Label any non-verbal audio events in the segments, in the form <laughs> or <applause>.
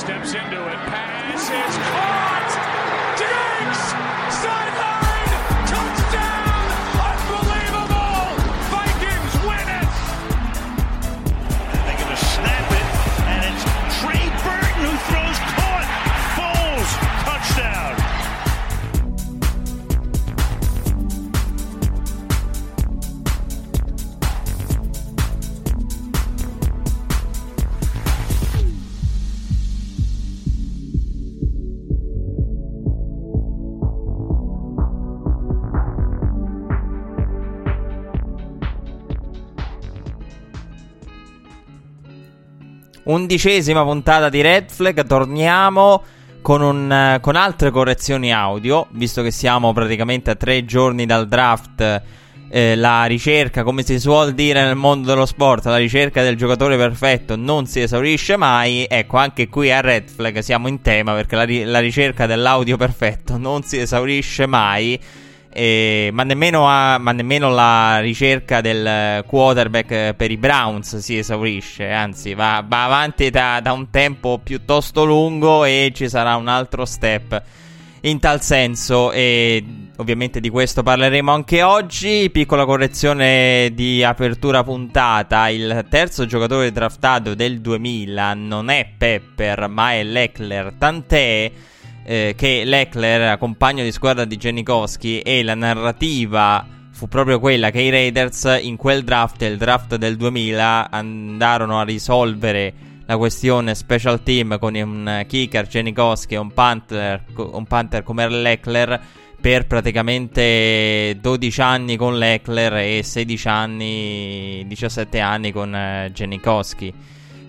steps into it. Pass is caught. Diggs sideline Undicesima puntata di Red Flag, torniamo con, un, con altre correzioni audio, visto che siamo praticamente a tre giorni dal draft. Eh, la ricerca, come si suol dire nel mondo dello sport, la ricerca del giocatore perfetto non si esaurisce mai. Ecco, anche qui a Red Flag siamo in tema perché la, ri- la ricerca dell'audio perfetto non si esaurisce mai. Eh, ma, nemmeno a, ma, nemmeno la ricerca del quarterback per i Browns si esaurisce, anzi va, va avanti da, da, un tempo piuttosto lungo e ci sarà un altro step in tal senso e ovviamente di questo parleremo anche oggi. Piccola correzione di apertura puntata, il terzo giocatore draftato del 2000 non è Pepper ma è Leckler, tant'è eh, che Leckler era compagno di squadra di Janikowski e la narrativa fu proprio quella che i Raiders in quel draft, il draft del 2000, andarono a risolvere la questione special team con un kicker Janikowski e un punter, un punter come Leckler per praticamente 12 anni con Leckler e 16 anni, 17 anni con eh, Janikowski.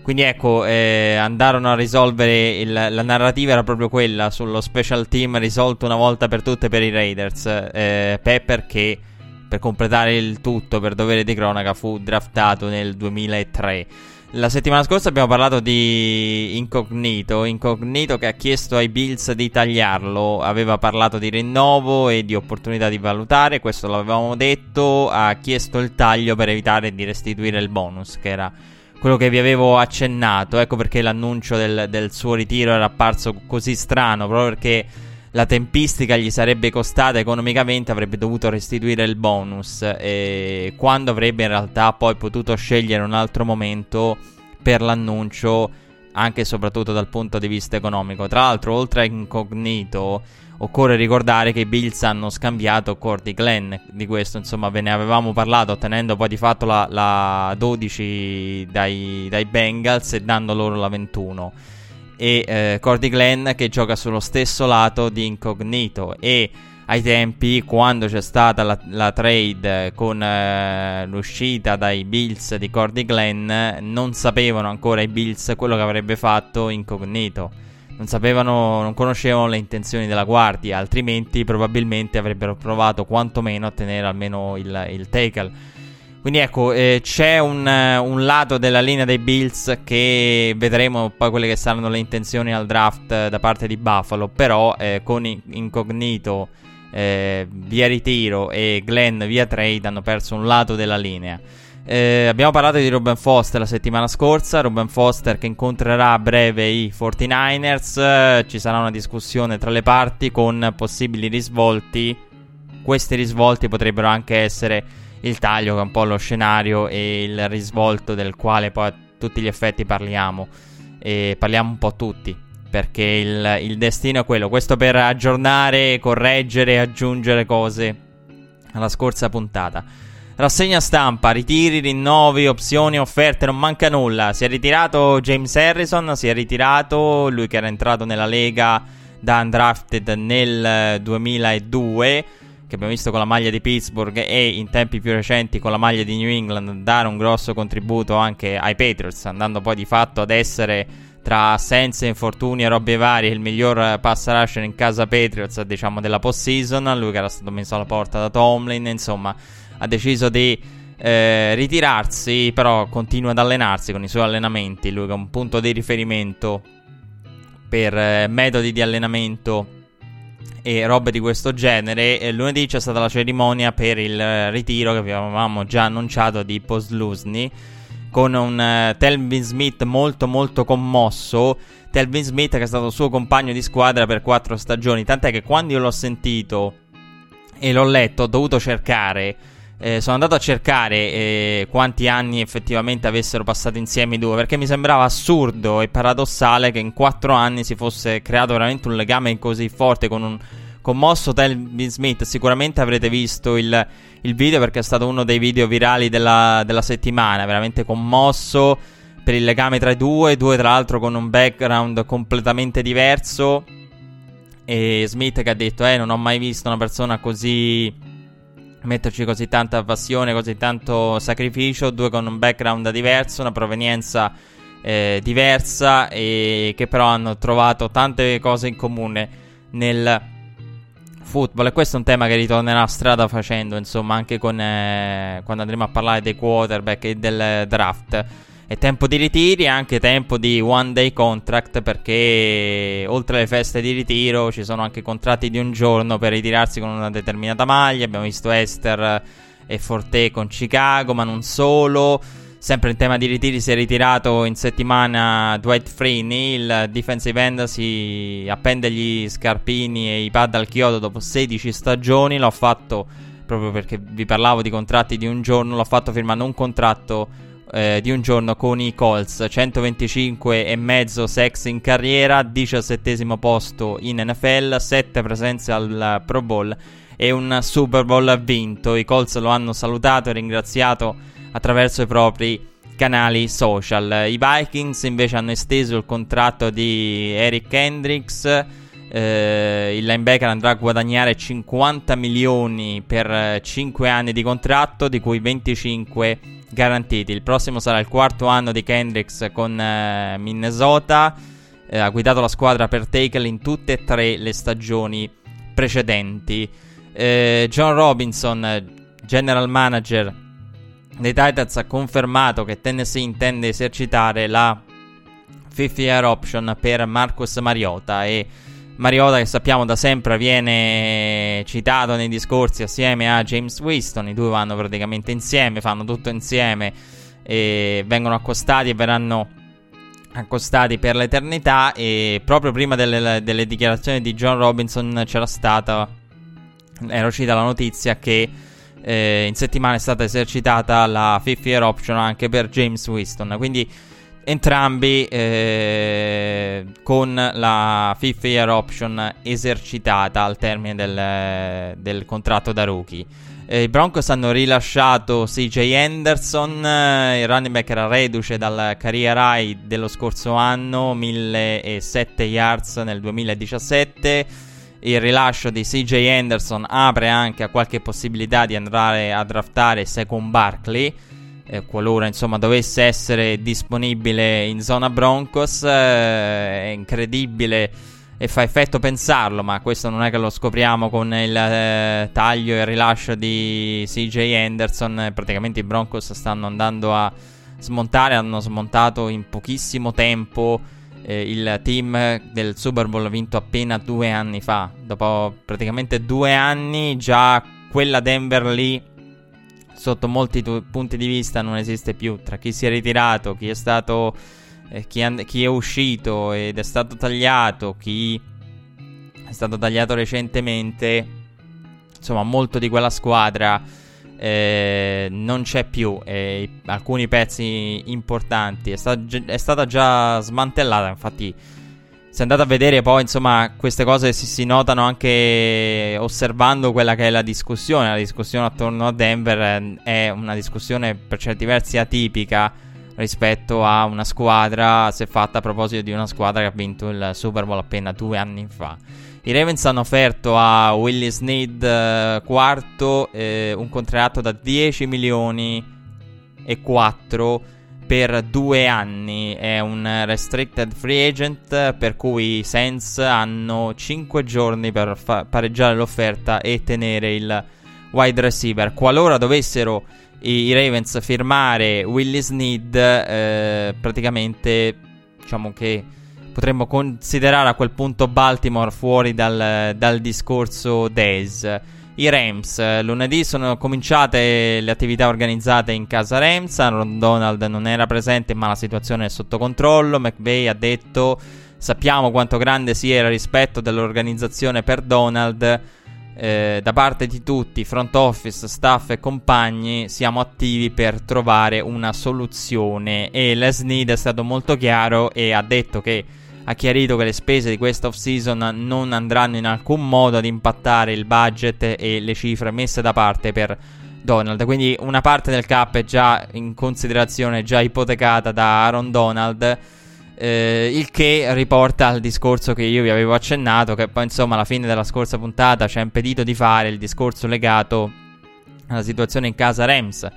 Quindi ecco, eh, andarono a risolvere il, la narrativa era proprio quella sullo special team risolto una volta per tutte per i Raiders. Eh, Pepper che per completare il tutto per dovere di cronaca fu draftato nel 2003. La settimana scorsa abbiamo parlato di Incognito, Incognito che ha chiesto ai Bills di tagliarlo, aveva parlato di rinnovo e di opportunità di valutare, questo l'avevamo detto, ha chiesto il taglio per evitare di restituire il bonus che era quello che vi avevo accennato. Ecco perché l'annuncio del, del, suo ritiro era apparso così strano. Proprio perché la tempistica gli sarebbe costata economicamente, avrebbe dovuto restituire il bonus. E quando avrebbe in realtà poi potuto scegliere un altro momento per l'annuncio, anche e soprattutto dal punto di vista economico. Tra l'altro, oltre a incognito. Occorre ricordare che i Bills hanno scambiato Cordy Glenn. Di questo, insomma ve ne avevamo parlato ottenendo poi di fatto la, la 12 dai, dai, Bengals e dando loro la 21. E eh, Cordy Glenn che gioca sullo stesso lato di Incognito. E ai tempi quando c'è stata la, la trade con eh, l'uscita dai Bills di Cordy Glenn non sapevano ancora i Bills quello che avrebbe fatto Incognito non sapevano, non conoscevano le intenzioni della guardia, altrimenti probabilmente avrebbero provato quantomeno a tenere almeno il, il tackle. Quindi ecco, eh, c'è un, un, lato della linea dei Bills che vedremo poi quelle che saranno le intenzioni al draft da parte di Buffalo, però eh, con incognito eh, via ritiro e Glenn via trade hanno perso un lato della linea. Eh, abbiamo parlato di Ruben Foster la settimana scorsa. Ruben Foster che incontrerà a breve i 49ers. Eh, ci sarà una discussione tra le parti con possibili risvolti. Questi risvolti potrebbero anche essere il taglio, che è un po' lo scenario e il risvolto del quale poi a tutti gli effetti parliamo. E parliamo un po' tutti. Perché il, il destino è quello. Questo per aggiornare, correggere aggiungere cose alla scorsa puntata. Rassegna stampa, ritiri, rinnovi, opzioni, offerte, non manca nulla. Si è ritirato James Harrison, si è ritirato lui che era entrato nella Lega da undrafted nel 2002 che abbiamo visto con la maglia di Pittsburgh e in tempi più recenti con la maglia di New England dare un grosso contributo anche ai Patriots, andando poi di fatto ad essere tra assenze, infortuni e robe varie il miglior pass rusher in casa Patriots, diciamo, della post-season, lui che era stato messo alla porta da Tomlin, insomma ha deciso di eh, ritirarsi, però continua ad allenarsi con i suoi allenamenti. Lui è un punto di riferimento per eh, metodi di allenamento e robe di questo genere. E lunedì c'è stata la cerimonia per il ritiro che avevamo già annunciato di Poslusny con un uh, Telvin Smith molto molto commosso. Telvin Smith che è stato suo compagno di squadra per quattro stagioni, tant'è che quando io l'ho sentito e l'ho letto ho dovuto cercare eh, sono andato a cercare eh, quanti anni effettivamente avessero passato insieme i due, perché mi sembrava assurdo e paradossale che in quattro anni si fosse creato veramente un legame così forte con un commosso Telvin Smith. Sicuramente avrete visto il, il, video perché è stato uno dei video virali della, della settimana, veramente commosso per il legame tra i due, due tra l'altro con un background completamente diverso. E Smith che ha detto, eh, non ho mai visto una persona così metterci così tanta passione, così tanto sacrificio, due con un background diverso, una provenienza eh, diversa e che però hanno trovato tante cose in comune nel football e questo è un tema che ritornerà strada facendo, insomma, anche con, eh, quando andremo a parlare dei quarterback e del draft. È tempo di ritiri e anche tempo di one day contract perché oltre alle feste di ritiro ci sono anche contratti di un giorno per ritirarsi con una determinata maglia. Abbiamo visto Esther e Forte con Chicago, ma non solo. Sempre in tema di ritiri si è ritirato in settimana Dwight Freeney, il defensive end si appende gli scarpini e i pad al chiodo dopo 16 stagioni, l'ho fatto proprio perché vi parlavo di contratti di un giorno, l'ho fatto firmando un contratto eh, di un giorno con i Colts, 125 e mezzo sex in carriera, 17 posto in NFL, 7 presenze al Pro Bowl e un Super Bowl vinto. I Colts lo hanno salutato e ringraziato attraverso i propri canali social. I Vikings invece hanno esteso il contratto di Eric Hendricks. Eh, il linebacker andrà a guadagnare 50 milioni per 5 anni di contratto, di cui 25 garantiti. Il prossimo sarà il quarto anno di Kendricks con eh, Minnesota. Eh, ha guidato la squadra per tackle in tutte e tre le stagioni precedenti. Eh, John Robinson, general manager dei Titans, ha confermato che Tennessee intende esercitare la 50 year option per Marcus Mariota e Mariota che sappiamo da sempre viene citato nei discorsi assieme a James Winston, i due vanno praticamente insieme, fanno tutto insieme e vengono accostati e verranno accostati per l'eternità. E proprio prima delle, delle dichiarazioni di John Robinson c'era stata, era uscita la notizia che eh, in settimana è stata esercitata la 50 year option anche per James Winston, quindi entrambi eh, con la fifth year option esercitata al termine del, del contratto da rookie. Eh, I Broncos hanno rilasciato CJ Henderson, eh, il running back era reduce dal career high dello scorso anno, 1007 yards nel 2017. Il rilascio di CJ Henderson apre anche a qualche possibilità di andare a draftare Second Barkley eh, qualora insomma dovesse essere disponibile in zona Broncos. Eh, è incredibile e fa effetto pensarlo, ma questo non è che lo scopriamo con il eh, taglio e il rilascio di CJ Henderson. Praticamente i Broncos stanno andando a smontare, hanno smontato in pochissimo tempo eh, il team del Super Bowl vinto appena due anni fa. Dopo praticamente due anni già quella Denver lì sotto molti tu- punti di vista non esiste più tra chi si è ritirato, chi è stato eh, chi, and- chi, è uscito ed è stato tagliato, chi è stato tagliato recentemente. Insomma, molto di quella squadra eh, non c'è più. E alcuni pezzi importanti è, sta- è stata già smantellata. Infatti, se andate a vedere poi, insomma, queste cose si, si, notano anche osservando quella che è la discussione. La discussione attorno a Denver eh, è una discussione per certi versi atipica rispetto a una squadra, se fatta a proposito di una squadra che ha vinto il Super Bowl appena due anni fa. I Ravens hanno offerto a Willis Need eh, quarto eh, un contratto da 10 milioni e 4 per due anni. È un restricted free agent per cui i Saints hanno 5 giorni per fa- pareggiare l'offerta e tenere il wide receiver. Qualora dovessero i, Ravens firmare Willis Need, eh, praticamente diciamo che potremmo considerare a quel punto Baltimore fuori dal, dal discorso Days. I Rams. Lunedì sono cominciate le attività organizzate in casa Rams. Aaron Donald non era presente, ma la situazione è sotto controllo. McVay ha detto: Sappiamo quanto grande sia il rispetto dell'organizzazione per Donald. Eh, da parte di tutti, front office, staff e compagni, siamo attivi per trovare una soluzione. E Les Need è stato molto chiaro e ha detto che ha chiarito che le spese di questa off-season non andranno in alcun modo ad impattare il budget e le cifre messe da parte per Donald. Quindi una parte del cap è già in considerazione, già ipotecata da Aaron Donald. Eh, il che riporta al discorso che io vi avevo accennato, che poi insomma alla fine della scorsa puntata ci ha impedito di fare il discorso legato alla situazione in casa Rams.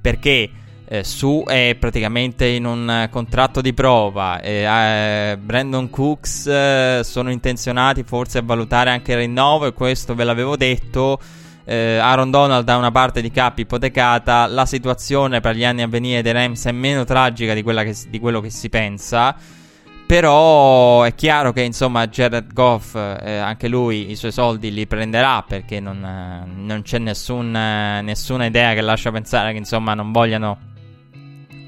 Perché eh, Su è praticamente in un contratto di prova. Eh, Brandon Cooks eh, sono intenzionati forse a valutare anche il rinnovo, e questo ve l'avevo detto. Eh, Aaron Donald ha una parte di cap ipotecata. La situazione per gli anni a venire dei Rams è meno tragica di, che, di quello che si pensa. Però è chiaro che insomma Jared Goff, eh, anche lui i suoi soldi li prenderà perché non, eh, non c'è nessun, eh, nessuna idea che lascia pensare che insomma non vogliano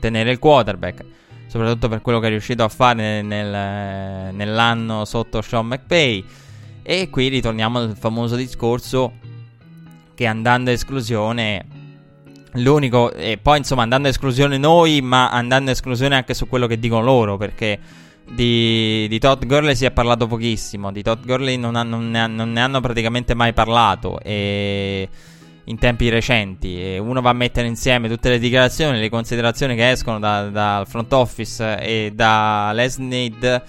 tenere il quarterback, soprattutto per quello che è riuscito a fare nel, nell'anno sotto Sean McVay. E qui ritorniamo al famoso discorso che andando a esclusione l'unico e poi insomma andando a esclusione noi, ma andando a esclusione anche su quello che dicono loro, perché di, di Todd Gurley si è parlato pochissimo, di Todd Gurley non, ha, non, ne, non ne hanno praticamente mai parlato e in tempi recenti e uno va a mettere insieme tutte le dichiarazioni, le considerazioni che escono dal da front office e da Les Need,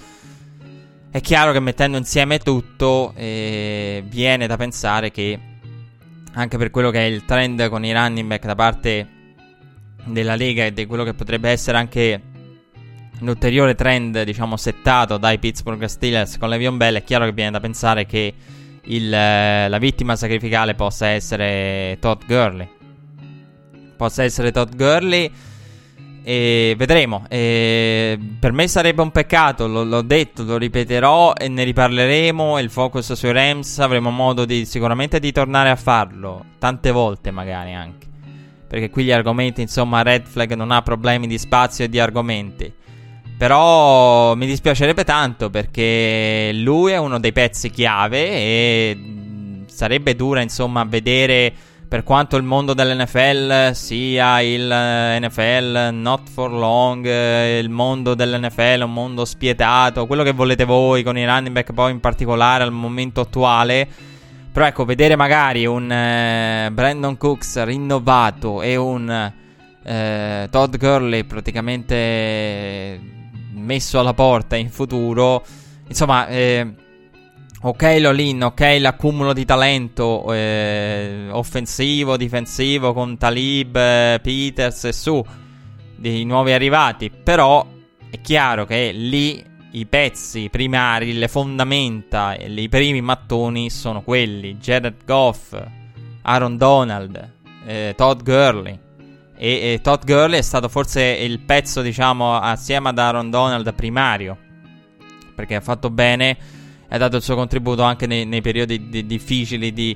è chiaro che mettendo insieme tutto eh, viene da pensare che anche per quello che è il trend con i running back da parte della Lega e di quello che potrebbe essere anche l'ulteriore trend diciamo settato dai Pittsburgh Steelers con Le'Veon Bell, è chiaro che viene da pensare che il, eh, la vittima sacrificale possa essere Todd Gurley. Possa essere Todd Gurley. E vedremo. E per me sarebbe un peccato, lo, l'ho detto, lo ripeterò e ne riparleremo. Il focus sui Rams avremo modo di sicuramente di tornare a farlo. Tante volte magari anche. Perché qui gli argomenti, insomma, Red Flag non ha problemi di spazio e di argomenti. Però mi dispiacerebbe tanto perché lui è uno dei pezzi chiave e sarebbe dura insomma vedere per quanto il mondo dell'NFL sia il eh, NFL not for long, eh, il mondo dell'NFL un mondo spietato, quello che volete voi con i running back poi in particolare al momento attuale. Però ecco, vedere magari un eh, Brandon Cooks rinnovato e un eh, Todd Gurley praticamente messo alla porta in futuro. Insomma, eh, ok l'all-in, ok l'accumulo di talento eh, offensivo, difensivo con Talib, eh, Peters e su, dei nuovi arrivati. Però è chiaro che lì i pezzi primari, le fondamenta, i primi mattoni sono quelli. Jared Goff, Aaron Donald, eh, Todd Gurley. E, e Todd Gurley è stato forse il pezzo, diciamo, assieme ad Aaron Donald primario. Perché ha fatto bene e ha dato il suo contributo anche nei, nei periodi di, difficili di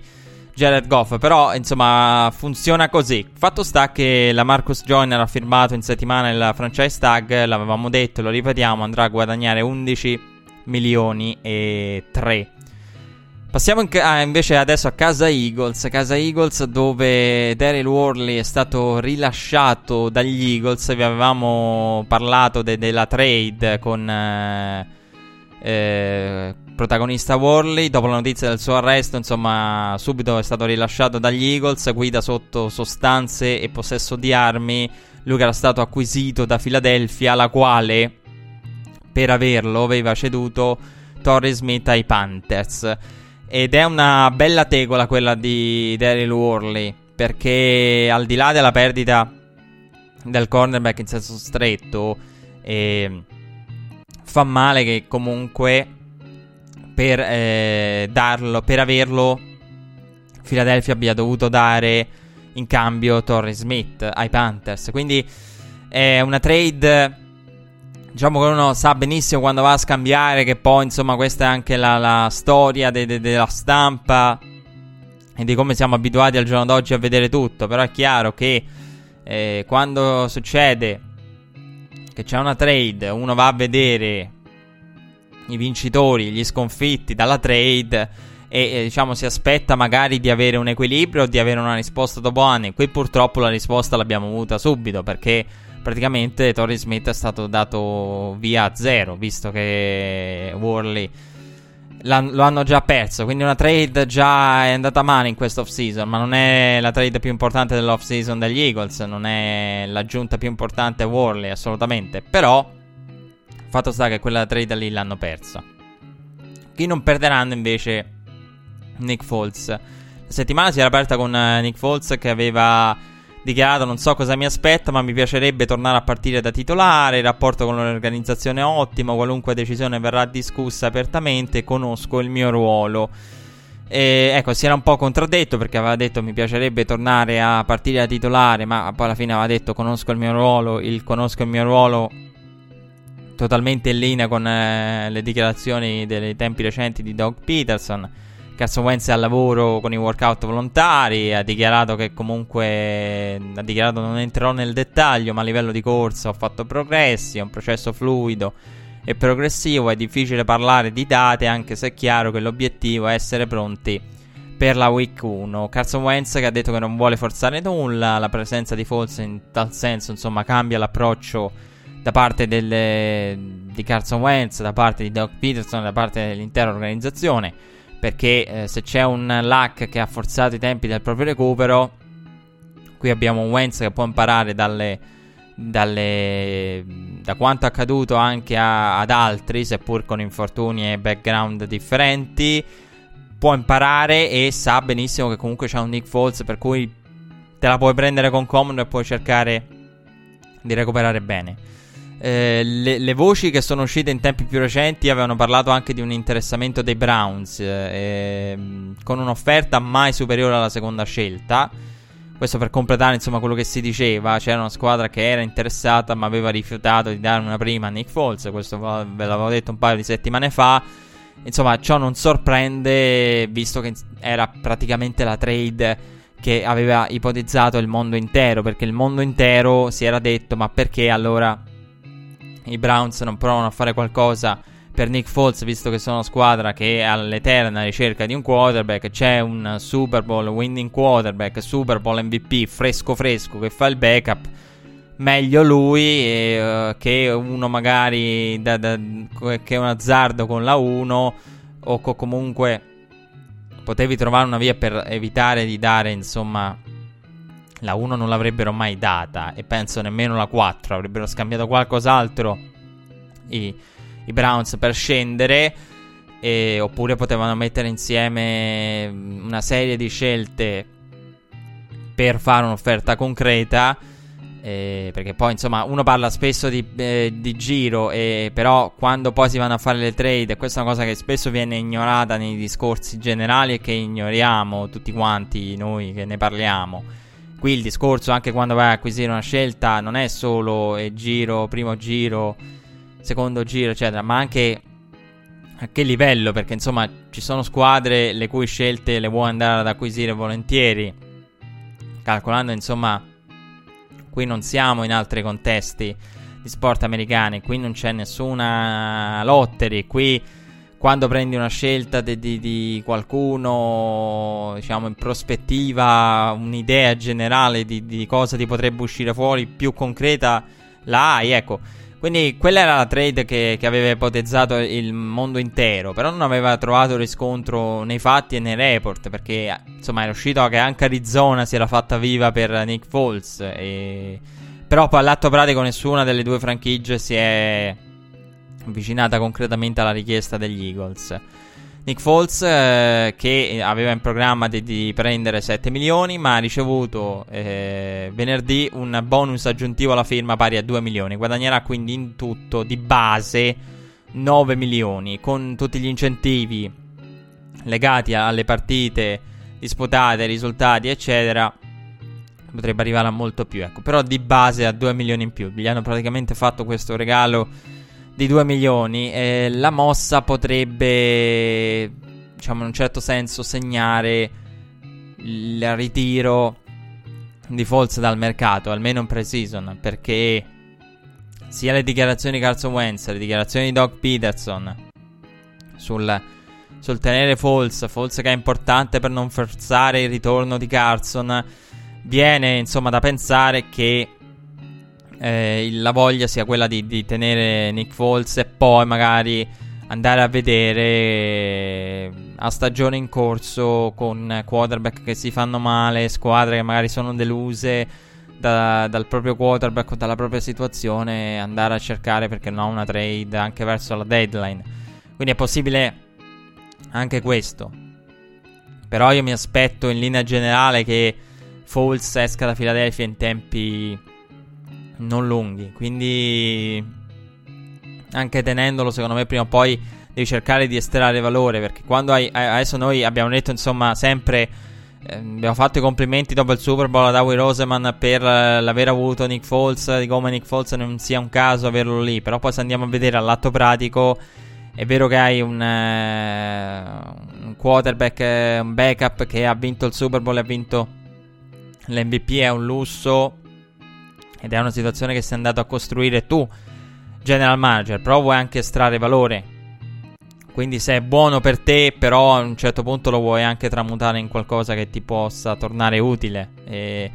Jared Goff. Però, insomma, funziona così. Fatto sta che la Marcus Joyner ha firmato in settimana il franchise tag. L'avevamo detto, lo ripetiamo, andrà a guadagnare 11 milioni e 3 Passiamo in ca- invece adesso a casa Eagles, casa Eagles dove Daryl Worley è stato rilasciato dagli Eagles, vi avevamo parlato de- della trade con eh, eh, protagonista Worley, dopo la notizia del suo arresto insomma subito è stato rilasciato dagli Eagles, guida sotto sostanze e possesso di armi, lui era stato acquisito da Philadelphia la quale per averlo aveva ceduto Torrey Smith ai Panthers. Ed è una bella tegola quella di Daryl Worley. Perché al di là della perdita del cornerback in senso stretto, eh, fa male che comunque per eh, darlo, per averlo, Philadelphia abbia dovuto dare in cambio Torrey Smith ai Panthers. Quindi è una trade Diciamo che uno sa benissimo quando va a scambiare che poi insomma questa è anche la, la storia de, de, della stampa e di come siamo abituati al giorno d'oggi a vedere tutto. Però è chiaro che eh, quando succede che c'è una trade, uno va a vedere i vincitori, gli sconfitti dalla trade e eh, diciamo si aspetta magari di avere un equilibrio o di avere una risposta dopo anni. Qui purtroppo la risposta l'abbiamo avuta subito perché praticamente Torrey Smith è stato dato via a zero, visto che Worley lo hanno già perso. Quindi una trade già è andata male in questa off-season. Ma non è la trade più importante dell'off-season degli Eagles. Non è l'aggiunta più importante Worley, assolutamente. Però, fatto sta che quella trade lì l'hanno persa. Chi non perderanno invece Nick Foles. La settimana si era aperta con uh, Nick Foles che aveva dichiarato non so cosa mi aspetta, ma mi piacerebbe tornare a partire da titolare, il rapporto con l'organizzazione è ottimo, qualunque decisione verrà discussa apertamente, conosco il mio ruolo. E, ecco, si era un po' contraddetto perché aveva detto mi piacerebbe tornare a partire da titolare, ma poi alla fine aveva detto conosco il mio ruolo, il conosco il mio ruolo totalmente in linea con eh, le dichiarazioni dei tempi recenti di Doug Peterson. Carson Wentz è al lavoro con i workout volontari, ha dichiarato che comunque ha dichiarato non entrerò nel dettaglio, ma a livello di corsa ho fatto progressi, è un processo fluido e progressivo, è difficile parlare di date anche se è chiaro che l'obiettivo è essere pronti per la week 1. Carson Wentz che ha detto che non vuole forzare nulla, la presenza di Foles in tal senso, insomma, cambia l'approccio da parte delle, di Carson Wentz, da parte di Doug Peterson, da parte dell'intera organizzazione perché eh, se c'è un Luck che ha forzato i tempi del proprio recupero, qui abbiamo un Wentz che può imparare dalle, dalle, da quanto accaduto anche a, ad altri, seppur con infortuni e background differenti. Può imparare e sa benissimo che comunque c'è un Nick Foles, per cui te la puoi prendere con comodo e puoi cercare di recuperare bene. Eh, le, le, voci che sono uscite in tempi più recenti avevano parlato anche di un interessamento dei Browns eh, con un'offerta mai superiore alla seconda scelta. Questo per completare insomma quello che si diceva. C'era una squadra che era interessata ma aveva rifiutato di dare una prima a Nick Foles. Questo ve l'avevo detto un paio di settimane fa. Insomma, ciò non sorprende visto che era praticamente la trade che aveva ipotizzato il mondo intero. Perché il mondo intero si era detto: ma perché allora i Browns non provano a fare qualcosa per Nick Foles, visto che sono una squadra che è all'eterna ricerca di un quarterback, c'è un Super Bowl winning quarterback, Super Bowl MVP fresco fresco che fa il backup. Meglio lui eh, che uno magari da, da, che è un azzardo con la 1 o co- comunque potevi trovare una via per evitare di dare insomma la 1 non l'avrebbero mai data e penso nemmeno la 4, avrebbero scambiato qualcos'altro i, i Browns per scendere e, oppure potevano mettere insieme una serie di scelte per fare un'offerta concreta. Eh, perché poi insomma uno parla spesso di, eh, di giro, eh, però quando poi si vanno a fare le trade, questa è una cosa che spesso viene ignorata nei discorsi generali e che ignoriamo tutti quanti noi che ne parliamo Qui il discorso, anche quando vai a acquisire una scelta, non è solo il giro, primo giro, secondo giro, eccetera, ma anche a che livello, perché insomma ci sono squadre le cui scelte le vuoi andare ad acquisire volentieri, calcolando insomma, qui non siamo in altri contesti di sport americani, qui non c'è nessuna lottery, qui quando prendi una scelta di, di, di, qualcuno, diciamo in prospettiva, un'idea generale di, di, cosa ti potrebbe uscire fuori più concreta, la hai, ecco. Quindi quella era la trade che, che, aveva ipotizzato il mondo intero, però non aveva trovato riscontro nei fatti e nei report, perché insomma era uscito che anche Arizona si era fatta viva per Nick Foles, e... però poi all'atto pratico nessuna delle due franchigie si è avvicinata concretamente alla richiesta degli Eagles. Nick Foles eh, che aveva in programma di, di, prendere 7 milioni ma ha ricevuto eh, venerdì un bonus aggiuntivo alla firma pari a 2 milioni. Guadagnerà quindi in tutto di base 9 milioni con tutti gli incentivi legati alle partite disputate, risultati eccetera potrebbe arrivare a molto più ecco. Però di base a 2 milioni in più. Gli hanno praticamente fatto questo regalo di 2 milioni, eh, la mossa potrebbe, diciamo in un certo senso, segnare il ritiro di Falls dal mercato, almeno in pre-season, perché sia le dichiarazioni di Carson Wentz, le dichiarazioni di Doug Peterson sul, sul tenere Falls, Falls che è importante per non forzare il ritorno di Carson, viene insomma da pensare che eh, la voglia sia quella di, di tenere Nick Foles e poi magari andare a vedere a stagione in corso con quarterback che si fanno male, squadre che magari sono deluse da, dal proprio quarterback o dalla propria situazione, andare a cercare perché no una trade anche verso la deadline. Quindi è possibile anche questo. Però io mi aspetto in linea generale che Foles esca da Philadelphia in tempi non lunghi. Quindi anche tenendolo, secondo me, prima o poi devi cercare di estrarre valore. Perché quando hai. Adesso noi abbiamo detto, insomma, sempre. Eh, abbiamo fatto i complimenti dopo il Super Bowl ad Howie Roseman per eh, l'aver avuto Nick Foles. Di come Nick Foles non sia un caso averlo lì. Però poi se andiamo a vedere all'atto pratico. È vero che hai un, uh, un quarterback, uh, un backup che ha vinto il Super Bowl e ha vinto l'MVP, è un lusso ed è una situazione che sei andato a costruire tu general manager, però vuoi anche estrarre valore. Quindi se è buono per te, però a un certo punto lo vuoi anche tramutare in qualcosa che ti possa tornare utile. E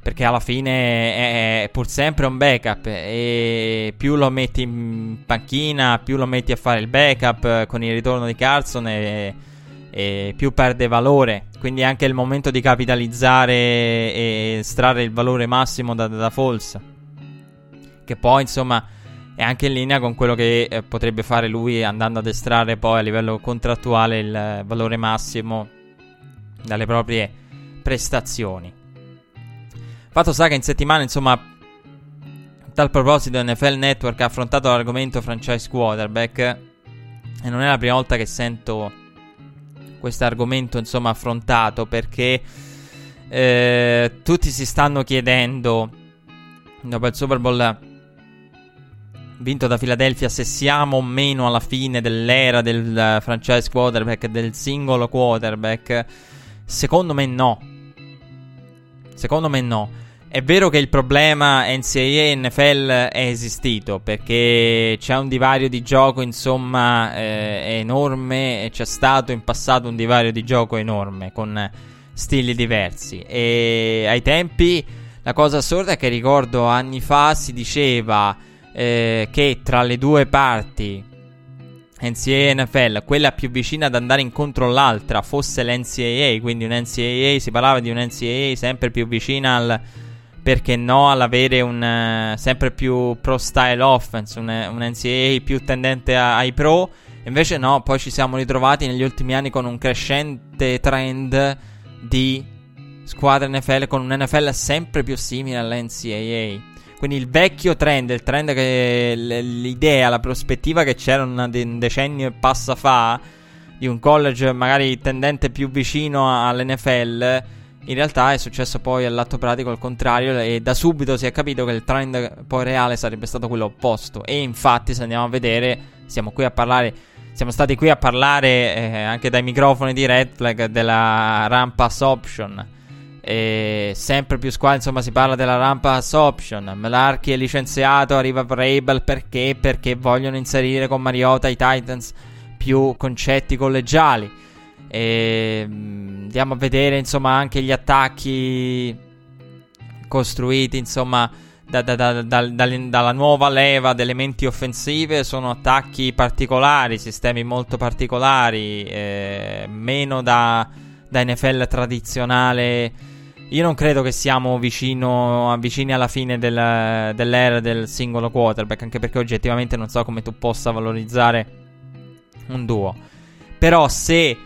perché alla fine è, pur sempre un backup e più lo metti in panchina, più lo metti a fare il backup con il ritorno di Carlson e, e più perde valore. Quindi è anche il momento di capitalizzare e estrarre il valore massimo da, da Falls. Che poi insomma è anche in linea con quello che eh, potrebbe fare lui andando ad estrarre poi a livello contrattuale il eh, valore massimo dalle proprie prestazioni. Fatto sta che in settimana, insomma, a tal proposito NFL Network ha affrontato l'argomento franchise quarterback e non è la prima volta che sento questo argomento, insomma, affrontato perché eh, tutti si stanno chiedendo dopo il Super Bowl vinto da Philadelphia, se siamo o meno alla fine dell'era del uh, franchise quarterback, del singolo quarterback, secondo me no. Secondo me no. È vero che il problema NCAA e NFL è esistito perché c'è un divario di gioco, insomma, eh, enorme e c'è stato in passato un divario di gioco enorme con stili diversi. E ai tempi la cosa assurda è che ricordo anni fa si diceva eh, che tra le due parti NCAA e NFL, quella più vicina ad andare incontro all'altra fosse l'NCAA, quindi un NCAA, si parlava di un NCAA sempre più vicina al perché no all'avere un uh, sempre più pro style offense, un, un NCAA più tendente a, ai pro, invece no, poi ci siamo ritrovati negli ultimi anni con un crescente trend di squadre NFL con un NFL sempre più simile all'NCAA. Quindi il vecchio trend, il trend che l'idea, la prospettiva che c'era un decennio e passa fa di un college magari tendente più vicino all'NFL, in realtà è successo poi all'atto pratico al contrario e da subito si è capito che il trend poi reale sarebbe stato quello opposto. E infatti se andiamo a vedere, siamo qui a parlare siamo stati qui a parlare eh, anche dai microfoni di Red Flag della ramp pass option e sempre più squadre, insomma, si parla della rampa option. Melarchi è licenziato, arriva Vrabel perché? Perché vogliono inserire con Mariota i Titans più concetti collegiali. E mm, andiamo a vedere, insomma, anche gli attacchi costruiti, insomma, da, da, da, dalla nuova leva di elementi offensive. Sono attacchi particolari, sistemi molto particolari, eh, meno da, da NFL tradizionale io non credo che siamo vicino, vicini alla fine del, dell'era del singolo quarterback, anche perché oggettivamente non so come tu possa valorizzare un duo. Però se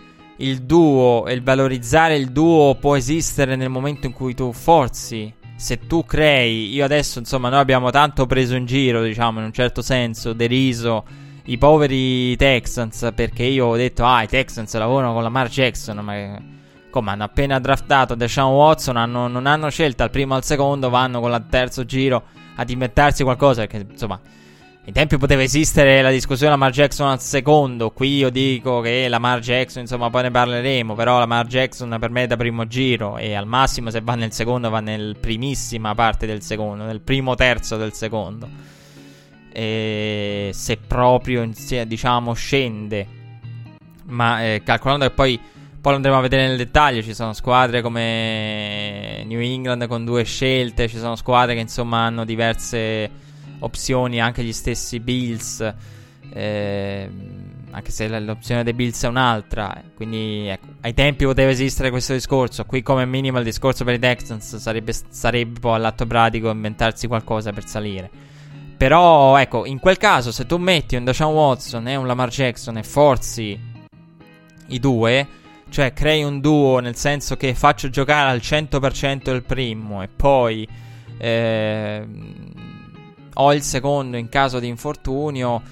il duo e il valorizzare il duo può esistere nel momento in cui tu forzi, se tu crei, io adesso insomma noi abbiamo tanto preso in giro, diciamo in un certo senso, deriso i poveri Texans perché io ho detto ah i Texans lavorano con la Lamar Jackson, ma come hanno appena draftato Deshaun Watson, hanno, non hanno scelta al primo o al secondo, vanno con il terzo giro ad inventarsi qualcosa. Perché insomma, ai tempi poteva esistere la discussione Lamar Jackson al secondo. Qui io dico che Lamar Jackson, insomma, poi ne parleremo. Però Lamar Jackson per me è da primo giro. E al massimo, se va nel secondo, va nel primissima parte del secondo, nel primo terzo del secondo. E se proprio, diciamo, scende. Ma eh, calcolando che poi, poi lo andremo a vedere nel dettaglio. Ci sono squadre come New England con due scelte. Ci sono squadre che insomma hanno diverse opzioni anche gli stessi Bills. Eh, anche se l'opzione dei Bills è un'altra. Quindi ecco, ai tempi poteva esistere questo discorso. Qui, come minimo, il discorso per i Texans sarebbe, sarebbe poi all'atto pratico inventarsi qualcosa per salire. Però, ecco, in quel caso, se tu metti un Deshaun Watson e un Lamar Jackson e forzi i due, cioè crei un duo nel senso che faccio giocare al 100% il primo e poi. Eh, o il secondo in caso di infortunio,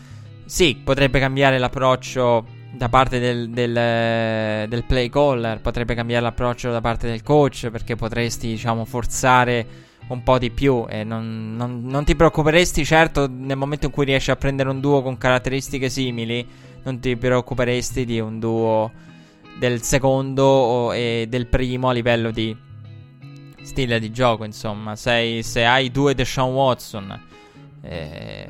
sì, potrebbe cambiare l'approccio da parte del, del, del, play caller, potrebbe cambiare l'approccio da parte del coach perché potresti, diciamo, forzare un po' di più e non, non, non, ti preoccuperesti certo nel momento in cui riesci a prendere un duo con caratteristiche simili, non ti preoccuperesti di un duo del secondo e del primo a livello di stile di gioco, insomma, Sei, se hai due Deshaun Watson eh,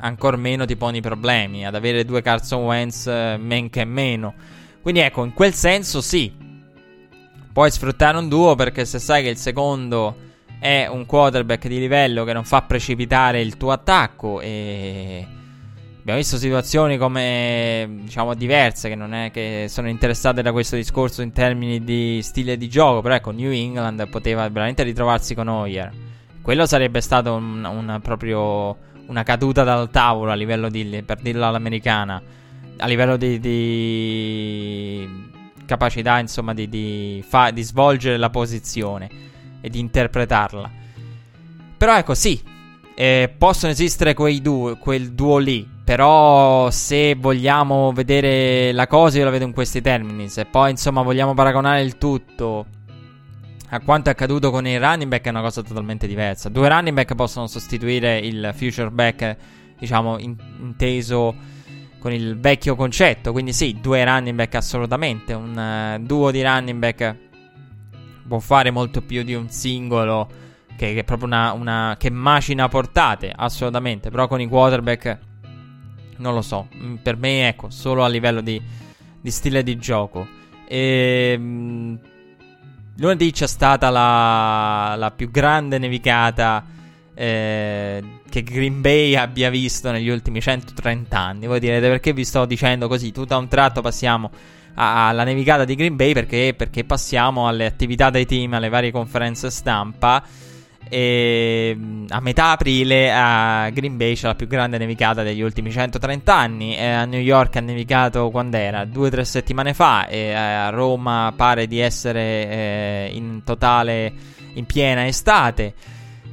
ancora meno ti poni problemi. Ad avere due Carson Wentz eh, men che meno. Quindi ecco, in quel senso sì, puoi sfruttare un duo perché se sai che il secondo è un quarterback di livello che non fa precipitare il tuo attacco e abbiamo visto situazioni come diciamo diverse che non è che sono interessate da questo discorso in termini di stile di gioco, però ecco New England poteva veramente ritrovarsi con Hoyer quello sarebbe stato un, un, proprio una caduta dal tavolo a livello di, per dirlo all'americana, a livello di, di capacità, insomma, di, di, fa, di, svolgere la posizione e di interpretarla. Però ecco, sì, eh, possono esistere quei due, quel duo lì. Però se vogliamo vedere la cosa, io la vedo in questi termini. Se poi, insomma, vogliamo paragonare il tutto a quanto è accaduto con il running back è una cosa totalmente diversa. Due running back possono sostituire il future back, diciamo, in- inteso con il vecchio concetto. Quindi sì, due running back assolutamente. Un uh, duo di running back può fare molto più di un singolo che, che è proprio una, una, che macina portate, assolutamente. Però con i quarterback non lo so. Mm, per me, ecco, solo a livello di, di stile di gioco. E... Lunedì c'è stata la, la più grande nevicata eh, che Green Bay abbia visto negli ultimi 130 anni. Voi direte perché vi sto dicendo così? Tutto a un tratto passiamo alla nevicata di Green Bay perché, perché passiamo alle attività dei team, alle varie conferenze stampa. E mm, a metà aprile a Green Bay c'è la più grande nevicata degli ultimi 130 anni. E a New York ha nevicato quando era? Due o tre settimane fa. E a Roma pare di essere eh, in totale in piena estate.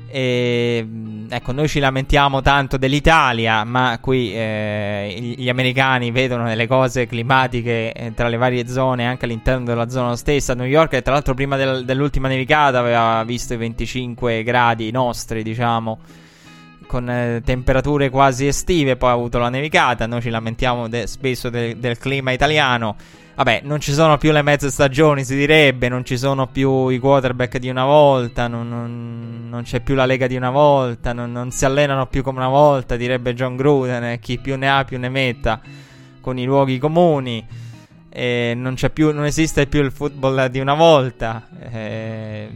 E, ecco, noi ci lamentiamo tanto dell'Italia, ma qui eh, gli americani vedono delle cose climatiche eh, tra le varie zone, anche all'interno della zona stessa. New York, tra l'altro, prima del, dell'ultima nevicata aveva visto i 25 gradi nostri, diciamo, con eh, temperature quasi estive. Poi ha avuto la nevicata. Noi ci lamentiamo de- spesso de- del clima italiano. Vabbè, non ci sono più le mezze stagioni, si direbbe, non ci sono più i quarterback di una volta, non, non, non c'è più la lega di una volta, non, non, si allenano più come una volta, direbbe John Gruden, eh, chi più ne ha più ne metta, con i luoghi comuni, eh, non, più, non esiste più il football di una volta. Eh,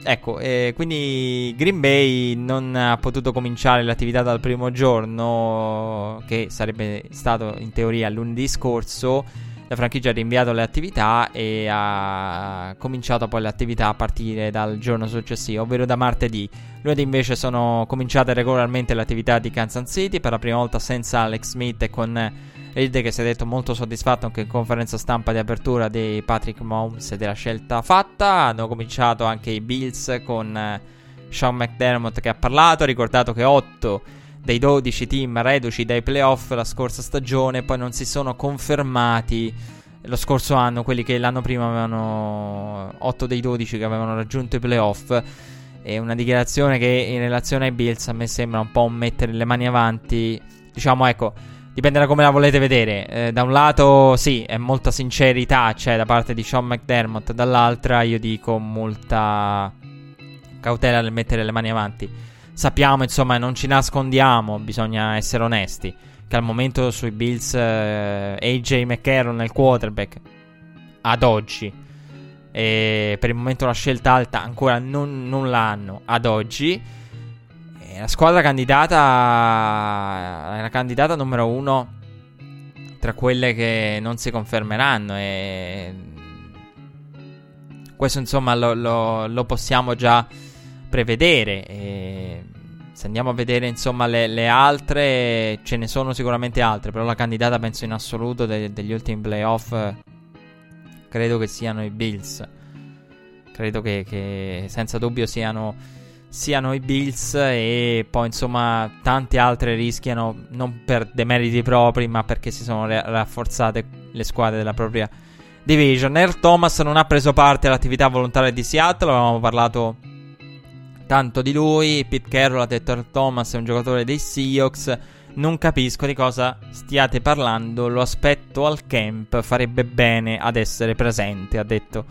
ecco, eh, quindi Green Bay non ha potuto cominciare l'attività dal primo giorno, che sarebbe stato in teoria lunedì scorso la franchigia ha rinviato le attività e ha cominciato poi le attività a partire dal giorno successivo, ovvero da martedì. Lunedì invece sono cominciate regolarmente le attività di Kansas City, per la prima volta senza Alex Smith e con Reid che si è detto molto soddisfatto anche in conferenza stampa di apertura di Patrick Mahomes e della scelta fatta. Hanno cominciato anche i Bills con Sean McDermott che ha parlato, ha ricordato che 8 dei 12 team reduci dai playoff la scorsa stagione, poi non si sono confermati lo scorso anno, quelli che l'anno prima avevano 8 dei 12 che avevano raggiunto i playoff. è una dichiarazione che in relazione ai Bills a me sembra un po' mettere le mani avanti. Diciamo, ecco, dipende da come la volete vedere. Eh, da un lato, sì, è molta sincerità, cioè da parte di Sean McDermott, dall'altra io dico molta cautela nel mettere le mani avanti. Sappiamo, insomma, non ci nascondiamo, bisogna essere onesti, che al momento sui Bills eh, AJ McCarron nel quarterback, ad oggi, e per il momento la scelta alta ancora non, non l'hanno, ad oggi. La squadra candidata, la candidata numero uno tra quelle che non si confermeranno e questo insomma lo, lo, lo possiamo già prevedere. E se andiamo a vedere insomma le, le, altre, ce ne sono sicuramente altre, però la candidata penso in assoluto de, degli ultimi playoff credo che siano i Bills. Credo che, che senza dubbio siano, siano, i Bills e poi insomma tante altre rischiano non per demeriti propri ma perché si sono rafforzate le squadre della propria division. Earl Thomas non ha preso parte all'attività volontaria di Seattle, avevamo parlato tanto di lui. Pete Carroll ha detto Thomas è un giocatore dei Seahawks. Non capisco di cosa stiate parlando. Lo aspetto al camp. Farebbe bene ad essere presente, ha detto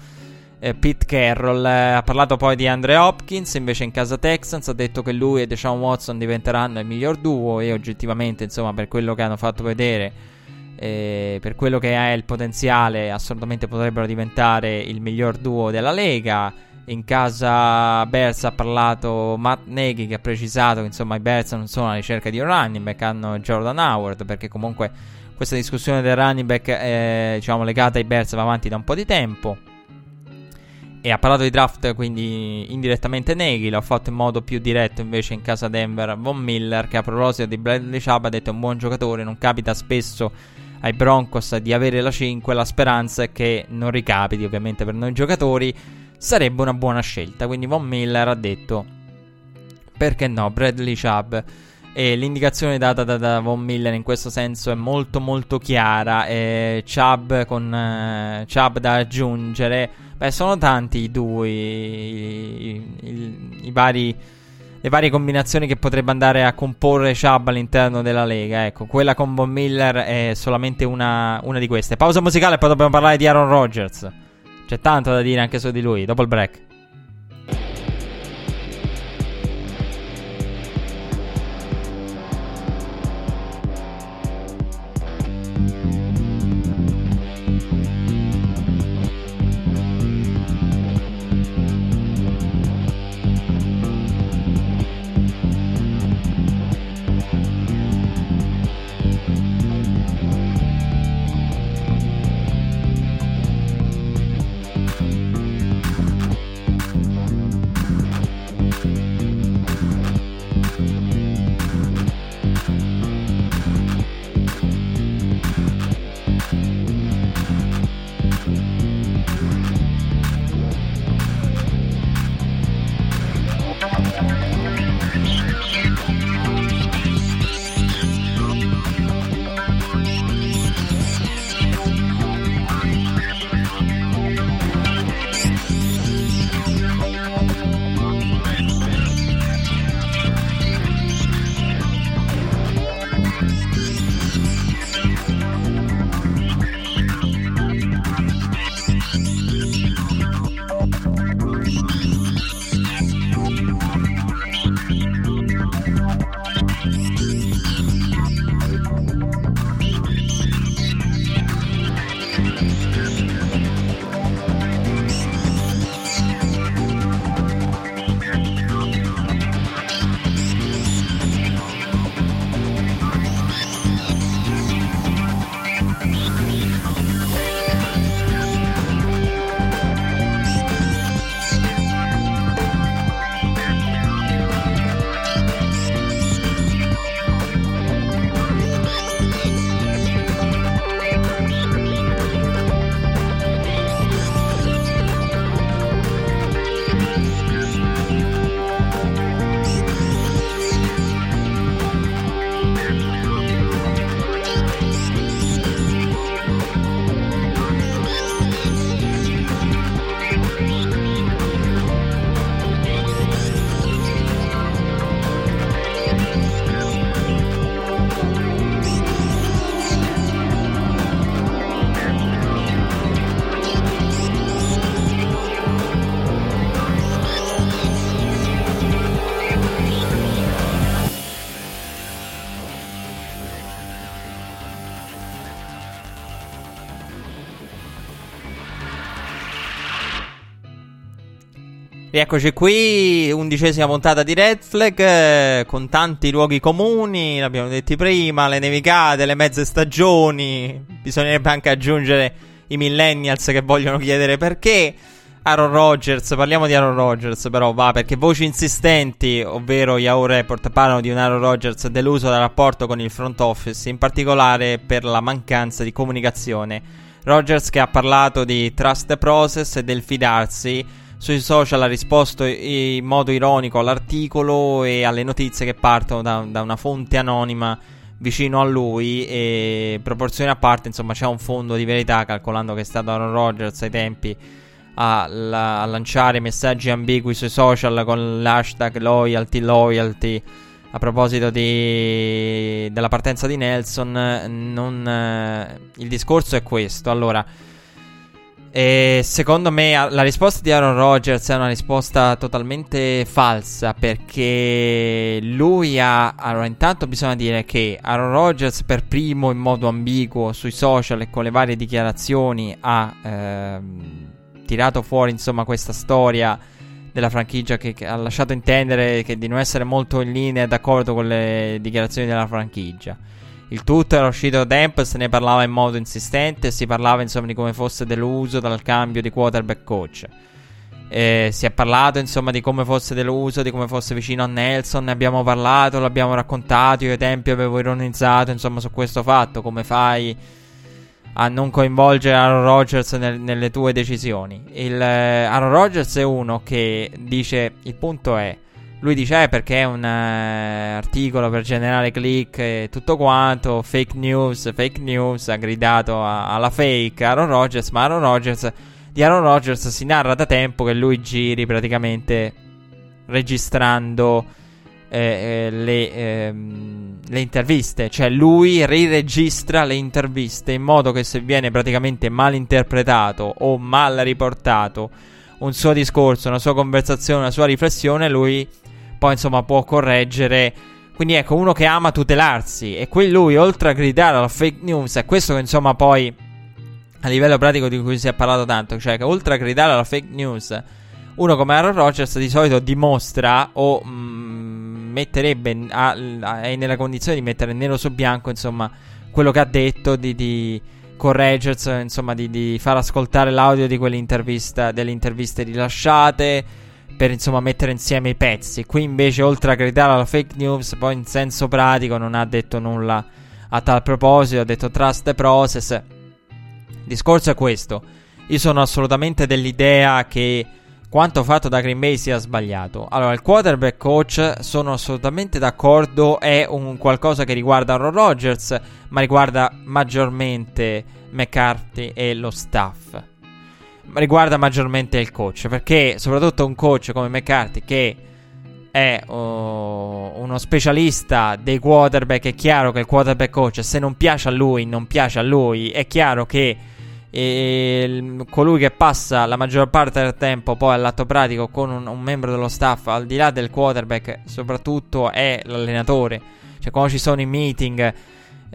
eh, Pete Carroll. Eh, ha parlato poi di Andre Hopkins. Invece, in casa Texans, ha detto che lui e Deshaun Watson diventeranno il miglior duo. E oggettivamente, insomma, per quello che hanno fatto vedere. Eh, per quello che ha il potenziale, assolutamente potrebbero diventare il miglior duo della Lega. In casa Bears ha parlato Matt Nagy che ha precisato che insomma i Bears non sono alla ricerca di un running back, hanno Jordan Howard perché comunque questa discussione del running back è diciamo, legata ai Bears va avanti da un po' di tempo. E ha parlato di draft quindi indirettamente Nagy, l'ha fatto in modo più diretto invece in casa Denver Von Miller che a proposito di Bradley Chubb ha detto è un buon giocatore, non capita spesso ai Broncos di avere la 5, la speranza è che non ricapiti ovviamente per noi giocatori sarebbe una buona scelta. Quindi Von Miller ha detto, perché no, Bradley Chubb. E l'indicazione data da, Von Miller in questo senso è molto molto chiara. E Chubb con uh, Chubb da aggiungere. Beh, sono tanti i due, i, i, i vari, le varie combinazioni che potrebbe andare a comporre Chubb all'interno della Lega. Ecco, quella con Von Miller è solamente una, una di queste. Pausa musicale e poi dobbiamo parlare di Aaron Rodgers. C'è tanto da dire anche su di lui, dopo il break. Rieccoci qui, undicesima puntata di Red Flag, eh, con tanti luoghi comuni, l'abbiamo detto prima, le nevicate, le mezze stagioni, bisognerebbe anche aggiungere i millennials che vogliono chiedere perché. Aaron Rodgers, parliamo di Aaron Rodgers però, va, perché voci insistenti, ovvero Yahoo Report, parlano di un Aaron Rodgers deluso dal rapporto con il front office, in particolare per la mancanza di comunicazione. Rodgers che ha parlato di trust process e del fidarsi, sui social ha risposto in modo ironico all'articolo e alle notizie che partono da, da una fonte anonima vicino a lui e proporzioni a parte insomma c'è un fondo di verità calcolando che è stato Aaron Rodgers ai tempi a, la, a lanciare messaggi ambigui sui social con l'hashtag loyalty loyalty. A proposito di, della partenza di Nelson non, eh, il discorso è questo. Allora e secondo me la risposta di Aaron Rodgers è una risposta totalmente falsa perché lui ha... Allora intanto bisogna dire che Aaron Rodgers per primo in modo ambiguo sui social e con le varie dichiarazioni ha ehm, tirato fuori insomma questa storia della franchigia che, che, ha lasciato intendere che di non essere molto in linea e d'accordo con le dichiarazioni della franchigia. Il tutto era uscito da tempo e se ne parlava in modo insistente. Si parlava insomma di come fosse deluso dal cambio di quarterback coach. E si è parlato insomma di come fosse deluso, di come fosse vicino a Nelson. Ne abbiamo parlato, l'abbiamo raccontato. Io ai tempi avevo ironizzato insomma su questo fatto. Come fai a non coinvolgere Aaron Rodgers nel, nelle tue decisioni? Il, eh, Aaron Rodgers è uno che dice: Il punto è lui dice eh, perché è un uh, articolo per generare click e tutto quanto, fake news, fake news, ha gridato a, alla fake Aaron Rodgers, ma Aaron Rodgers, di Aaron Rodgers si narra da tempo che lui giri praticamente registrando eh, eh, le, ehm, le interviste, cioè lui riregistra le interviste in modo che se viene praticamente mal interpretato o mal riportato un suo discorso, una sua conversazione, una sua riflessione, lui poi insomma può correggere. Quindi ecco, uno che ama tutelarsi e qui lui oltre a gridare alla fake news, è questo che insomma poi a livello pratico di cui si è parlato tanto, cioè che oltre a gridare alla fake news, uno come Aaron Rodgers di solito dimostra o mh, mm, metterebbe, a, a, è nella condizione di mettere nero su bianco insomma quello che ha detto, di, di correggersi, insomma di, di far ascoltare l'audio di delle interviste rilasciate per insomma mettere insieme i pezzi. Qui invece oltre a gridare alla fake news, poi in senso pratico non ha detto nulla a tal proposito, ha detto trust the process. Il discorso è questo. Io sono assolutamente dell'idea che quanto fatto da Green Bay sia sbagliato. Allora, il quarterback coach sono assolutamente d'accordo, è un qualcosa che riguarda Aaron Rodgers, ma riguarda maggiormente McCarthy e lo staff riguarda maggiormente il coach. Perché soprattutto un coach come McCarthy che è uh, uno specialista dei quarterback, è chiaro che il quarterback coach se non piace a lui, non piace a lui, è chiaro che eh, colui che passa la maggior parte del tempo poi all'atto pratico con un, un, membro dello staff, al di là del quarterback, soprattutto è l'allenatore. Cioè quando ci sono i meeting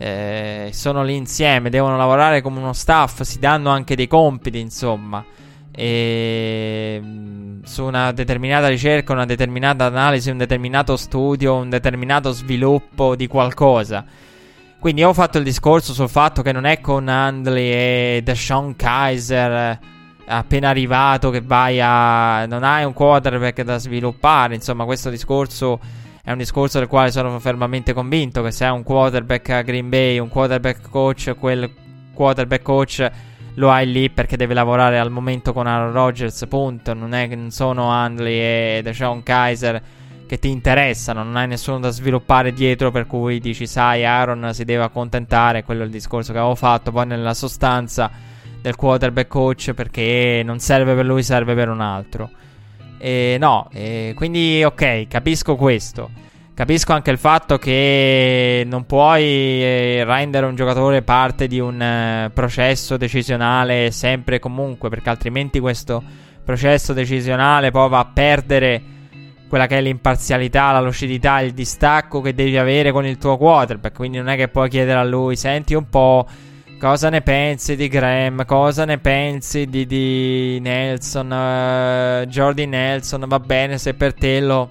eh, sono lì insieme, devono lavorare come uno staff, si danno anche dei compiti, insomma. E, mm, su una determinata ricerca, una determinata analisi, un determinato studio, un determinato sviluppo di qualcosa. Quindi ho fatto il discorso sul fatto che non è con Handley e Deshaun Kaiser eh, appena arrivato che vai a... non hai un quarterback da sviluppare, insomma questo discorso è un discorso del quale sono fermamente convinto che se hai un quarterback a Green Bay, un quarterback coach, quel quarterback coach lo hai lì perché deve lavorare al momento con Aaron Rodgers, punto. Non, è, non sono Handley e Deshaun Kaiser che ti interessano, non hai nessuno da sviluppare dietro per cui dici sai Aaron si deve accontentare, quello è il discorso che avevo fatto, poi nella sostanza del quarterback coach perché non serve per lui, serve per un altro. E no, e quindi ok, capisco questo. Capisco anche il fatto che non puoi eh, rendere un giocatore parte di un eh, processo decisionale sempre e comunque, perché altrimenti questo processo decisionale poi va a perdere quella che è l'imparzialità, la lucidità, il distacco che devi avere con il tuo quarterback. Quindi non è che puoi chiedere a lui, senti un po', Cosa ne pensi di Graham? Cosa ne pensi di, di Nelson? Uh, Jordi Nelson? Va bene se per te lo,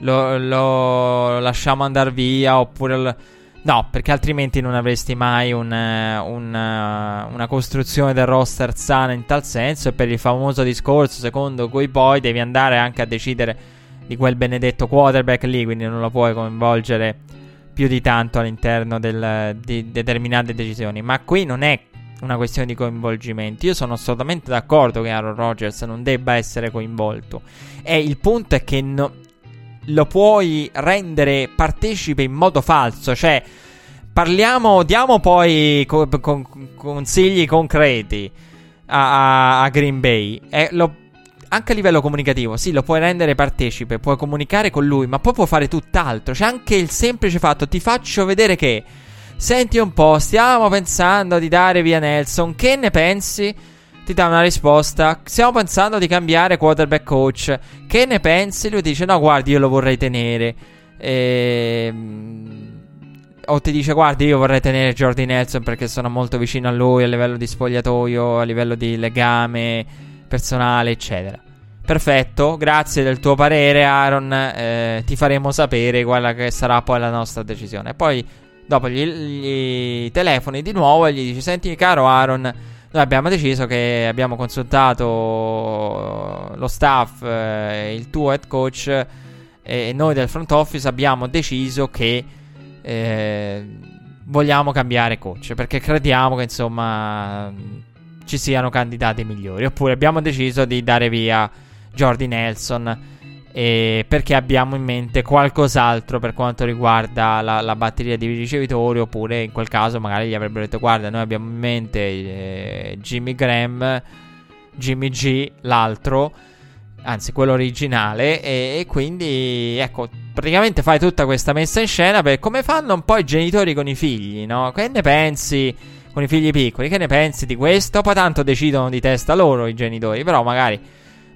lo, lo lasciamo andare via oppure... Lo, no, perché altrimenti non avresti mai un, un, una costruzione del roster sana in tal senso. E per il famoso discorso, secondo cui poi devi andare anche a decidere di quel benedetto quarterback lì, quindi non lo puoi coinvolgere più di tanto all'interno del, di determinate decisioni. Ma qui non è una questione di coinvolgimento. Io sono assolutamente d'accordo che Aaron Rodgers non debba essere coinvolto. E il punto è che no, lo puoi rendere partecipe in modo falso. Cioè, parliamo, diamo poi co- co- consigli concreti a, a, a Green Bay. E lo anche a livello comunicativo, sì, lo puoi rendere partecipe, puoi comunicare con lui, ma poi puoi fare tutt'altro. C'è anche il semplice fatto, ti faccio vedere che, senti un po', stiamo pensando di dare via Nelson, che ne pensi? Ti dà una risposta, stiamo pensando di cambiare quarterback coach, che ne pensi? Lui dice, no, guardi, io lo vorrei tenere. Ehm o ti dice guardi io vorrei tenere Jordi Nelson perché sono molto vicino a lui a livello di spogliatoio, a livello di legame personale, eccetera. Perfetto, grazie del tuo parere, Aaron. Eh, ti faremo sapere quella che sarà poi la nostra decisione. Poi, dopo gli, gli telefoni di nuovo e gli dici: Senti, caro Aaron, noi abbiamo deciso che abbiamo consultato lo staff, eh, il tuo head coach e noi del front office abbiamo deciso che eh, vogliamo cambiare coach perché crediamo che insomma ci siano candidati migliori. Oppure abbiamo deciso di dare via Jordi Nelson. Perché abbiamo in mente qualcos'altro per quanto riguarda la, la, batteria di ricevitori. Oppure in quel caso magari gli avrebbero detto: Guarda, noi abbiamo in mente eh, Jimmy Graham, Jimmy G, l'altro, anzi quello originale. E, e, quindi ecco, praticamente fai tutta questa messa in scena per come fanno un po' i genitori con i figli, no? Che ne pensi? Con i figli piccoli. Che ne pensi di questo? Poi tanto decidono di testa loro i genitori. Però magari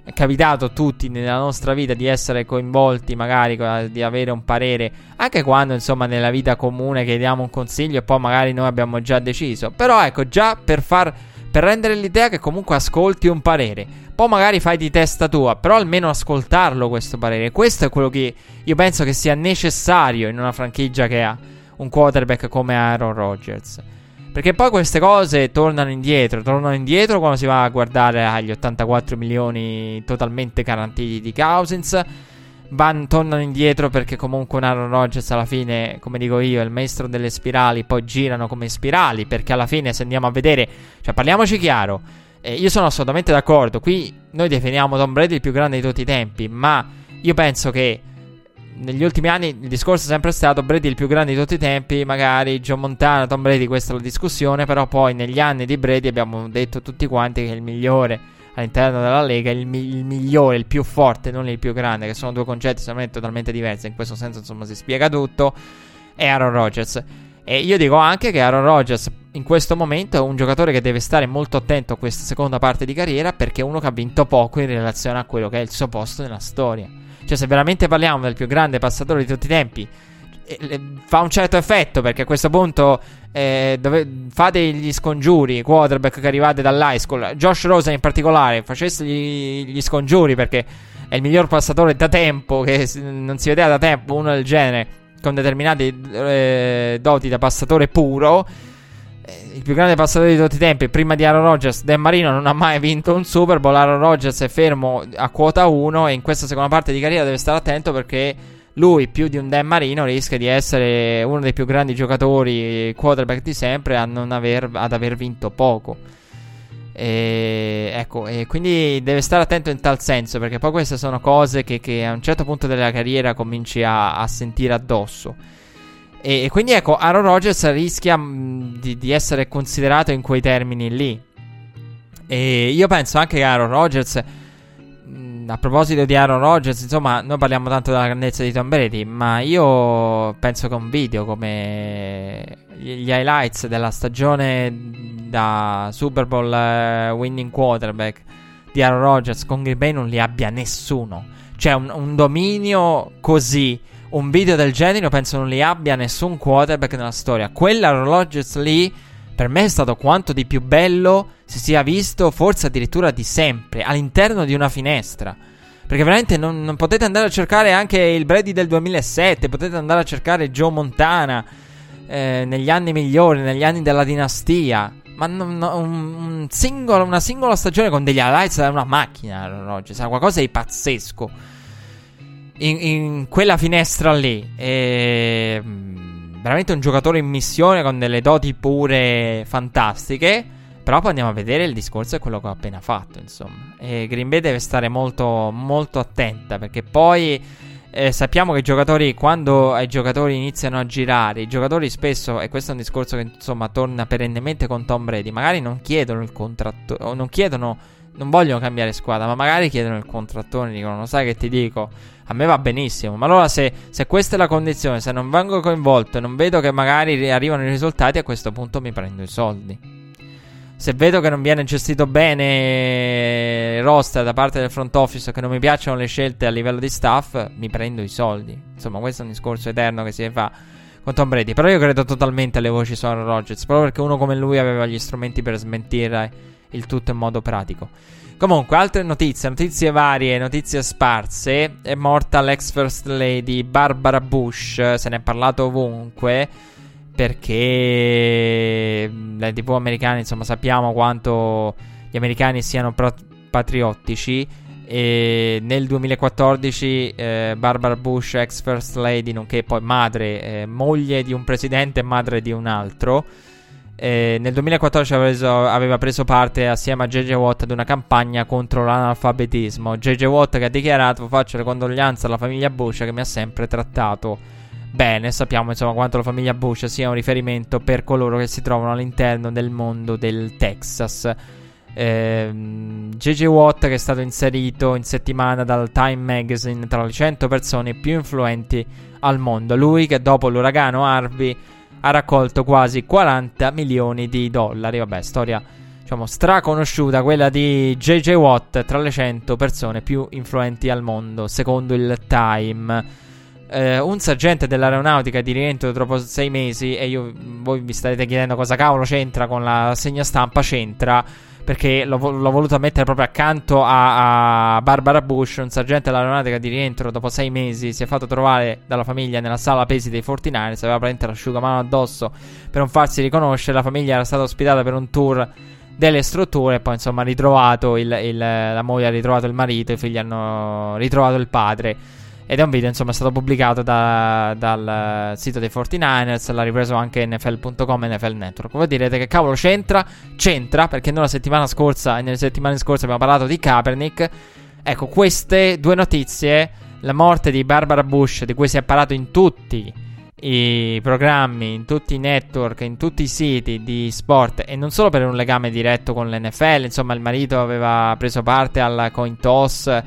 è capitato a tutti nella nostra vita di essere coinvolti, magari di avere un parere, anche quando insomma nella vita comune chiediamo un consiglio e poi magari noi abbiamo già deciso. Però ecco, già per far per rendere l'idea che comunque ascolti un parere. Poi magari fai di testa tua, però almeno ascoltarlo questo parere. Questo è quello che io penso che sia necessario in una franchigia che ha un quarterback come Aaron Rodgers. Perché poi queste cose tornano indietro. Tornano indietro quando si va a guardare agli 84 milioni totalmente garantiti di Cousins. Van, tornano indietro perché comunque un Aaron Rodgers alla fine, come dico io, è il maestro delle spirali. Poi girano come spirali. Perché alla fine, se andiamo a vedere, cioè parliamoci chiaro. Eh, io sono assolutamente d'accordo. Qui noi definiamo Tom Brady il più grande di tutti i tempi. Ma io penso che negli ultimi anni il discorso è sempre stato Brady il più grande di tutti i tempi, magari John Montana, Tom Brady, questa è la discussione, però poi negli anni di Brady abbiamo detto tutti quanti che è il migliore all'interno della Lega, il, mi- il migliore, il più forte, non il più grande, che sono due concetti totalmente diversi, in questo senso insomma si spiega tutto, è Aaron Rodgers. E io dico anche che Aaron Rodgers in questo momento è un giocatore che deve stare molto attento a questa seconda parte di carriera perché è uno che ha vinto poco in relazione a quello che è il suo posto nella storia. Cioè, se veramente parliamo del più grande passatore di tutti i tempi, eh, fa un certo effetto perché a questo punto eh, dove, fate gli scongiuri quarterback che arrivate dall'high school. Josh Rosa in particolare facesse gli, gli, scongiuri perché è il miglior passatore da tempo che non si vedeva da tempo uno del genere con determinate eh, doti da passatore puro il più grande passatore di tutti i tempi, prima di Aaron Rodgers, Dan Marino non ha mai vinto un Super Bowl. Aaron Rodgers è fermo a quota 1 e in questa seconda parte di carriera deve stare attento perché lui, più di un Dan Marino, rischia di essere uno dei più grandi giocatori quarterback di sempre aver, ad aver vinto poco. E, ecco, e quindi deve stare attento in tal senso perché poi queste sono cose che, che a un certo punto della carriera cominci a, a sentire addosso. E, quindi ecco, Aaron Rodgers rischia mh, di, di, essere considerato in quei termini lì. E io penso anche che Aaron Rodgers, mh, a proposito di Aaron Rodgers, insomma, noi parliamo tanto della grandezza di Tom Brady, ma io penso che un video come gli highlights della stagione da Super Bowl uh, winning quarterback di Aaron Rodgers con Green Bay non li abbia nessuno. Cioè un, un dominio così un video del genere penso non li abbia nessun quarterback nella storia. Quella lì per me è stato quanto di più bello si sia visto, forse addirittura di sempre, all'interno di una finestra. Perché veramente non, non, potete andare a cercare anche il Brady del 2007, potete andare a cercare Joe Montana eh, negli anni migliori, negli anni della dinastia. Ma non, no, un, singolo, una singola stagione con degli highlights è una macchina, Rogers, è qualcosa di pazzesco. In, in quella finestra lì. E, mm, veramente un giocatore in missione con delle doti pure fantastiche. Però poi andiamo a vedere il discorso è quello che ho appena fatto, insomma. E Green Bay deve stare molto, molto attenta perché poi eh, sappiamo che i giocatori, quando i giocatori iniziano a girare, i giocatori spesso, e questo è un discorso che insomma torna perennemente con Tom Brady, magari non chiedono il contratto, non chiedono, non vogliono cambiare squadra, ma magari chiedono il contrattore, dicono, sai che ti dico, a me va benissimo, ma allora se, se questa è la condizione, se non vengo coinvolto e non vedo che magari arrivano i risultati, a questo punto mi prendo i soldi se vedo che non viene gestito bene il roster da parte del front office, che non mi piacciono le scelte a livello di staff, mi prendo i soldi. Insomma, questo è un discorso eterno che si fa con Tom Brady. Però io credo totalmente alle voci su Aaron Rodgers, proprio perché uno come lui aveva gli strumenti per smentire il tutto in modo pratico. Comunque, altre notizie, notizie varie, notizie sparse. È morta l'ex First Lady Barbara Bush, se ne è parlato ovunque perché le TV americane, insomma, sappiamo quanto gli americani siano pro- patriottici. E nel 2014 eh, Barbara Bush, ex First Lady, nonché poi madre, eh, moglie di un presidente e madre di un altro, eh, nel 2014 aveva preso, parte assieme a JJ Watt ad una campagna contro l'analfabetismo. JJ Watt che ha dichiarato faccio le condoglianze alla famiglia Bush che mi ha sempre trattato bene. Sappiamo insomma quanto la famiglia Bush sia un riferimento per coloro che si trovano all'interno del mondo del Texas. Eh, JJ Watt che è stato inserito in settimana dal Time Magazine tra le 100 persone più influenti al mondo. Lui che dopo l'uragano Harvey ha raccolto quasi 40 milioni di dollari. Vabbè, storia diciamo straconosciuta quella di JJ Watt tra le 100 persone più influenti al mondo, secondo il Time eh, un sergente dell'aeronautica di rientro dopo sei mesi e io, voi vi starete chiedendo cosa cavolo c'entra con la segna stampa, c'entra perché l'ho, l'ho voluto mettere proprio accanto a, a, Barbara Bush, un sergente dell'aeronautica di rientro dopo sei mesi, si è fatto trovare dalla famiglia nella sala pesi dei 49ers, aveva praticamente l'asciugamano addosso per non farsi riconoscere, la famiglia era stata ospitata per un tour delle strutture e poi insomma ha ritrovato il, il, la moglie ha ritrovato il marito, i figli hanno ritrovato il padre ed è un video, insomma, è stato pubblicato da, dal sito dei 49ers. L'ha ripreso anche NFL.com e NFL Network. Voi direte che cavolo c'entra? C'entra perché noi la settimana scorsa e nelle settimane scorse abbiamo parlato di Kaepernick. Ecco, queste due notizie, la morte di Barbara Bush, di cui si è parlato in tutti i programmi, in tutti i network, in tutti i siti di sport e non solo per un legame diretto con l'NFL, insomma il marito aveva preso parte al coin toss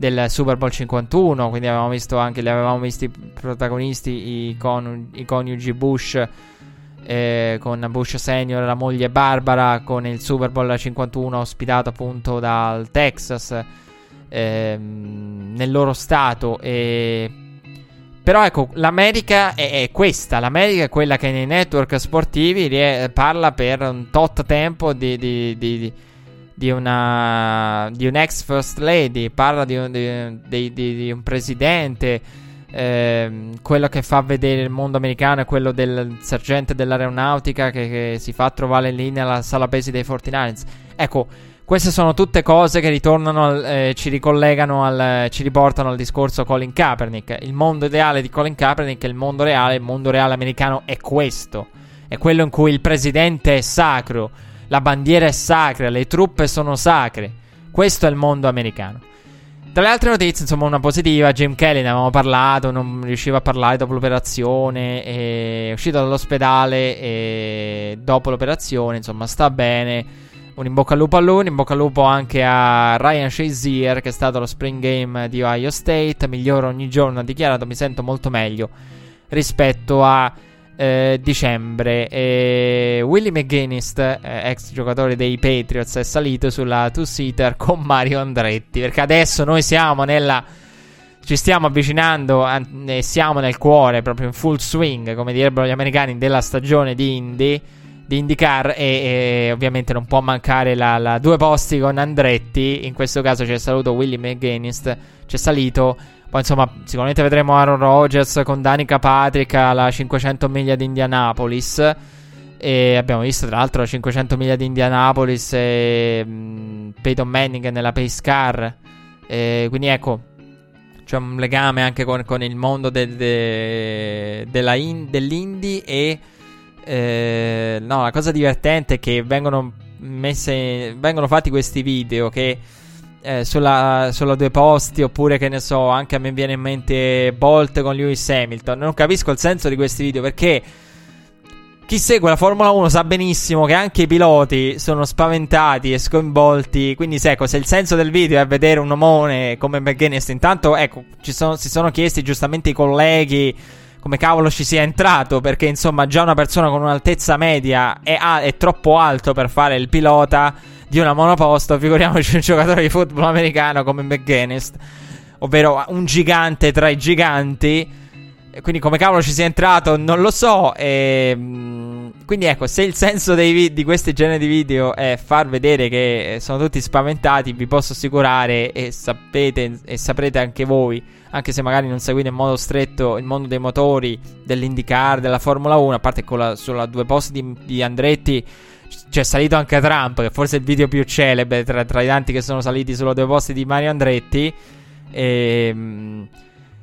del Super Bowl 51, quindi avevamo visto anche, li avevamo visti protagonisti, i, con, i coniugi Bush, eh, con Bush Senior, la moglie Barbara, con il Super Bowl 51 ospitato appunto dal Texas, eh, nel loro stato. E... Però ecco, l'America è, è, questa, l'America è quella che nei network sportivi parla per un tot tempo di, di, di di una di un ex first lady, parla di un, di, di, di un presidente. Eh, quello che fa vedere il mondo americano è quello del sergente dell'aeronautica che, che si fa trovare lì nella sala pesi dei 49ers. Ecco, queste sono tutte cose che ritornano, al, eh, ci ricollegano, al, ci riportano al discorso Colin Kaepernick. Il mondo ideale di Colin Kaepernick è il mondo reale, il mondo reale americano è questo. È quello in cui il presidente è sacro, la bandiera è sacra, le truppe sono sacre. Questo è il mondo americano. Tra le altre notizie, insomma, una positiva, Jim Kelly ne avevamo parlato, non riusciva a parlare dopo l'operazione, è uscito dall'ospedale e dopo l'operazione, insomma, sta bene. Un in bocca al lupo a lui, un in bocca al lupo anche a Ryan Shazier, che è stato lo spring game di Ohio State, migliore ogni giorno, ha dichiarato mi sento molto meglio rispetto a eh, dicembre. E Willie McGuinness, eh, ex giocatore dei Patriots, è salito sulla two-seater con Mario Andretti. Perché adesso noi siamo nella ci stiamo avvicinando e siamo nel cuore, proprio in full swing, come direbbero gli americani, della stagione di Indy di IndyCar e, e, ovviamente non può mancare la, la, due posti con Andretti. In questo caso c'è saluto Willy McGuinness, c'è salito. Poi insomma, sicuramente vedremo Aaron Rodgers con Danica Patrick alla 500 miglia di Indianapolis. E abbiamo visto tra l'altro 500 miglia di Indianapolis e mh, Peyton Manning nella Pace Car. E quindi ecco, c'è un legame anche con, con il mondo del, de, in, dell'Indy e eh, no, la cosa divertente è che vengono messe, vengono fatti questi video che eh, sulla, sulla, due posti oppure che ne so, anche a me viene in mente Bolt con Lewis Hamilton. Non capisco il senso di questi video perché chi segue la Formula 1 sa benissimo che anche i piloti sono spaventati e sconvolti. Quindi, se, ecco, se il senso del video è vedere un omone come McGuinness, intanto, ecco, sono, si sono chiesti giustamente i colleghi come cavolo ci sia entrato, perché insomma già una persona con un'altezza media è, è troppo alto per fare il pilota di una monoposto, figuriamoci un giocatore di football americano come McGuinness, ovvero un gigante tra i giganti. Quindi come cavolo ci sia entrato non lo so. E, ehm, quindi ecco, se il senso vi- di questi generi di video è far vedere che sono tutti spaventati, vi posso assicurare e sapete e saprete anche voi anche se magari non seguite in modo stretto il mondo dei motori, dell'IndyCar, della Formula 1, a parte con la, sulla due posti di, di Andretti c'è salito anche Trump, che forse è il video più celebre tra, tra, i tanti che sono saliti sulla due posti di Mario Andretti. E, ehm,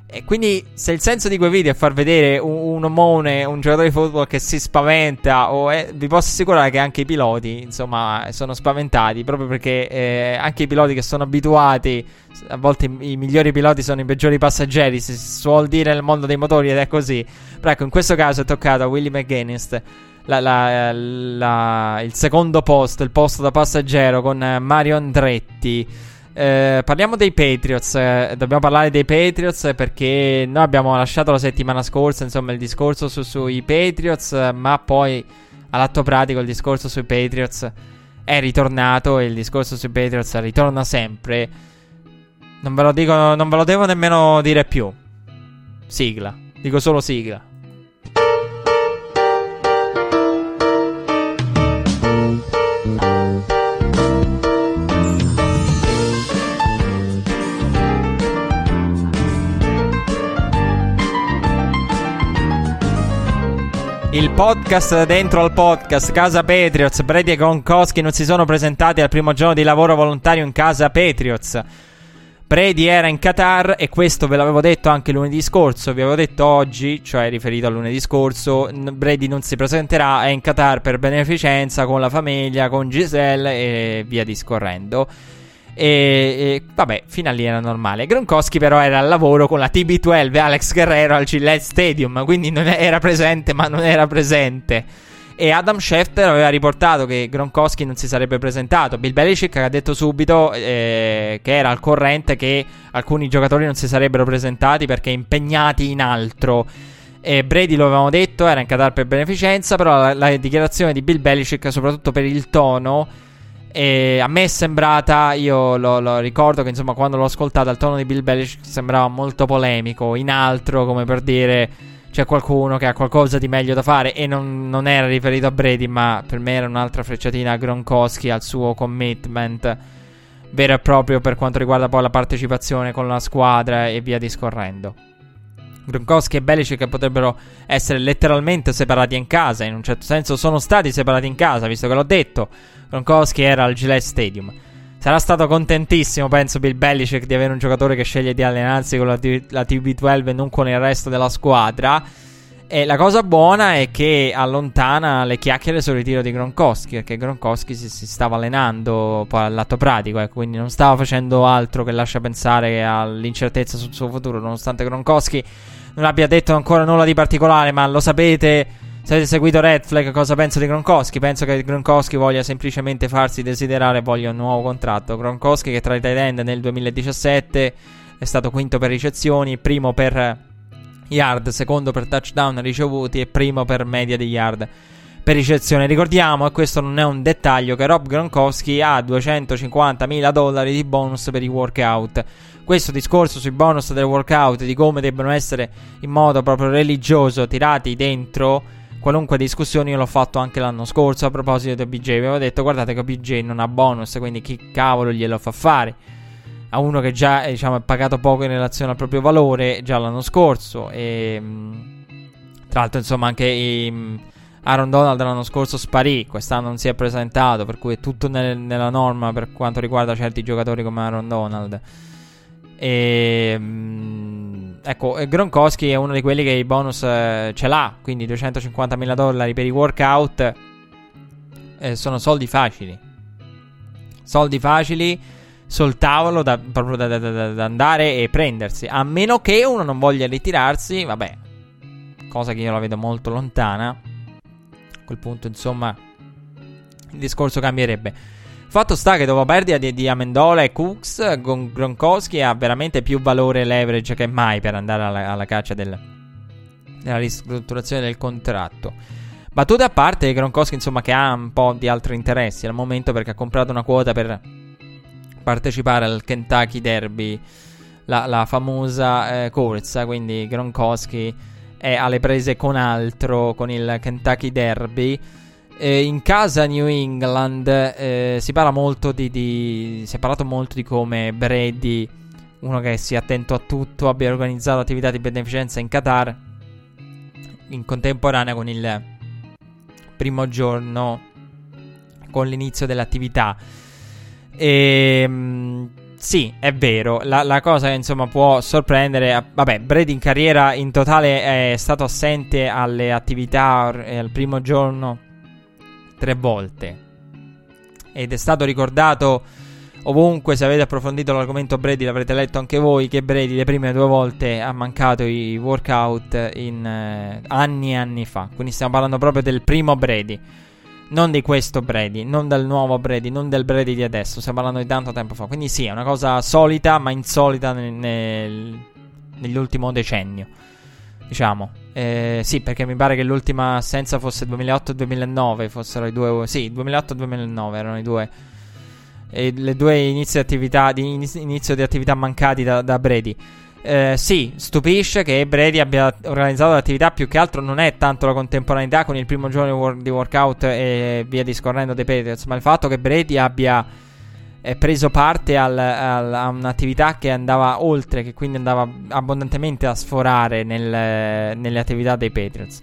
e quindi, se il senso di quei video è far vedere un, un omone, un giocatore di football che si spaventa, è, vi posso assicurare che anche i piloti, insomma, sono spaventati proprio perché eh, anche i piloti che sono abituati, a volte i, i, migliori piloti sono i peggiori passeggeri, si suol dire nel mondo dei motori ed è così. Però ecco, in questo caso è toccato a Willie McGuinness. La, la, la, il secondo posto, il posto da passeggero con Mario Andretti. Eh, parliamo dei Patriots. Eh, dobbiamo parlare dei Patriots perché noi abbiamo lasciato la settimana scorsa, insomma, il discorso su, sui Patriots, ma poi all'atto pratico il discorso sui Patriots è ritornato e il discorso sui Patriots ritorna sempre. Non ve lo dico, non ve lo devo nemmeno dire più. Sigla. Dico solo sigla. Il podcast dentro al podcast Casa Patriots. Brady e Gronkowski non si sono presentati al primo giorno di lavoro volontario in casa Patriots. Brady era in Qatar e questo ve l'avevo detto anche lunedì scorso. Vi avevo detto oggi, cioè riferito a lunedì scorso. Brady non si presenterà, è in Qatar per beneficenza con la famiglia, con Giselle e via discorrendo. E, e, vabbè, fino a lì era normale. Gronkowski però era al lavoro con la TB12 Alex Guerrero al Gillette Stadium, quindi non era presente, ma non era presente. E Adam Schefter aveva riportato che Gronkowski non si sarebbe presentato. Bill Belichick ha detto subito eh, che era al corrente che alcuni giocatori non si sarebbero presentati perché impegnati in altro. E Brady lo avevamo detto, era in Qatar per beneficenza, però la, la dichiarazione di Bill Belichick, soprattutto per il tono e a me è sembrata, io lo, lo, ricordo che insomma quando l'ho ascoltata il tono di Bill Belichick sembrava molto polemico, in altro come per dire c'è qualcuno che ha qualcosa di meglio da fare e non, non era riferito a Brady ma per me era un'altra frecciatina a Gronkowski, al suo commitment vero e proprio per quanto riguarda poi la partecipazione con la squadra e via discorrendo. Gronkowski e Belichick potrebbero essere letteralmente separati in casa, in un certo senso sono stati separati in casa, visto che l'ho detto. Gronkowski era al Gillette Stadium. Sarà stato contentissimo, penso, Bill Belichick di avere un giocatore che sceglie di allenarsi con la, t- la TB12 e non con il resto della squadra. E la cosa buona è che allontana le chiacchiere sul ritiro di Gronkowski, perché Gronkowski si, si stava allenando poi all'atto pratico, eh, quindi non stava facendo altro che lascia pensare all'incertezza sul suo futuro, nonostante Gronkowski non abbia detto ancora nulla di particolare, ma lo sapete se avete seguito Red Flag, cosa penso di Gronkowski? Penso che Gronkowski voglia semplicemente farsi desiderare, voglia un nuovo contratto. Gronkowski che tra i tight end nel 2017 è stato quinto per ricezioni, primo per yard, secondo per touchdown ricevuti e primo per media di yard per ricezione. Ricordiamo, e questo non è un dettaglio, che Rob Gronkowski ha 250 mila dollari di bonus per i workout. Questo discorso sui bonus del workout, di come debbano essere in modo proprio religioso tirati dentro qualunque discussione, io l'ho fatto anche l'anno scorso a proposito di OBJ. Vi avevo detto, guardate che OBJ non ha bonus, quindi chi cavolo glielo fa fare? A uno che già diciamo, è pagato poco in relazione al proprio valore già l'anno scorso. E tra l'altro, insomma, anche i Aaron Donald l'anno scorso sparì, quest'anno non si è presentato, per cui è tutto nel, nella norma per quanto riguarda certi giocatori come Aaron Donald. E, mm, ecco, Gronkowski è uno di quelli che i bonus eh, ce l'ha, quindi 250 mila dollari per i workout eh, sono soldi facili. Soldi facili sul tavolo da, proprio da, da, da, andare e prendersi. A meno che uno non voglia ritirarsi, vabbè, cosa che io la vedo molto lontana quel punto, insomma, il discorso cambierebbe. Fatto sta che dopo perdita di, di Amendola e Cooks, Gronkowski ha veramente più valore leverage che mai per andare alla, alla caccia del, della ristrutturazione del contratto. Battute a parte, Gronkowski, insomma, che ha un po' di altri interessi al momento perché ha comprato una quota per partecipare al Kentucky Derby, la, la famosa eh, corsa. Quindi Gronkowski è alle prese con altro, con il Kentucky Derby. Eh, in casa New England eh, si parla molto di, di, Si è parlato molto di come Brady, uno che sia attento a tutto, abbia organizzato attività di beneficenza in Qatar. In contemporanea con il primo giorno, con l'inizio dell'attività. E. Ehm, sì, è vero. La, la, cosa che insomma può sorprendere. Vabbè, Brady in carriera in totale è stato assente alle attività al primo giorno tre volte. Ed è stato ricordato ovunque. Se avete approfondito l'argomento Brady, l'avrete letto anche voi. Che Brady le prime due volte ha mancato i workout in eh, anni e anni fa. Quindi stiamo parlando proprio del primo Brady. Non di questo Brady, non del nuovo Brady, non del Brady di adesso. Stiamo parlando di tanto tempo fa. Quindi sì, è una cosa solita, ma insolita nel, nel, nell'ultimo decennio. Diciamo. Eh, sì, perché mi pare che l'ultima assenza fosse 2008-2009. Fossero i due. Sì, 2008-2009 erano i due. E le due inizi di attività, di inizio di attività mancati da, da Brady. Eh, sì, stupisce che Brady abbia organizzato l'attività. Più che altro non è tanto la contemporaneità con il primo giorno di workout e via discorrendo dei Patriots, ma il fatto che Brady abbia preso parte al, al, a un'attività che andava oltre, che quindi andava abbondantemente a sforare nel, nelle attività dei Patriots.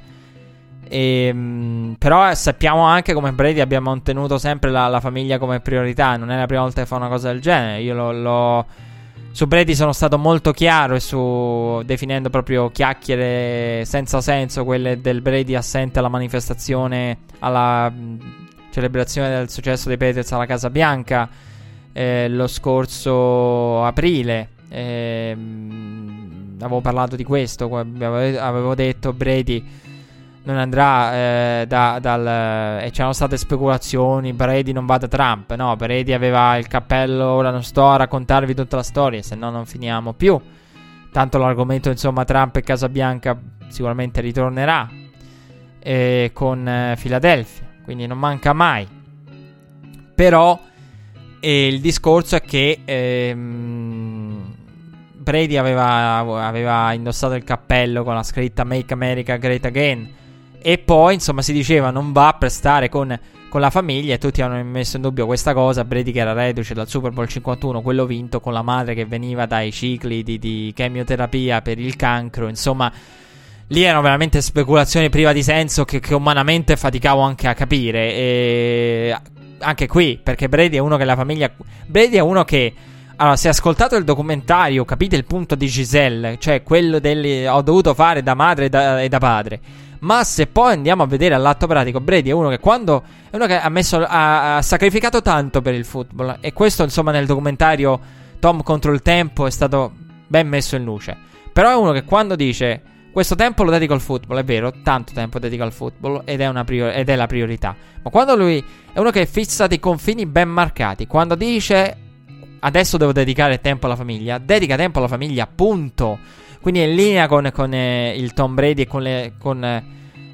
E, ehm, però eh, sappiamo anche come Brady abbia mantenuto sempre la, la, famiglia come priorità. Non è la prima volta che fa una cosa del genere. Io lo, lo su Brady sono stato molto chiaro su definendo proprio chiacchiere senza senso quelle del Brady assente alla manifestazione alla mh, celebrazione del successo dei Patriots alla Casa Bianca eh, lo scorso aprile eh, avevo parlato di questo avevo detto Brady non andrà eh, da, dal... e c'erano state speculazioni, Brady non va da Trump, no, Brady aveva il cappello, ora non sto a raccontarvi tutta la storia, se no non finiamo più. Tanto l'argomento, insomma, Trump e Casa Bianca sicuramente ritornerà eh, con eh, Philadelphia, quindi non manca mai. Però eh, il discorso è che ehm, Brady aveva, aveva indossato il cappello con la scritta Make America Great Again e poi, insomma, si diceva non va per stare con, con la famiglia e tutti hanno messo in dubbio questa cosa. Brady che era reduce dal Super Bowl 51, quello vinto con la madre che veniva dai cicli di, di chemioterapia per il cancro. Insomma, lì erano veramente speculazioni priva di senso che, che umanamente faticavo anche a capire. E anche qui, perché Brady è uno che la famiglia... Brady è uno che... Allora, se ascoltato il documentario, capite il punto di Giselle, cioè quello del ho dovuto fare da madre e da, e da padre. Ma se poi andiamo a vedere all'atto pratico, Brady è uno che quando. È uno che ha, messo, ha, ha sacrificato tanto per il football. E questo, insomma, nel documentario Tom contro il tempo è stato ben messo in luce. Però è uno che quando dice. Questo tempo lo dedico al football, è vero, tanto tempo dedico al football ed è, prior- ed è la priorità. Ma quando lui è uno che fissa dei confini ben marcati, quando dice adesso devo dedicare tempo alla famiglia, dedica tempo alla famiglia, punto. Quindi è in linea con, con eh, il Tom Brady e con, le, con eh,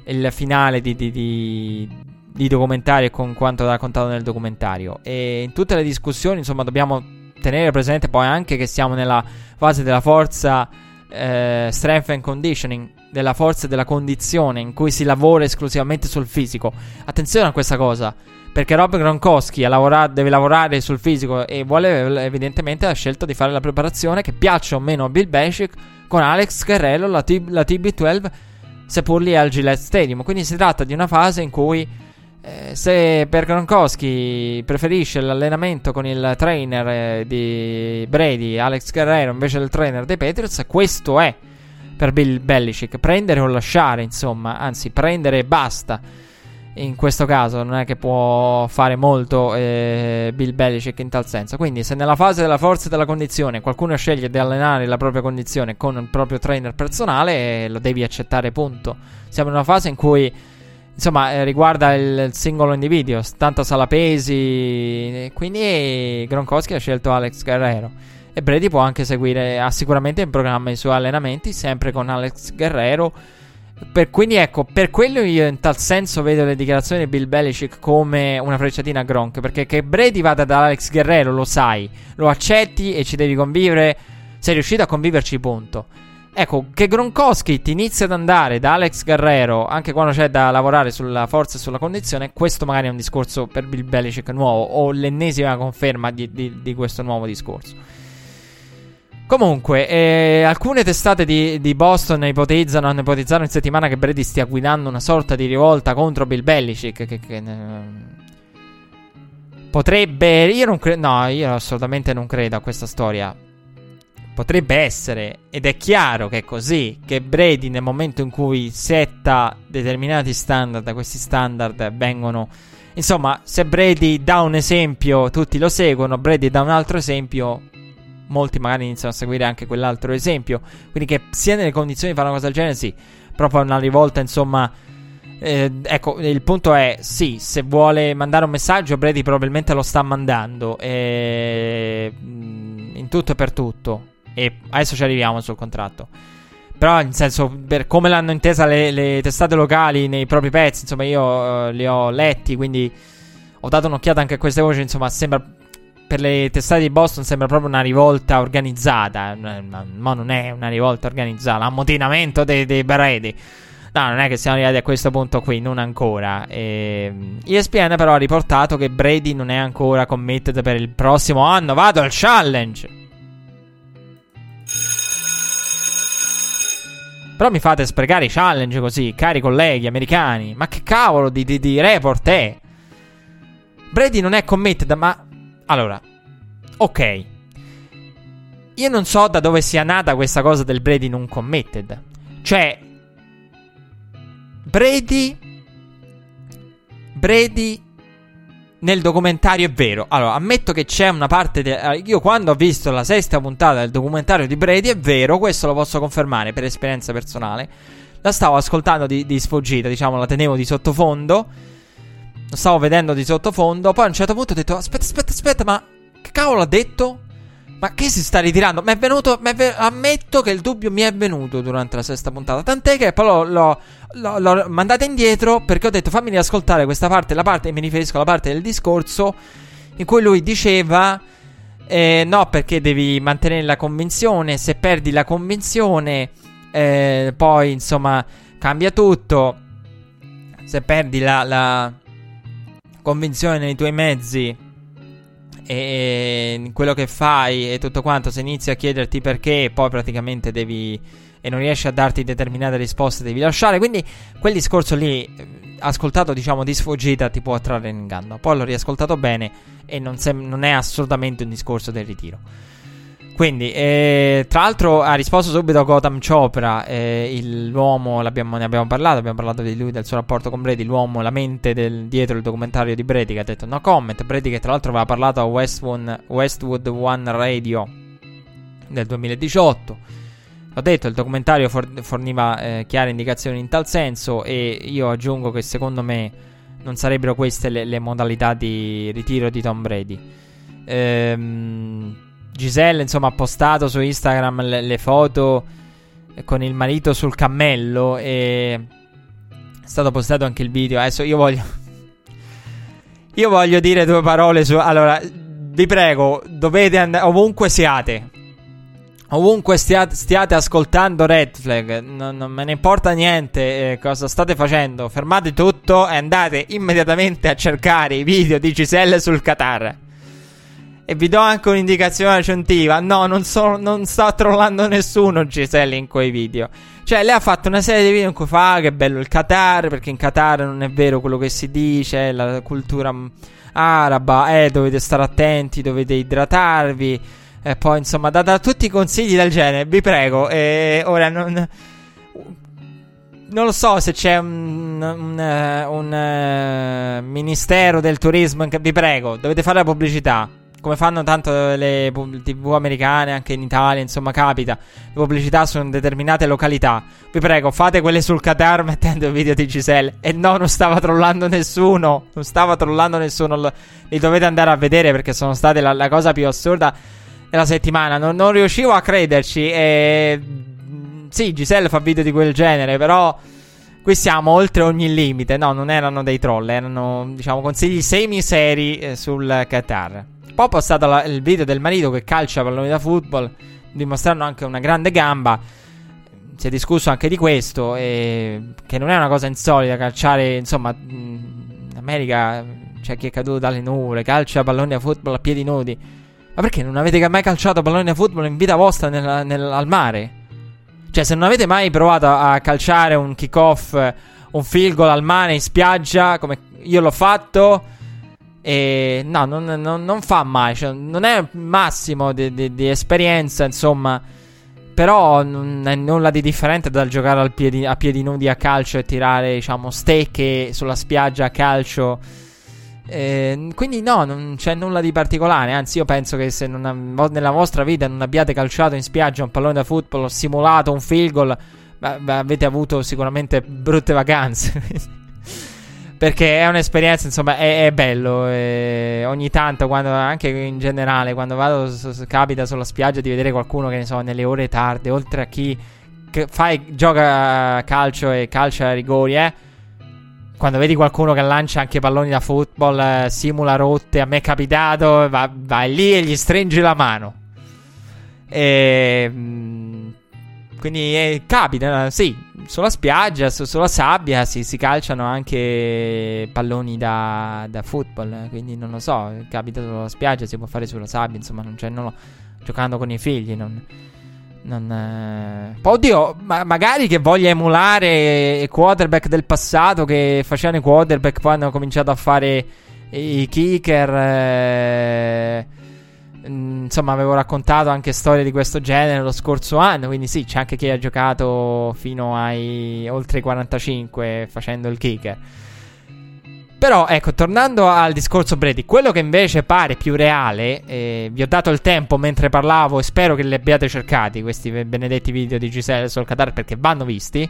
il finale di, di, di, di documentario e con quanto raccontato nel documentario. E in tutte le discussioni, insomma, dobbiamo tenere presente poi anche che siamo nella fase della forza eh, strength and conditioning, della forza e della condizione in cui si lavora esclusivamente sul fisico. Attenzione a questa cosa. Perché Rob Gronkowski lavora- deve lavorare sul fisico e vuole evidentemente la scelta di fare la preparazione che piaccia o meno a Bill Belichick con Alex Guerrero, la, T- la TB12, seppur lì al Gillette Stadium. Quindi si tratta di una fase in cui eh, se per Gronkowski preferisce l'allenamento con il trainer eh, di Brady, Alex Guerrero, invece del trainer dei Patriots, questo è per Bill Belichick. Prendere o lasciare, insomma, anzi prendere e basta in questo caso non è che può fare molto eh, Bill Belichick in tal senso. Quindi, se nella fase della forza e della condizione qualcuno sceglie di allenare la propria condizione con il proprio trainer personale, lo devi accettare, punto. Siamo in una fase in cui, insomma, eh, riguarda il, singolo individuo, tanta sala pesi. Quindi, Gronkowski ha scelto Alex Guerrero. E Brady può anche seguire, ha sicuramente in programma i suoi allenamenti, sempre con Alex Guerrero per, quindi ecco, per quello io in tal senso vedo le dichiarazioni di Bill Belichick come una frecciatina a Gronk. Perché che Brady vada da Alex Guerrero lo sai, lo accetti e ci devi convivere. Sei riuscito a conviverci, punto. Ecco, che Gronkowski ti inizia ad andare da Alex Guerrero, anche quando c'è da lavorare sulla forza e sulla condizione, questo magari è un discorso per Bill Belichick nuovo, o l'ennesima conferma di, di, di questo nuovo discorso. Comunque, eh, alcune testate di, di, Boston ipotizzano, hanno ipotizzato in settimana che Brady stia guidando una sorta di rivolta contro Bill Belichick. Che, che, eh, potrebbe. Io non credo. No, io assolutamente non credo a questa storia. Potrebbe essere, ed è chiaro che è così, che Brady nel momento in cui setta determinati standard, questi standard vengono... Insomma, se Brady dà un esempio, tutti lo seguono, Brady dà un altro esempio, molti magari iniziano a seguire anche quell'altro esempio. Quindi che sia nelle condizioni di fare una cosa del genere, sì. Proprio una rivolta, insomma. Eh, ecco, il punto è: sì, se vuole mandare un messaggio, Brady probabilmente lo sta mandando. Eh, in tutto e per tutto. E adesso ci arriviamo sul contratto. Però, in senso, per come l'hanno intesa le, le testate locali nei propri pezzi, insomma, io uh, li ho letti, quindi ho dato un'occhiata anche a queste voci. Insomma, sembra per le testate di Boston sembra proprio una rivolta organizzata. Ma non è una rivolta organizzata, l'ammutinamento dei, dei Brady. No, non è che siamo arrivati a questo punto qui, non ancora. E... ESPN però ha riportato che Brady non è ancora committed per il prossimo anno. Vado al challenge. Però mi fate sprecare i challenge così, cari colleghi americani. Ma che cavolo di, di, di report è? Brady non è committed, ma allora, ok. Io non so da dove sia nata questa cosa del Brady non committed. Cioè, Brady. Brady. Nel documentario è vero. Allora, ammetto che c'è una parte. De- eh, io quando ho visto la sesta puntata del documentario di Brady è vero, questo lo posso confermare per esperienza personale. La stavo ascoltando di, di sfuggita, diciamo, la tenevo di sottofondo lo stavo vedendo di sottofondo. Poi a un certo punto ho detto: Aspetta, aspetta, aspetta, ma che cavolo ha detto? Ma che si sta ritirando? Mi è venuto. M'è ammetto che il dubbio mi è venuto durante la sesta puntata. Tant'è che poi l'ho, l'ho, l'ho, l'ho mandata indietro perché ho detto: fammi riascoltare questa parte. La parte, mi riferisco alla parte del discorso in cui lui diceva. Eh, no, perché devi mantenere la convinzione. Se perdi la convinzione, eh, poi insomma cambia tutto. Se perdi la, la convinzione nei tuoi mezzi e quello che fai e tutto quanto, se inizi a chiederti perché, poi praticamente devi e non riesci a darti determinate risposte, devi lasciare. Quindi quel discorso lì, ascoltato diciamo di sfuggita, ti può attrarre in inganno. Poi l'ho riascoltato bene e non, sem- non è assolutamente un discorso del ritiro. Quindi, eh, tra l'altro, ha risposto subito Gotham Chopra. Eh, l'uomo, ne abbiamo parlato. Abbiamo parlato di lui, del suo rapporto con Brady. L'uomo, la mente del, dietro il documentario di Brady. Che ha detto no comment. Brady, che tra l'altro aveva parlato a Westwood, Westwood One Radio del 2018. Ho detto, il documentario forniva eh, chiare indicazioni in tal senso. E io aggiungo che secondo me non sarebbero queste le, le modalità di ritiro di Tom Brady. Ehm Giselle, insomma, ha postato su Instagram le, le foto con il marito sul cammello e È stato postato anche il video. Adesso io voglio. <laughs> Io voglio dire due parole su. Allora, vi prego, dovete andare ovunque siate. Ovunque stiate, stiate ascoltando Red Flag, non, non, me ne importa niente eh, cosa state facendo. Fermate tutto e andate immediatamente a cercare i video di Giselle sul Qatar. E vi do anche un'indicazione aggiuntiva. No, non, so, non sta trollando nessuno Giselle in quei video. Cioè, lei ha fatto una serie di video in cui fa ah, che bello il Qatar, perché in Qatar non è vero quello che si dice, la cultura araba, eh, dovete stare attenti, dovete idratarvi. E poi, insomma, da, tutti i consigli del genere, vi prego. E ora non. Non lo so se c'è un, un, un uh, ministero del turismo. Vi prego, dovete fare la pubblicità. Come fanno tanto le tv americane, anche in Italia, insomma, capita. Le pubblicità su determinate località. Vi prego, fate quelle sul Qatar <laughs> mettendo il video di Giselle. E no, non stava trollando nessuno. Non stava trollando nessuno. Li dovete andare a vedere perché sono state la, la cosa più assurda della settimana. Non, non riuscivo a crederci. E. Sì, Giselle fa video di quel genere, però. Qui siamo oltre ogni limite. No, non erano dei troll, erano, diciamo, consigli semi-seri eh, sul Qatar. Ho postato la, il video del marito che calcia palloni da football, dimostrando anche una grande gamba. Si è discusso anche di questo, e, che non è una cosa insolita calciare, insomma, in America c'è chi è caduto dalle nuvole, calcia palloni da football a piedi nudi. Ma perché non avete mai calciato palloni da football in vita vostra nel, nel, al mare? Cioè, se non avete mai provato a calciare un kick-off, un field goal al mare in spiaggia, come io l'ho fatto, e no, non, non, non fa mai. Cioè, non è il massimo di, di, di, esperienza, insomma. Però non è nulla di differente dal giocare piedi, a piedi nudi a calcio e tirare, diciamo, stecche sulla spiaggia a calcio. Eh, quindi no, non c'è nulla di particolare. Anzi, io penso che se non, nella vostra vita non abbiate calciato in spiaggia un pallone da football, simulato un field goal, beh, avete avuto sicuramente brutte vacanze. <laughs> Perché è un'esperienza, insomma, è, è bello. E ogni tanto, quando, anche in generale, quando vado, s- capita sulla spiaggia di vedere qualcuno che ne so, nelle ore tarde, oltre a chi fai, gioca calcio e calcia a rigori, eh. Quando vedi qualcuno che lancia anche palloni da football, eh, simula rotte, a me è capitato, va, vai lì e gli stringi la mano. E. Quindi eh, capita, sì, sulla spiaggia, su, sulla sabbia si, si, calciano anche palloni da, da, football. Quindi non lo so, capita sulla spiaggia, si può fare sulla sabbia, insomma, non c'è, non lo, giocando con i figli, non... Non, eh... Oddio, ma magari che voglia emulare i quarterback del passato che facevano i quarterback, poi hanno cominciato a fare i kicker. Eh insomma, avevo raccontato anche storie di questo genere lo scorso anno. Quindi, sì, c'è anche chi ha giocato fino ai oltre i 45 facendo il kicker. Però, ecco, tornando al discorso Brady, quello che invece pare più reale, eh, vi ho dato il tempo mentre parlavo e spero che li abbiate cercati questi benedetti video di Giselle sul Qatar perché vanno visti.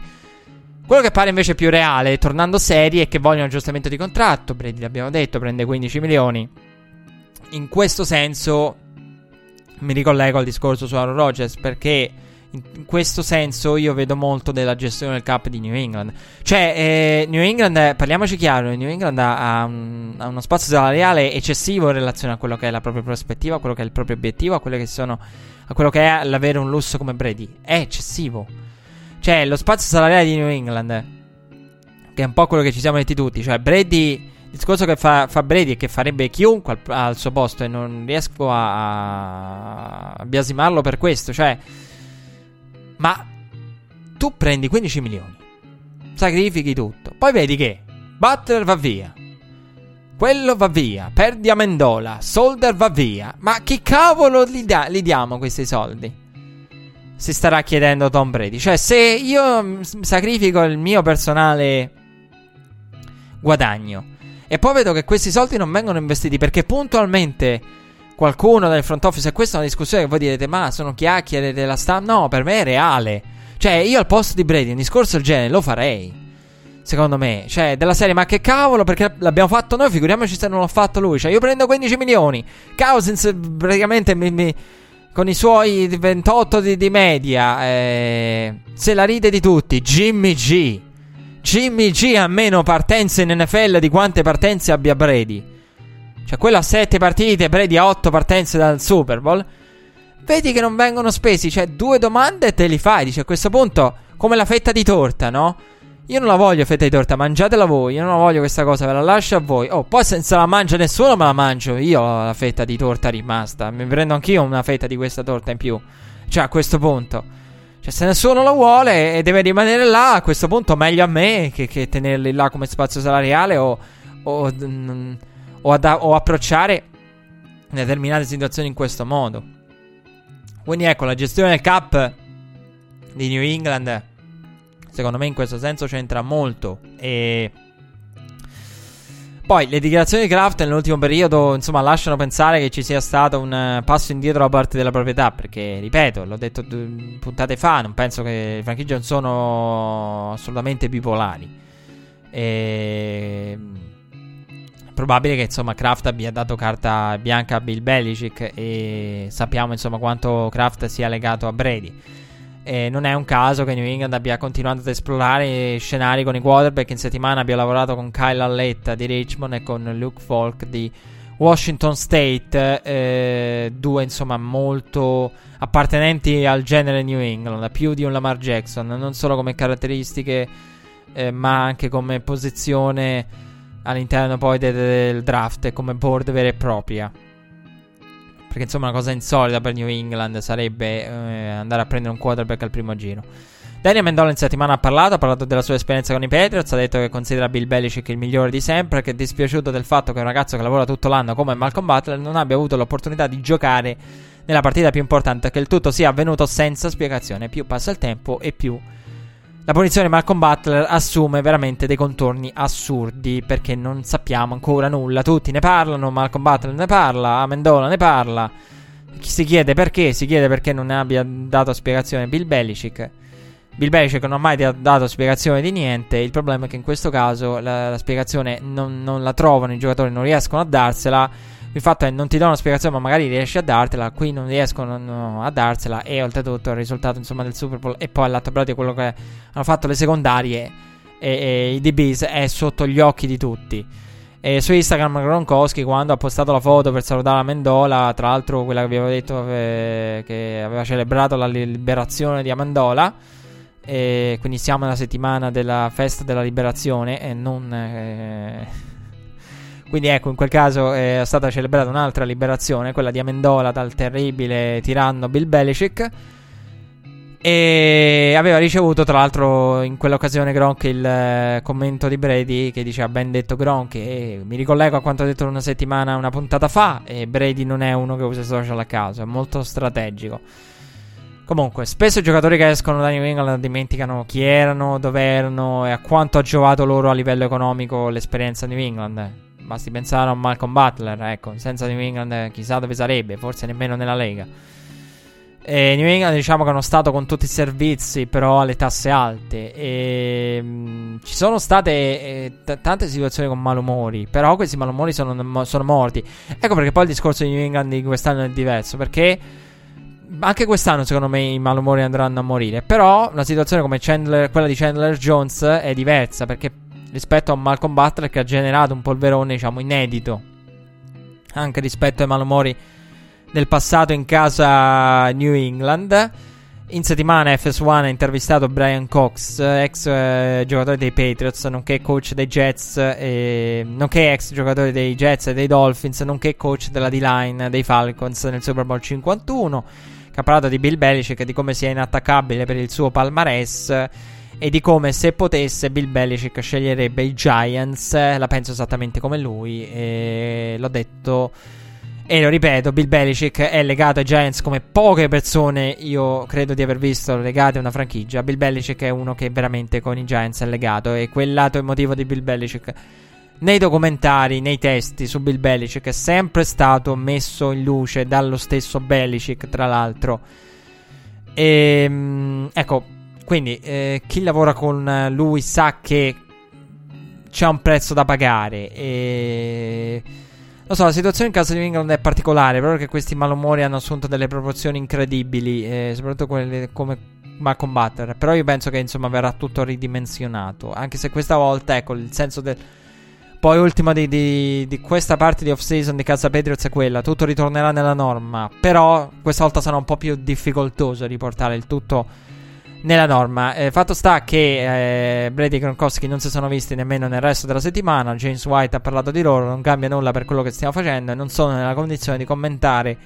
Quello che pare invece più reale, tornando seri, è che vogliono aggiustamento di contratto. Brady, l'abbiamo detto, prende 15 milioni. In questo senso, mi ricollego al discorso su Aaron Rodgers perché in questo senso io vedo molto della gestione del cap di New England. Cioè, eh, New England, parliamoci chiaro, New England ha, un, ha, uno spazio salariale eccessivo in relazione a quello che è la propria prospettiva, a quello che è il proprio obiettivo, a che, sono, a quello che è l'avere un lusso come Brady. È eccessivo. Cioè, lo spazio salariale di New England, che è un po' quello che ci siamo detti tutti, cioè Brady il discorso che fa, fa Brady e che farebbe chiunque al, al, suo posto e non riesco a, a biasimarlo per questo, cioè... Ma tu prendi 15 milioni, sacrifichi tutto, poi vedi che Butler va via, quello va via, perdi Amendola, Solder va via, ma chi cavolo li, da, li diamo questi soldi? Si starà chiedendo Tom Brady. Cioè, se io sacrifico il mio personale guadagno e poi vedo che questi soldi non vengono investiti perché puntualmente qualcuno del front office, e questa è una discussione che voi direte, ma sono chiacchiere della stampa. No, per me è reale. Cioè, io al posto di Brady un discorso del genere lo farei. Secondo me, cioè, della serie, ma che cavolo, perché l'abbiamo fatto noi, figuriamoci se non l'ha fatto lui. Cioè, io prendo 15 milioni. Cousins praticamente mi, mi, con i suoi 28 di, di media, eh, se la ride di tutti. Jimmy G. Jimmy G ha meno partenze in NFL di quante partenze abbia Brady. Cioè, quello a 7 partite, Brady ha 8 partenze dal Super Bowl. Vedi che non vengono spesi. Cioè, due domande te li fai. Dice a questo punto, come la fetta di torta, no? Io non la voglio fetta di torta, mangiatela voi. Io non la voglio questa cosa, ve la lascio a voi. Oh, poi senza la mangia nessuno, me la mangio io la fetta di torta rimasta. Mi prendo anch'io una fetta di questa torta in più. Cioè, a questo punto. Cioè, se nessuno lo vuole e deve rimanere là, a questo punto meglio a me che, che tenerli là come spazio salariale o, o, mm, o, ad, o approcciare determinate situazioni in questo modo. Quindi ecco, la gestione del cap di New England, secondo me in questo senso c'entra molto. E poi le dichiarazioni di Kraft nell'ultimo periodo, insomma, lasciano pensare che ci sia stato un uh, passo indietro da parte della proprietà. Perché, ripeto, l'ho detto d- puntate fa, non penso che i franchigie non sono assolutamente bipolari. E... Probabile che insomma Kraft abbia dato carta bianca a Bill Belichick e sappiamo insomma quanto Kraft sia legato a Brady. E non è un caso che New England abbia continuato ad esplorare scenari con i quarterback. In settimana abbia lavorato con Kyle Alletta di Richmond e con Luke Falk di Washington State. Eh, due insomma molto appartenenti al genere New England, più di un Lamar Jackson, non solo come caratteristiche eh, ma anche come posizione all'interno poi de- del draft e come board vera e propria. Perché insomma una cosa insolita per New England sarebbe eh, andare a prendere un quarterback al primo giro. Daniel Mendola in settimana ha parlato, ha parlato della sua esperienza con i Patriots, ha detto che considera Bill Belichick il migliore di sempre, che è dispiaciuto del fatto che un ragazzo che lavora tutto l'anno come Malcolm Butler non abbia avuto l'opportunità di giocare nella partita più importante, che il tutto sia avvenuto senza spiegazione, più passa il tempo e più la punizione di Malcolm Butler assume veramente dei contorni assurdi perché non sappiamo ancora nulla. Tutti ne parlano, Malcolm Butler ne parla, Amendola ne parla. Chi si chiede perché, si chiede perché non ne abbia dato spiegazione Bill Belichick. Bill Belichick non ha mai dato spiegazione di niente. Il problema è che in questo caso la, la spiegazione non, non la trovano, i giocatori non riescono a darsela il fatto è che non ti do una spiegazione, ma magari riesci a dartela. Qui non riescono no, a darsela. E oltretutto il risultato insomma, del Super Bowl e poi all'atto pratica quello che hanno fatto le secondarie e, e i DBs è sotto gli occhi di tutti. E su Instagram Gronkowski quando ha postato la foto per salutare la Amendola, tra l'altro quella che vi avevo detto eh, che aveva celebrato la liberazione di Amendola. E quindi siamo nella settimana della festa della liberazione e non eh, quindi ecco, in quel caso è stata celebrata un'altra liberazione, quella di Amendola dal terribile tiranno Bill Belichick. E aveva ricevuto tra l'altro in quell'occasione Gronk il eh, commento di Brady che diceva ben detto Gronk e mi ricollego a quanto ho detto una settimana, una puntata fa e Brady non è uno che usa social a caso, è molto strategico. Comunque, spesso i giocatori che escono da New England dimenticano chi erano, dove erano e a quanto ha giovato loro a livello economico l'esperienza New England. Basti pensare a Malcolm Butler, ecco, senza New England chissà dove sarebbe, forse nemmeno nella Lega. E New England diciamo che è uno stato con tutti i servizi, però alle tasse alte. E, mh, mm, ci sono state eh, t- tante situazioni con malumori, però questi malumori sono, sono, morti. Ecco perché poi il discorso di New England di quest'anno è diverso, perché anche quest'anno secondo me i malumori andranno a morire. Però una situazione come Chandler, quella di Chandler Jones è diversa, perché rispetto a Malcolm Butler che ha generato un polverone, diciamo, inedito. Anche rispetto ai malumori del passato in casa New England. In settimana FS1 ha intervistato Brian Cox, ex eh, giocatore dei Patriots, nonché coach dei Jets, eh, nonché ex giocatore dei Jets e dei Dolphins, nonché coach della D-line dei Falcons nel Super Bowl 51, che ha parlato di Bill Belichick e di come sia inattaccabile per il suo palmarès e di come se potesse Bill Belichick sceglierebbe i Giants. La penso esattamente come lui e l'ho detto e lo ripeto, Bill Belichick è legato ai Giants come poche persone io credo di aver visto legate a una franchigia. Bill Belichick è uno che veramente con i Giants è legato e quel lato emotivo di Bill Belichick nei documentari, nei testi su Bill Belichick è sempre stato messo in luce dallo stesso Belichick, tra l'altro. E ehm, ecco, quindi eh, chi lavora con lui sa che c'è un prezzo da pagare. E. Lo so, la situazione in casa di England è particolare, proprio che questi malumori hanno assunto delle proporzioni incredibili, eh, soprattutto quelle come Malcolm combattere. Però io penso che insomma verrà tutto ridimensionato. Anche se questa volta, ecco, il senso del. Poi ultima di, di, di, questa parte di off-season di Casa Patriots è quella, tutto ritornerà nella norma, però questa volta sarà un po' più difficoltoso riportare il tutto nella norma. Eh, fatto sta che eh, Brady e Gronkowski non si sono visti nemmeno nel resto della settimana, James White ha parlato di loro, non cambia nulla per quello che stiamo facendo e non sono nella condizione di commentare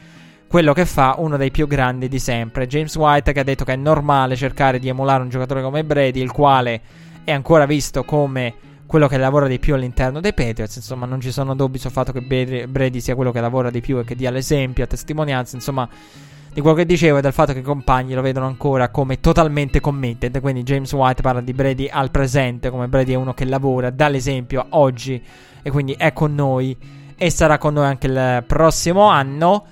quello che fa uno dei più grandi di sempre. James White che ha detto che è normale cercare di emulare un giocatore come Brady, il quale è ancora visto come quello che lavora di più all'interno dei Patriots. Insomma, non ci sono dubbi sul fatto che Brady sia quello che lavora di più e che dia l'esempio, a testimonianza. Insomma, di quello che dicevo e del fatto che i compagni lo vedono ancora come totalmente committed. Quindi James White parla di Brady al presente, come Brady è uno che lavora, dà l'esempio oggi e quindi è con noi e sarà con noi anche il prossimo anno.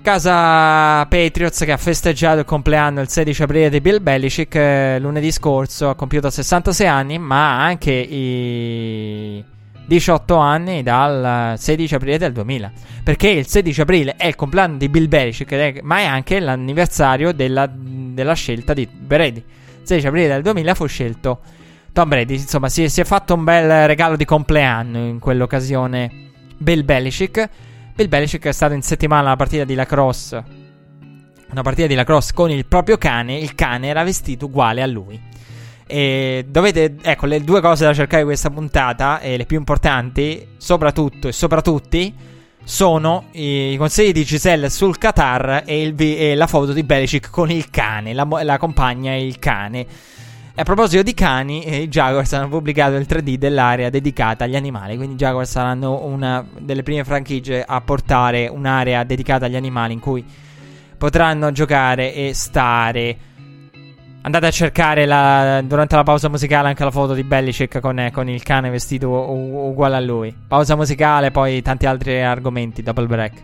Casa Patriots che ha festeggiato il compleanno il 16 aprile di Bill Belichick eh, lunedì scorso, ha compiuto 66 anni, ma anche i 18 anni dal 16 aprile del 2000. Perché il 16 aprile è il compleanno di Bill Belichick, ma è anche l'anniversario della, della scelta di Brady. Il 16 aprile del 2000 fu scelto Tom Brady. Insomma, si, si è fatto un bel regalo di compleanno in quell'occasione Bill Belichick. Bill Belichick è stato in settimana alla partita di lacrosse. Una partita di lacrosse con il proprio cane. Il cane era vestito uguale a lui. E dovete, ecco, le due cose da cercare di questa puntata, e le più importanti, soprattutto e soprattutto, sono i, consigli di Giselle sul Qatar e, il, e, la foto di Belichick con il cane, la, la compagna e il cane. A proposito di cani, eh, i Jaguars hanno pubblicato il 3D dell'area dedicata agli animali. Quindi i Jaguars saranno una delle prime franchigie a portare un'area dedicata agli animali in cui potranno giocare e stare. Andate a cercare la, durante la pausa musicale anche la foto di Belichick con, con il cane vestito u- uguale a lui. Pausa musicale, poi tanti altri argomenti dopo il break.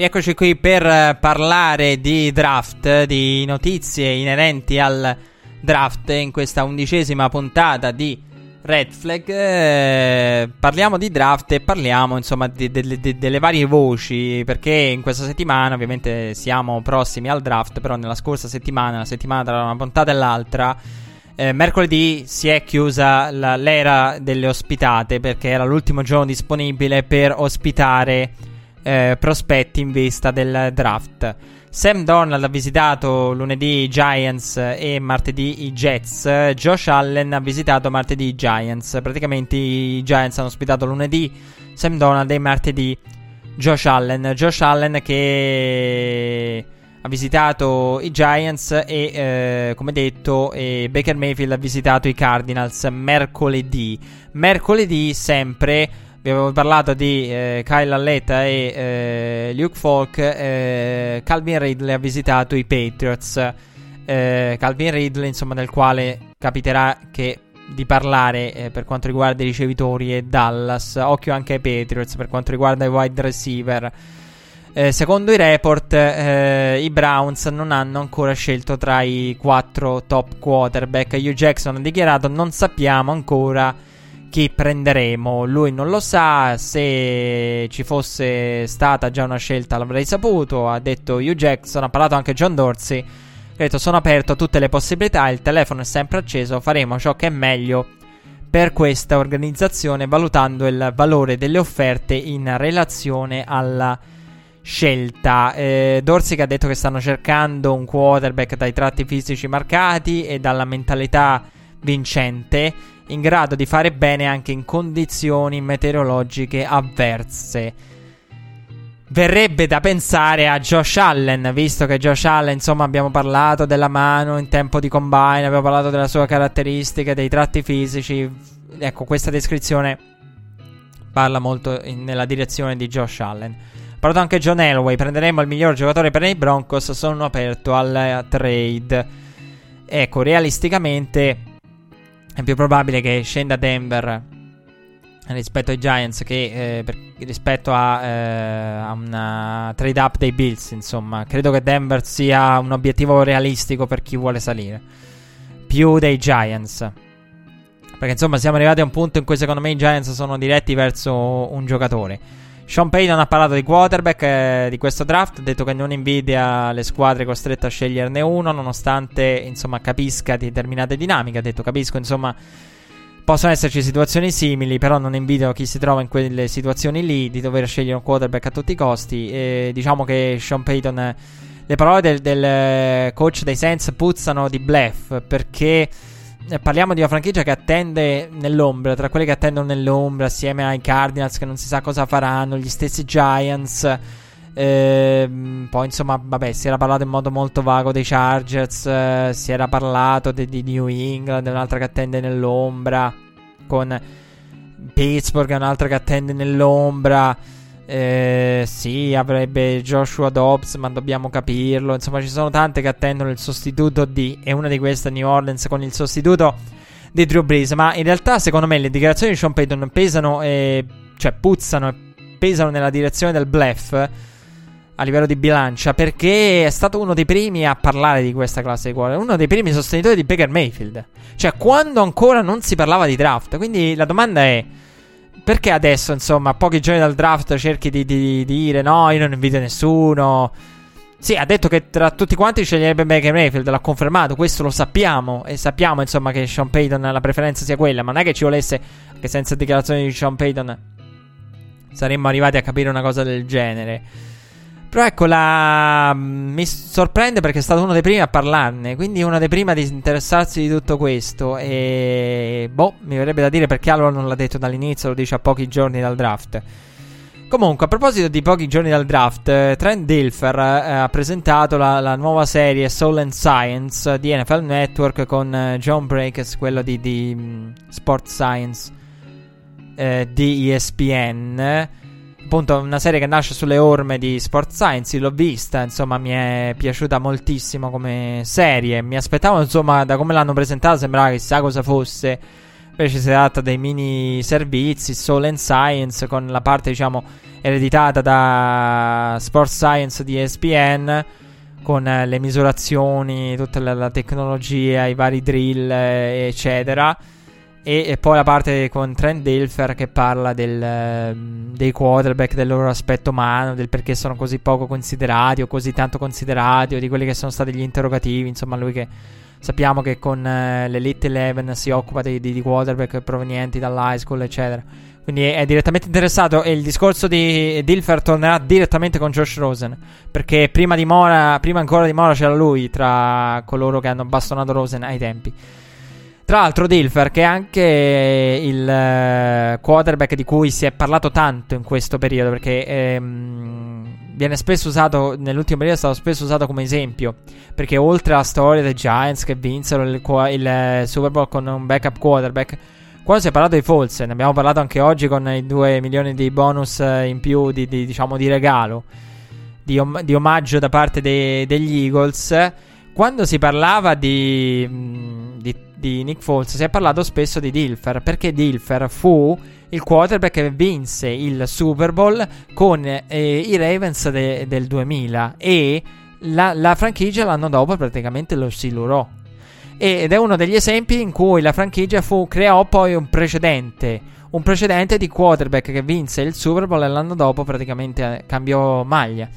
Eccoci qui per parlare di draft, di notizie inerenti al draft in questa undicesima puntata di Red Flag. Eh, parliamo di draft e parliamo insomma di, di, di, delle varie voci perché in questa settimana ovviamente siamo prossimi al draft, però nella scorsa settimana, la settimana tra una puntata e l'altra, eh, mercoledì si è chiusa la, l'era delle ospitate perché era l'ultimo giorno disponibile per ospitare eh, prospetti in vista del draft. Sam Donald ha visitato lunedì i Giants e martedì i Jets. Josh Allen ha visitato martedì i Giants. Praticamente i Giants hanno ospitato lunedì Sam Donald e martedì Josh Allen. Josh Allen che ha visitato i Giants e, eh, come detto, e Baker Mayfield ha visitato i Cardinals mercoledì. Mercoledì sempre vi avevo parlato di eh, Kyle Alletta e eh, Luke Falk. Eh, Calvin Ridley ha visitato i Patriots. Eh, Calvin Ridley, insomma, del quale capiterà che di parlare eh, per quanto riguarda i ricevitori e Dallas. Occhio anche ai Patriots per quanto riguarda i wide receiver. Eh, secondo i report, i Browns non hanno ancora scelto tra i quattro top quarterback. Hugh Jackson ha dichiarato: Non sappiamo ancora chi prenderemo. Lui non lo sa. Se ci fosse stata già una scelta, l'avrei saputo. Ha detto Hugh Jackson. Ha parlato anche John Dorsey. Ha detto: Sono aperto a tutte le possibilità. Il telefono è sempre acceso. Faremo ciò che è meglio per questa organizzazione, valutando il valore delle offerte in relazione alla scelta. Eh, Dorsey ha detto che stanno cercando un quarterback dai tratti fisici marcati e dalla mentalità vincente in grado di fare bene anche in condizioni meteorologiche avverse. Verrebbe da pensare a Josh Allen, visto che Josh Allen, insomma, abbiamo parlato della mano in tempo di combine, abbiamo parlato della sua caratteristica, dei tratti fisici. Ecco, questa descrizione parla molto in, nella direzione di Josh Allen. Ha parlato anche John Elway, prenderemo il miglior giocatore per i Broncos, sono aperto al trade. Ecco, realisticamente è più probabile che scenda Denver rispetto ai Giants che eh, per, rispetto a, eh, a, una trade up dei Bills insomma. Credo che Denver sia un obiettivo realistico per chi vuole salire. Più dei Giants. Perché insomma siamo arrivati a un punto in cui secondo me i Giants sono diretti verso un giocatore sean Payton ha parlato di quarterback eh, di questo draft ha detto che non invidia le squadre costrette a sceglierne uno nonostante insomma capisca determinate dinamiche ha detto capisco insomma Possono esserci situazioni simili, però non invidio chi si trova in quelle situazioni lì di dover scegliere un quarterback a tutti i costi. E diciamo che Sean Payton, le parole del, del coach dei Saints puzzano di bluff perché eh, parliamo di una franchigia che attende nell'ombra, tra quelle che attendono nell'ombra, assieme ai Cardinals che non si sa cosa faranno, gli stessi Giants. Eh, poi insomma, vabbè, si era parlato in modo molto vago dei Chargers, eh, si era parlato di, di New England, un'altra che attende nell'ombra, con Pittsburgh, un'altra che attende nell'ombra. Eh, sì, avrebbe Joshua Dobbs, ma dobbiamo capirlo. Insomma, ci sono tante che attendono il sostituto di. E una di queste New Orleans con il sostituto di Drew Brees. Ma in realtà, secondo me, le dichiarazioni di Sean Payton pesano, e, cioè puzzano e pesano nella direzione del bluff a livello di bilancia perché è stato uno dei primi a parlare di questa classe di cuore, uno dei primi sostenitori di Baker Mayfield. Cioè, quando ancora non si parlava di draft. Quindi la domanda è perché adesso, insomma, pochi giorni dal draft cerchi di, di, di dire no, io non invito nessuno. Sì, ha detto che tra tutti quanti sceglierebbe Baker Mayfield, l'ha confermato, questo lo sappiamo e sappiamo insomma che Sean Payton la preferenza sia quella, ma non è che ci volesse che senza dichiarazioni di Sean Payton saremmo arrivati a capire una cosa del genere. Però ecco, la... mi sorprende perché è stato uno dei primi a parlarne, quindi uno dei primi a disinteressarsi di tutto questo. E boh, mi verrebbe da dire perché allora non l'ha detto dall'inizio, lo dice a pochi giorni dal draft. Comunque, a proposito di pochi giorni dal draft, eh, Trent Dilfer eh, ha presentato la, la, nuova serie Soul and Science di NFL Network con eh, John Breakers, quello di, di um, Sport Science eh, di ESPN appunto una serie che nasce sulle orme di Sport Science, l'ho vista, insomma mi è piaciuta moltissimo come serie, mi aspettavo insomma da come l'hanno presentata sembrava chissà cosa fosse, Invece si tratta dei mini servizi, Soul and Science, con la parte, diciamo, ereditata da Sports Science di ESPN, con eh, le misurazioni, tutta la, la, tecnologia, i vari drill, eh, eccetera. E, e, poi la parte con Trent Dilfer che parla del, eh, dei quarterback, del loro aspetto umano, del perché sono così poco considerati o così tanto considerati, o di quelli che sono stati gli interrogativi. Insomma, lui che sappiamo che con eh, l'Elite Eleven si occupa di, di, di quarterback provenienti dall'high school, eccetera. Quindi è, è, direttamente interessato. E il discorso di Dilfer tornerà direttamente con Josh Rosen. Perché prima, di Mora, prima ancora di Mora c'era lui tra coloro che hanno bastonato Rosen ai tempi. Tra l'altro, Dilfer, che è anche il uh, quarterback di cui si è parlato tanto in questo periodo, perché ehm, viene spesso usato, nell'ultimo periodo è stato spesso usato come esempio, perché oltre alla storia dei Giants che vinsero il, il, il Super Bowl con un backup quarterback, quando si è parlato di False, ne abbiamo parlato anche oggi con i 2 milioni di bonus eh, in più di, di diciamo, di regalo, di, om- di, omaggio da parte de- degli Eagles. Quando si parlava di, di, Nick Foles, si è parlato spesso di Dilfer, perché Dilfer fu il quarterback che vinse il Super Bowl con eh, i Ravens de- del 2000 e la, la franchigia l'anno dopo praticamente lo silurò ed è uno degli esempi in cui la franchigia fu, creò poi un precedente. Un precedente di quarterback che vinse il Super Bowl e l'anno dopo praticamente eh, cambiò maglia.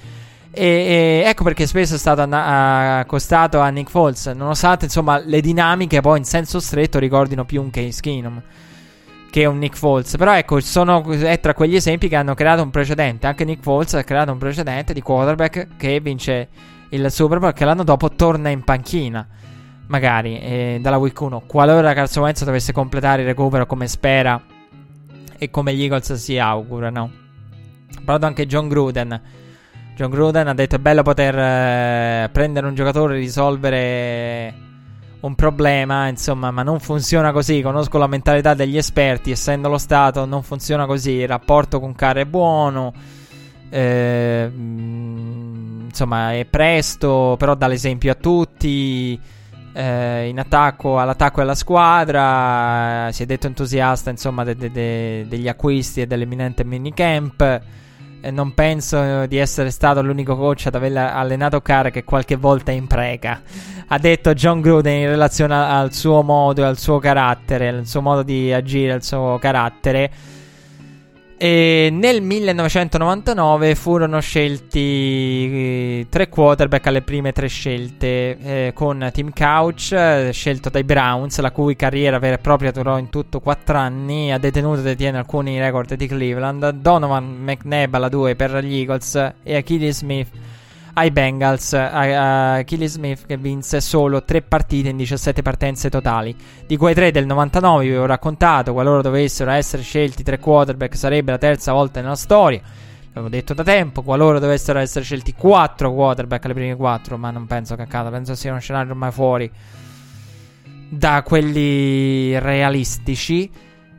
E, e ecco perché spesso è stato accostato a Nick Foles, nonostante insomma le dinamiche poi in senso stretto ricordino più un Case Keenum che un Nick Foles. Però ecco, sono, è tra quegli esempi che hanno creato un precedente. Anche Nick Foles ha creato un precedente di quarterback che vince il Super Bowl che l'anno dopo torna in panchina magari eh, dalla week 1, qualora Carson Wentz dovesse completare il recupero come spera e come gli Eagles si augurano. Ha parlato anche John Gruden. John Gruden ha detto è bello poter eh, prendere un giocatore e risolvere un problema, insomma, ma non funziona così. Conosco la mentalità degli esperti, essendo lo Stato, non funziona così. Il rapporto con Carr è buono. Eh, insomma, è presto, però dà l'esempio a tutti eh, in attacco all'attacco e alla squadra. Si è detto entusiasta insomma de- de- de- degli acquisti e dell'eminente minicamp. Non penso di essere stato l'unico coach ad aver allenato Carr che qualche volta impreca. Ha detto John Gruden in relazione al suo modo al suo carattere, al suo modo di agire, al suo carattere e nel 1999 furono scelti eh, tre quarterback alle prime tre scelte, eh, con Tim Couch, eh, scelto dai Browns, la cui carriera vera e propria durò in tutto quattro anni, ha detenuto e detiene alcuni record di Cleveland, Donovan McNabb alla 2 per gli Eagles e Achilles Smith ai Bengals, a, a Kelly Smith che vinse solo 3 partite in 17 partenze totali. Di quei 3 del 99 vi ho raccontato, qualora dovessero essere scelti 3 quarterback sarebbe la terza volta nella storia. L'avevo detto da tempo, qualora dovessero essere scelti 4 quarterback alle prime 4, ma non penso che accada, penso sia uno scenario ormai fuori da quelli realistici.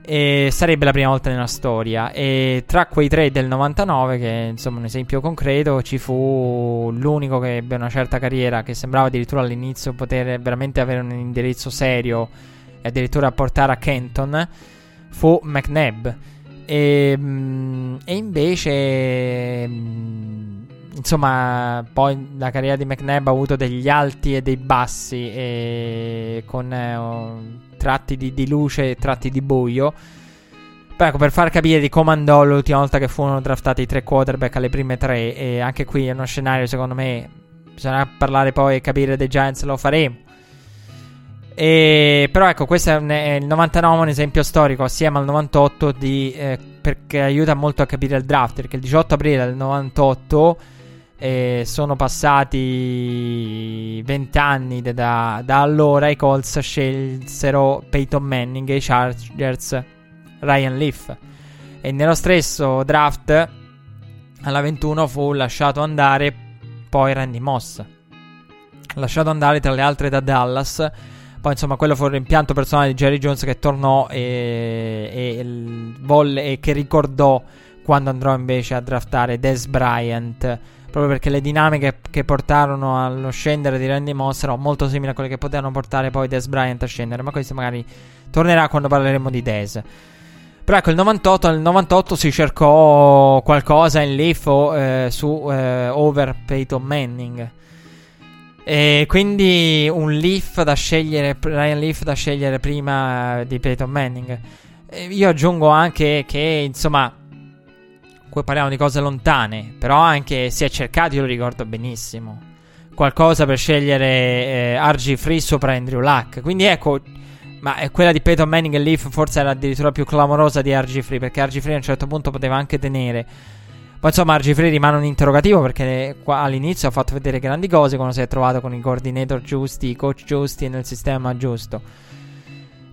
E sarebbe la prima volta nella storia. E tra quei tre del 99, che insomma un esempio concreto, ci fu l'unico che ebbe una certa carriera che sembrava addirittura all'inizio poter veramente avere un indirizzo serio e addirittura portare a Kenton. Fu McNabb. E, mm, e invece. Mm, insomma, poi la carriera di McNabb ha avuto degli alti e dei bassi. E con. Tratti di, di luce e tratti di buio. Però ecco, per far capire di come andò l'ultima volta che furono draftati i tre quarterback alle prime tre, e anche qui è uno scenario, secondo me, bisogna parlare poi e capire dei Giants, lo faremo. E, però ecco, questo è, un, è, il 99 un esempio storico assieme al 98 di, eh, perché aiuta molto a capire il draft, perché il 18 aprile del 98 e sono passati 20 anni da, da, allora. I Colts scelsero Peyton Manning e i Chargers Ryan Leaf. E nello stesso draft alla 21 fu lasciato andare poi Randy Moss. Lasciato andare tra le altre da Dallas. Poi insomma quello fu il rimpianto personale di Jerry Jones che tornò e, e, volle, e che ricordò quando andrò invece a draftare Des Bryant proprio perché le dinamiche che portarono allo scendere di Randy Moss erano molto simili a quelle che potevano portare poi Des Bryant a scendere, ma questo magari tornerà quando parleremo di Des. Però ecco, il 98, nel 98 si cercò qualcosa in Leaf eh, su eh, over Peyton Manning. E quindi un Leaf da scegliere, Ryan Leaf da scegliere prima di Peyton Manning. E io aggiungo anche che, insomma, Qui parliamo di cose lontane, però anche si è cercato, io lo ricordo benissimo, qualcosa per scegliere eh, RG Free sopra Andrew Luck. Quindi ecco, ma quella di Peyton Manning e Leaf forse era addirittura più clamorosa di RG Free, perché RG Free a un certo punto poteva anche tenere. Poi insomma RG Free rimane un interrogativo perché all'inizio ha fatto vedere grandi cose quando si è trovato con i coordinator giusti, i coach giusti e nel sistema giusto.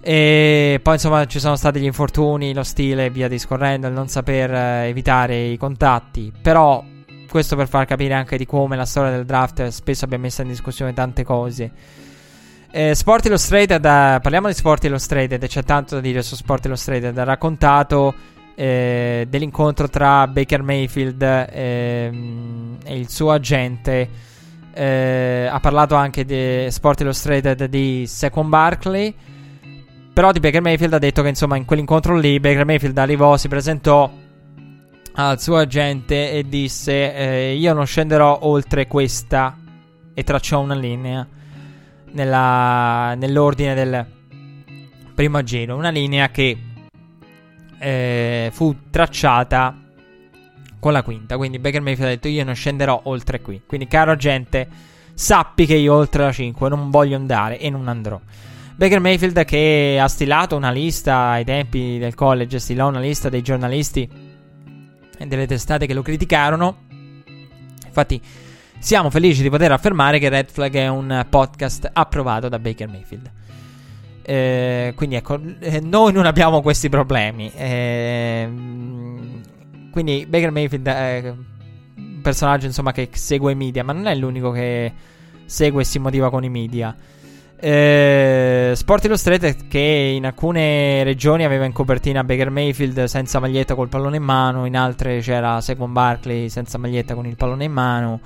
E poi insomma ci sono stati gli infortuni, lo stile e via discorrendo, il non saper eh, evitare i contatti. Però questo per far capire anche di come la storia del draft spesso abbia messo in discussione tante cose. Eh, Sport Illustrated, eh, parliamo di Sport Illustrated, c'è tanto da dire su Sport Illustrated, ha raccontato eh, dell'incontro tra Baker Mayfield ehm, e il suo agente. Eh, ha parlato anche di Sport Illustrated di Saquon Barkley però di Baker Mayfield ha detto che insomma in quell'incontro lì Baker Mayfield arrivò, si presentò al suo agente e disse eh, io non scenderò oltre questa. E tracciò una linea nella, nell'ordine del primo giro, una linea che eh, fu tracciata con la quinta, quindi Baker Mayfield ha detto io non scenderò oltre qui, quindi caro agente sappi che io oltre la 5 non voglio andare e non andrò. Baker Mayfield che ha stilato una lista ai tempi del college, stilò una lista dei giornalisti e delle testate che lo criticarono. Infatti siamo felici di poter affermare che Red Flag è un podcast approvato da Baker Mayfield. Eh, quindi ecco, eh, noi non abbiamo questi problemi. Eh, quindi Baker Mayfield è un personaggio insomma che segue i media, ma non è l'unico che segue e si motiva con i media. Eh, Sport Illustrated che in alcune regioni aveva in copertina Baker Mayfield senza maglietta col pallone in mano, in altre c'era Saquon Barkley senza maglietta con il pallone in mano,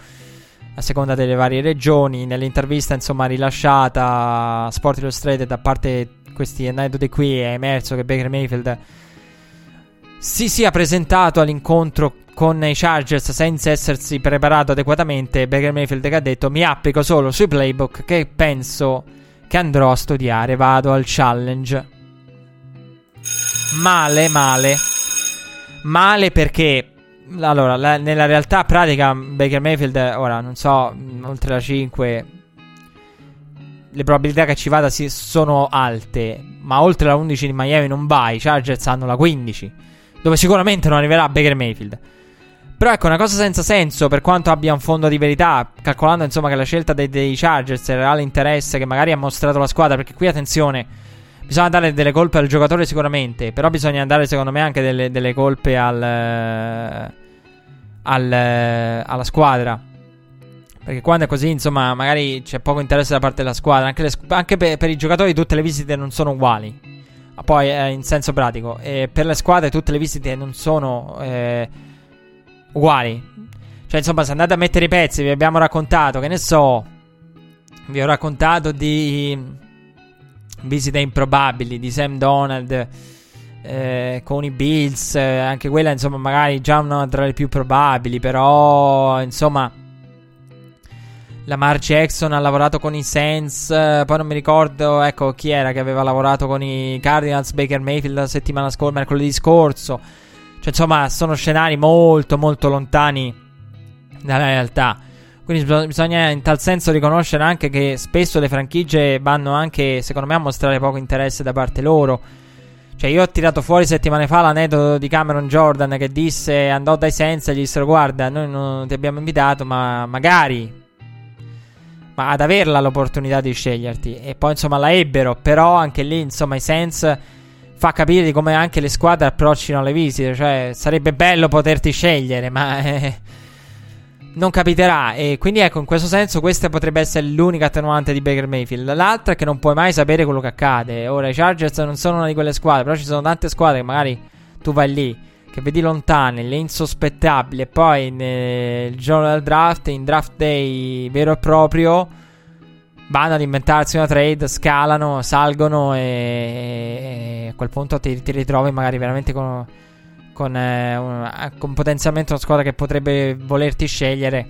a seconda delle varie regioni. Nell'intervista insomma rilasciata Sport Illustrated, a parte questi aneddoti qui, è emerso che Baker Mayfield si sia presentato all'incontro con i Chargers senza essersi preparato adeguatamente. Baker Mayfield che ha detto mi applico solo sui playbook che penso che andrò a studiare. Vado al challenge. Male, male. Male perché. Allora, la, nella realtà pratica, Baker Mayfield, ora non so, oltre la 5, le probabilità che ci vada si, sono alte. Ma oltre la 11 di Miami non vai. I Chargers hanno la 15, dove sicuramente non arriverà Baker Mayfield. Però ecco, una cosa senza senso, per quanto abbia un fondo di verità, calcolando insomma che la scelta dei, dei Chargers era l'interesse che magari ha mostrato la squadra, perché qui attenzione, bisogna dare delle colpe al giocatore sicuramente, però bisogna dare secondo me anche delle, delle colpe al, al, alla squadra. Perché quando è così, insomma, magari c'è poco interesse da parte della squadra. Anche, le, anche per, per, i giocatori tutte le visite non sono uguali. Poi, eh, in senso pratico. E per le squadre tutte le visite non sono... Eh, uguali. Cioè, insomma, se andate a mettere i pezzi, vi abbiamo raccontato, che ne so, vi ho raccontato di visite improbabili di Sam Donald eh, con i Bills, eh, anche quella, insomma, magari già una tra le più probabili, però, insomma, Lamar Jackson ha lavorato con i Saints, eh, poi non mi ricordo, ecco, chi era che aveva lavorato con i Cardinals, Baker Mayfield la settimana scorsa, mercoledì scorso. Cioè, insomma, sono scenari molto, molto lontani dalla realtà. Quindi bisogna in tal senso riconoscere anche che spesso le franchigie vanno anche, secondo me, a mostrare poco interesse da parte loro. Cioè, io ho tirato fuori settimane fa l'aneddoto di Cameron Jordan che disse, andò dai Senza e gli dissero, guarda, noi non ti abbiamo invitato, ma magari... Ma ad averla l'opportunità di sceglierti. E poi, insomma, la ebbero. Però anche lì, insomma, i Sense fa capire di come anche le squadre approccino le visite. Cioè, sarebbe bello poterti scegliere, ma eh, non capiterà. E quindi, ecco, in questo senso, questa potrebbe essere l'unica attenuante di Baker Mayfield. L'altra è che non puoi mai sapere quello che accade. Ora, i Chargers non sono una di quelle squadre, però ci sono tante squadre che magari tu vai lì, che vedi lontane, le insospettabili, e poi nel giorno del draft, in draft day vero e proprio, vanno ad inventarsi una trade, scalano, salgono e, e a quel punto ti, ti, ritrovi magari veramente con, con, eh, una, con, potenzialmente una squadra che potrebbe volerti scegliere,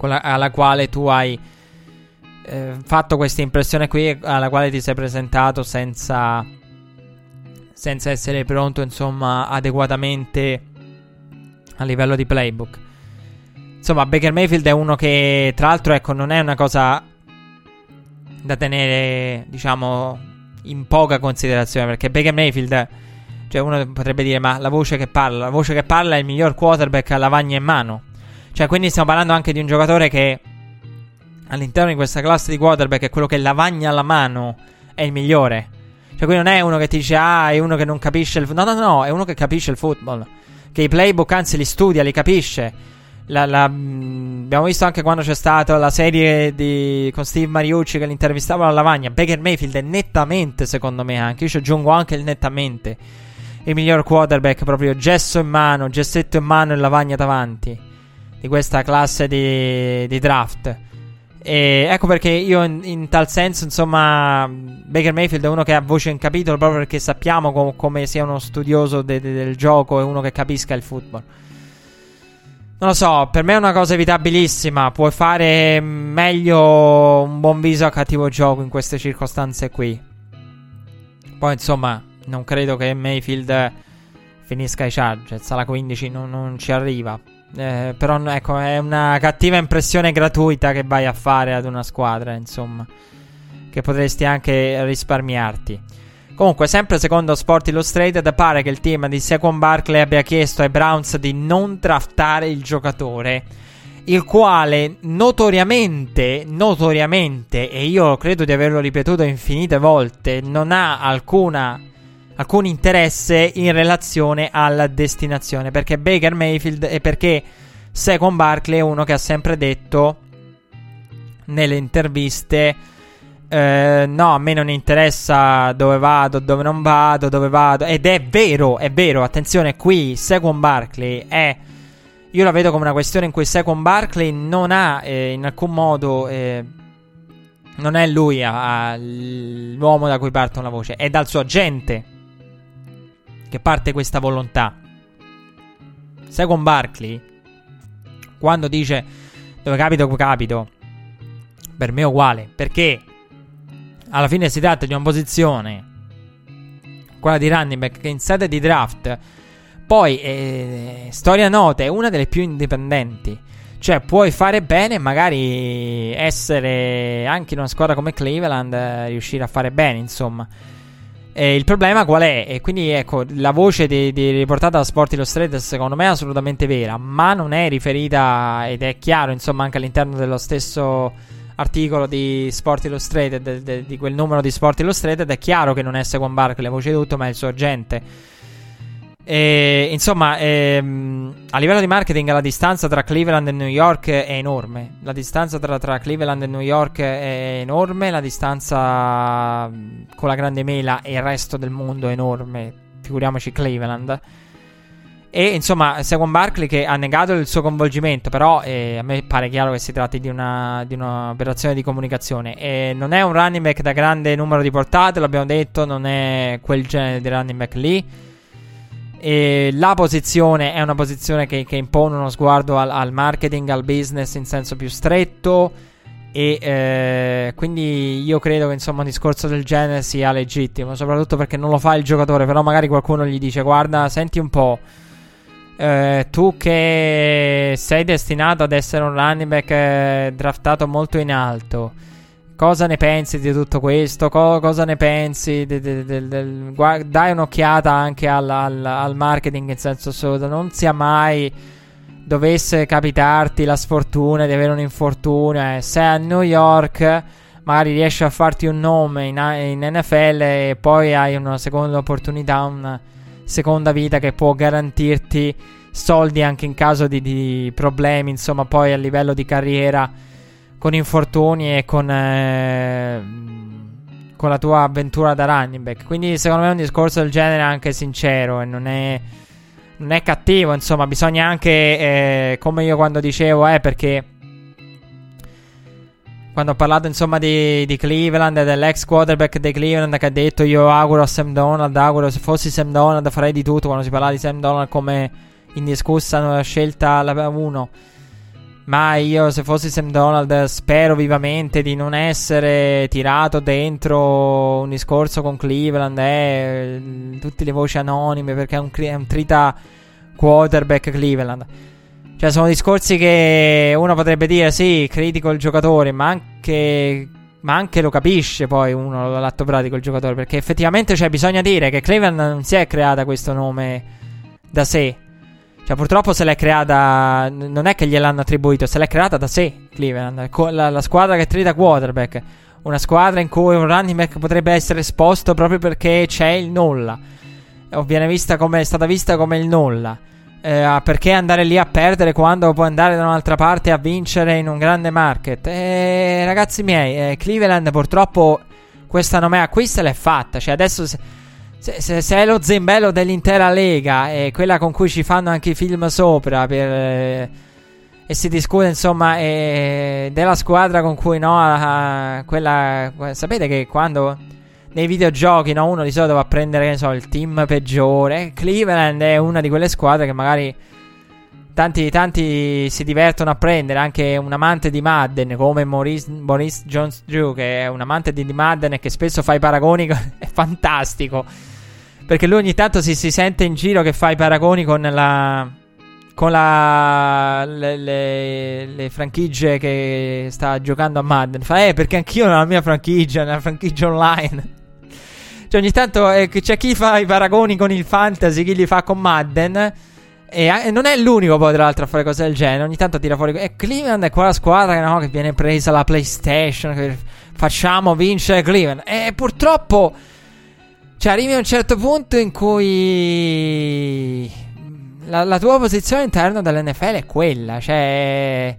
la, alla quale tu hai eh, fatto questa impressione qui, alla quale ti sei presentato senza senza essere pronto, insomma, adeguatamente a livello di playbook. Insomma, Baker Mayfield è uno che, tra l'altro, ecco, non è una cosa da tenere, diciamo, in poca considerazione, perché Baker Mayfield, cioè uno potrebbe dire, ma la voce che parla, la voce che parla è il miglior quarterback a lavagna in mano. Cioè, quindi stiamo parlando anche di un giocatore che all'interno di questa classe di quarterback è quello che lavagna alla mano è il migliore. Cioè, qui non è uno che ti dice, ah, è uno che non capisce il football. No, no, no, è uno che capisce il football. Che i playbook, anzi, li studia, li capisce. La, la, mm, abbiamo visto anche quando c'è stata la serie di, con Steve Mariucci che l'intervistava alla lavagna. Baker Mayfield è nettamente, secondo me, anche. Io ci aggiungo anche il nettamente. Il miglior quarterback, proprio gesso in mano, gessetto in mano e lavagna davanti. Di questa classe di, di draft. E ecco perché io in, in, tal senso, insomma, Baker Mayfield è uno che ha voce in capitolo proprio perché sappiamo com- come sia uno studioso de- de- del gioco e uno che capisca il football. Non lo so, per me è una cosa evitabilissima. Puoi fare meglio un buon viso a cattivo gioco in queste circostanze qui. Poi, insomma, non credo che Mayfield finisca i Chargers. Alla 15 non, non ci arriva. Eh, però ecco, è una cattiva impressione gratuita che vai a fare ad una squadra, insomma. Che potresti anche risparmiarti. Comunque, sempre secondo Sport Illustrated, pare che il team di Saquon Barkley abbia chiesto ai Browns di non draftare il giocatore. Il quale notoriamente, notoriamente, e io credo di averlo ripetuto infinite volte, non ha alcuna alcun interesse in relazione alla destinazione. Perché Baker Mayfield e perché Second Barkley è uno che ha sempre detto nelle interviste. Eh, no, a me non interessa dove vado, dove non vado, dove vado. Ed è vero, è vero. Attenzione, qui Second Barkley è. Io la vedo come una questione in cui Second Barkley non ha eh, in alcun modo. Eh, non è lui a, a, l'uomo da cui parte una voce, è dal suo agente che parte questa volontà. Second Barkley, quando dice dove capito, capito, per me è uguale, perché alla fine si tratta di una posizione, quella di running back, che in sede di draft, poi, eh, storia nota, è una delle più indipendenti. Cioè, puoi fare bene, magari essere anche in una squadra come Cleveland, eh, riuscire a fare bene, insomma. Eh, il problema qual è? E quindi ecco, la voce di, di riportata da Sport Illustrated secondo me è assolutamente vera, ma non è riferita ed è chiaro, insomma, anche all'interno dello stesso articolo di Sport Illustrated, de, de, di quel numero di Sport Illustrated, è chiaro che non è Sequon Barkley la voce di tutto, ma è il suo agente. E, insomma, ehm, a livello di marketing la distanza tra Cleveland e New York è enorme. La distanza tra, tra, Cleveland e New York è enorme. La distanza con la grande mela e il resto del mondo è enorme. Figuriamoci Cleveland. E insomma, Seguon Barkley che ha negato il suo coinvolgimento, però eh, a me pare chiaro che si tratti di, una, di un'operazione di comunicazione. E non è un running back da grande numero di portate, l'abbiamo detto, non è quel genere di running back lì e la posizione è una posizione che, che impone uno sguardo al, al, marketing, al business in senso più stretto. E eh, quindi io credo che insomma un discorso del genere sia legittimo, soprattutto perché non lo fa il giocatore. Però magari qualcuno gli dice: Guarda, senti un po'. Eh, tu che sei destinato ad essere un running back eh, draftato molto in alto Cosa ne pensi di tutto questo? Co- cosa ne pensi? De- de- de- guarda, dai un'occhiata anche al, al, al, marketing in senso assoluto. Non sia mai dovesse capitarti la sfortuna di avere un infortunio. Eh. Sei a New York, magari riesci a farti un nome in, in NFL e poi hai una seconda opportunità, una seconda vita che può garantirti soldi anche in caso di, di problemi. Insomma, poi a livello di carriera con infortuni e con, eh, con la tua avventura da running back. Quindi secondo me un discorso del genere è anche sincero e non è non è cattivo, insomma, bisogna anche, eh, come io quando dicevo, eh, perché quando ho parlato insomma di, di Cleveland e dell'ex quarterback di Cleveland che ha detto io auguro a Sam Donald, auguro se fossi Sam Donald farei di tutto quando si parlava di Sam Donald come indiscussa scelta la 1. Ma io se fossi Sam Donald spero vivamente di non essere tirato dentro un discorso con Cleveland e eh, tutte le voci anonime perché è un, è un trita quarterback Cleveland. Cioè, sono discorsi che uno potrebbe dire, sì, critico il giocatore, ma anche, ma anche lo capisce poi uno l'atto pratico il giocatore. Perché effettivamente cioè, bisogna dire che Cleveland non si è creata questo nome da sé. Cioè, purtroppo se l'è creata. Non è che gliel'hanno attribuito, se l'è creata da sé. Cleveland, la, la squadra che trita quarterback. Una squadra in cui un running back potrebbe essere esposto proprio perché c'è il nulla. O viene vista come, è stata vista come il nulla. Eh, perché andare lì a perdere quando puoi andare da un'altra parte a vincere in un grande market? Eh, ragazzi miei, eh, Cleveland purtroppo questa nomea qui se l'è fatta. Cioè, adesso se, se, se, è lo zembello dell'intera lega e quella con cui ci fanno anche i film sopra per, eh, e si discute insomma eh, della squadra con cui no, a, quella, sapete che quando nei videogiochi, no? Uno di solito va a prendere, so, il team peggiore. Cleveland è una di quelle squadre che magari tanti, tanti si divertono a prendere. Anche un amante di Madden come Maurice, Maurice Jones-Drew, che è un amante di, di Madden e che spesso fa i paragoni. <laughs> è fantastico. Perché lui ogni tanto si, si sente in giro che fa i paragoni con la con la, le, le, le, franchigie che sta giocando a Madden. Fa, eh, perché anch'io nella mia franchigia, nella franchigia online. Cioè, ogni tanto eh, c'è chi fa i paragoni con il fantasy, chi li fa con Madden. E, e, non è l'unico poi, tra l'altro, a fare cose del genere. Ogni tanto tira fuori. E Cleveland è quella squadra no, che viene presa la PlayStation. Che facciamo vincere Cleveland. E purtroppo. Cioè, arrivi a un certo punto in cui. La, la tua posizione all'interno dell'NFL è quella. Cioè.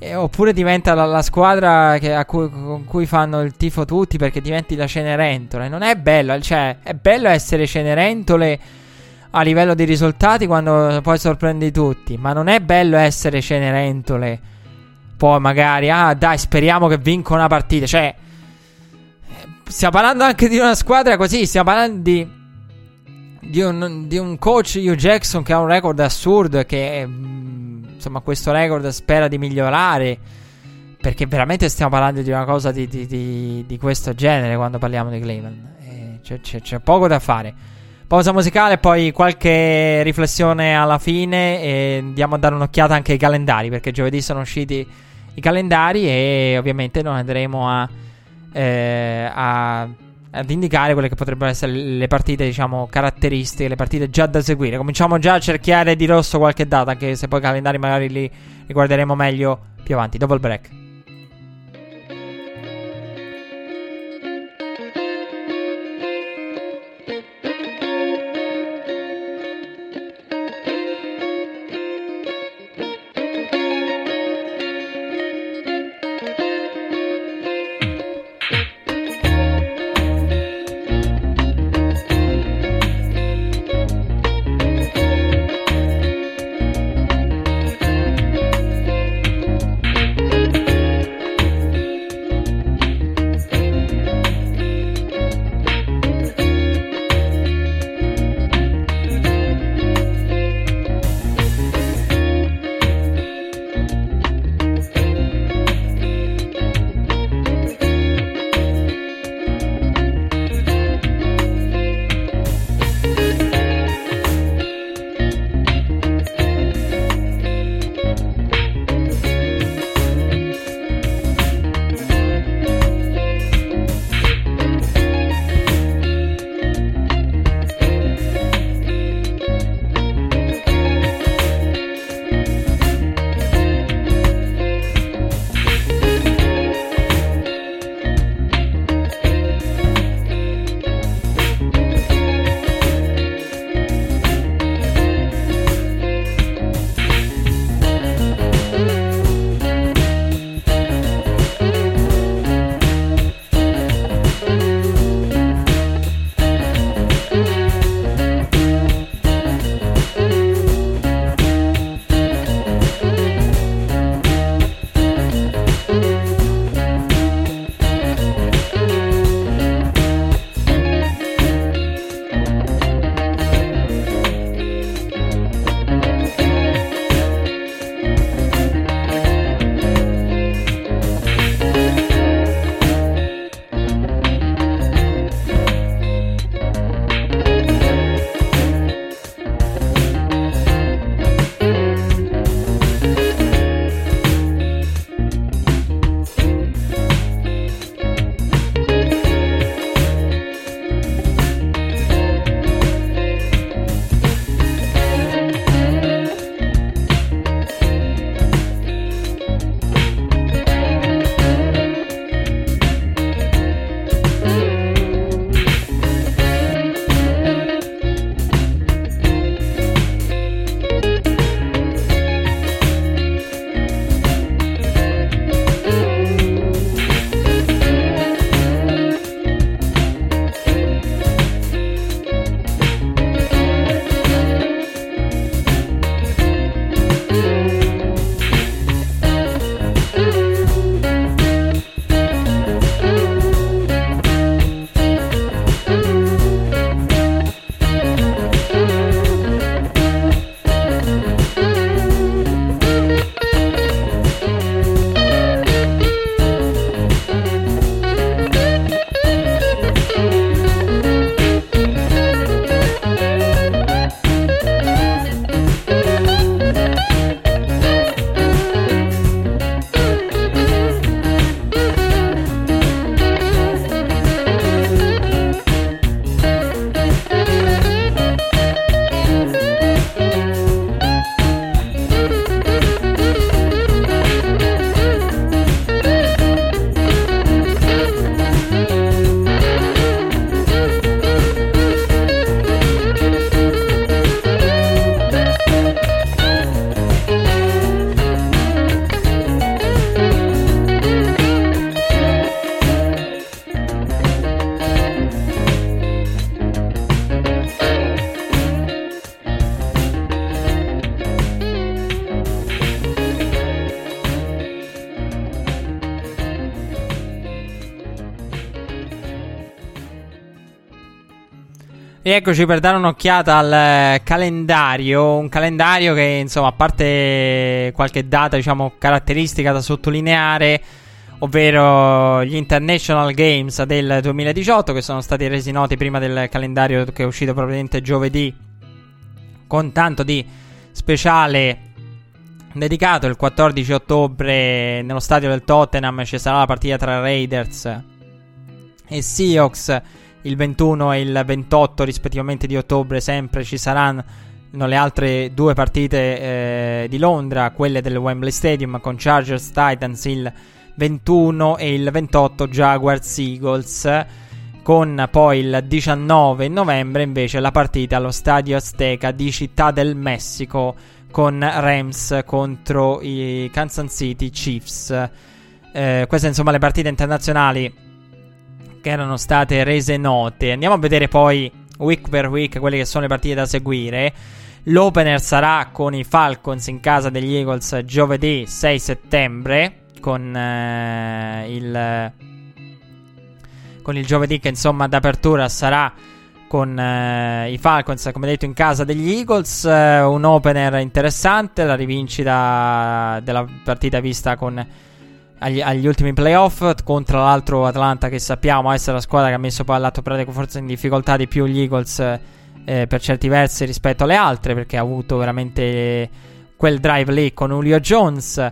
Eh, oppure diventa la, la squadra che, cui, con cui fanno il tifo tutti perché diventi la Cenerentole. Non è bello, cioè, è bello essere Cenerentole a livello di risultati quando poi sorprendi tutti. Ma non è bello essere Cenerentole. Poi magari, ah dai, speriamo che vinca una partita. Cioè, stiamo parlando anche di una squadra così. Stiamo parlando di, di, un, di un coach, Hugh Jackson, che ha un record assurdo. Che insomma, questo record spera di migliorare. Perché veramente stiamo parlando di una cosa di, di, di, questo genere quando parliamo di Cleveland. Eh, c'è, c'è, c'è, poco da fare. Pausa musicale, poi qualche riflessione alla fine. E andiamo a dare un'occhiata anche ai calendari. Perché giovedì sono usciti i calendari. E ovviamente noi andremo a, eh, a ad indicare quelle che potrebbero essere le partite, diciamo, caratteristiche, le partite già da seguire. Cominciamo già a cerchiare di rosso qualche data, anche se poi i calendari magari li riguarderemo meglio più avanti. Dopo il break. Eccoci per dare un'occhiata al eh, calendario, un calendario che insomma a parte qualche data diciamo caratteristica da sottolineare, ovvero gli International Games del 2018 che sono stati resi noti prima del calendario che è uscito probabilmente giovedì con tanto di speciale dedicato. Il 14 ottobre nello stadio del Tottenham ci sarà la partita tra Raiders e Seahawks il 21 e il 28 rispettivamente di ottobre sempre ci saranno le altre due partite eh, di Londra, quelle del Wembley Stadium con Chargers Titans il 21 e il 28 Jaguars Eagles con poi il 19 novembre invece la partita allo Stadio Azteca di Città del Messico con Rams contro i Kansas City Chiefs. Eh, queste insomma le partite internazionali che erano state rese note. Andiamo a vedere poi week per week quelle che sono le partite da seguire. L'opener sarà con i Falcons in casa degli Eagles giovedì 6 settembre con eh, il con il giovedì che insomma d'apertura sarà con eh, i Falcons come detto in casa degli Eagles eh, un opener interessante la rivincita della partita vista con agli, agli, ultimi playoff contro l'altro Atlanta che sappiamo essere la squadra che ha messo poi all'atto pratico forse in difficoltà di più gli Eagles eh, per certi versi rispetto alle altre perché ha avuto veramente quel drive lì con Julio Jones.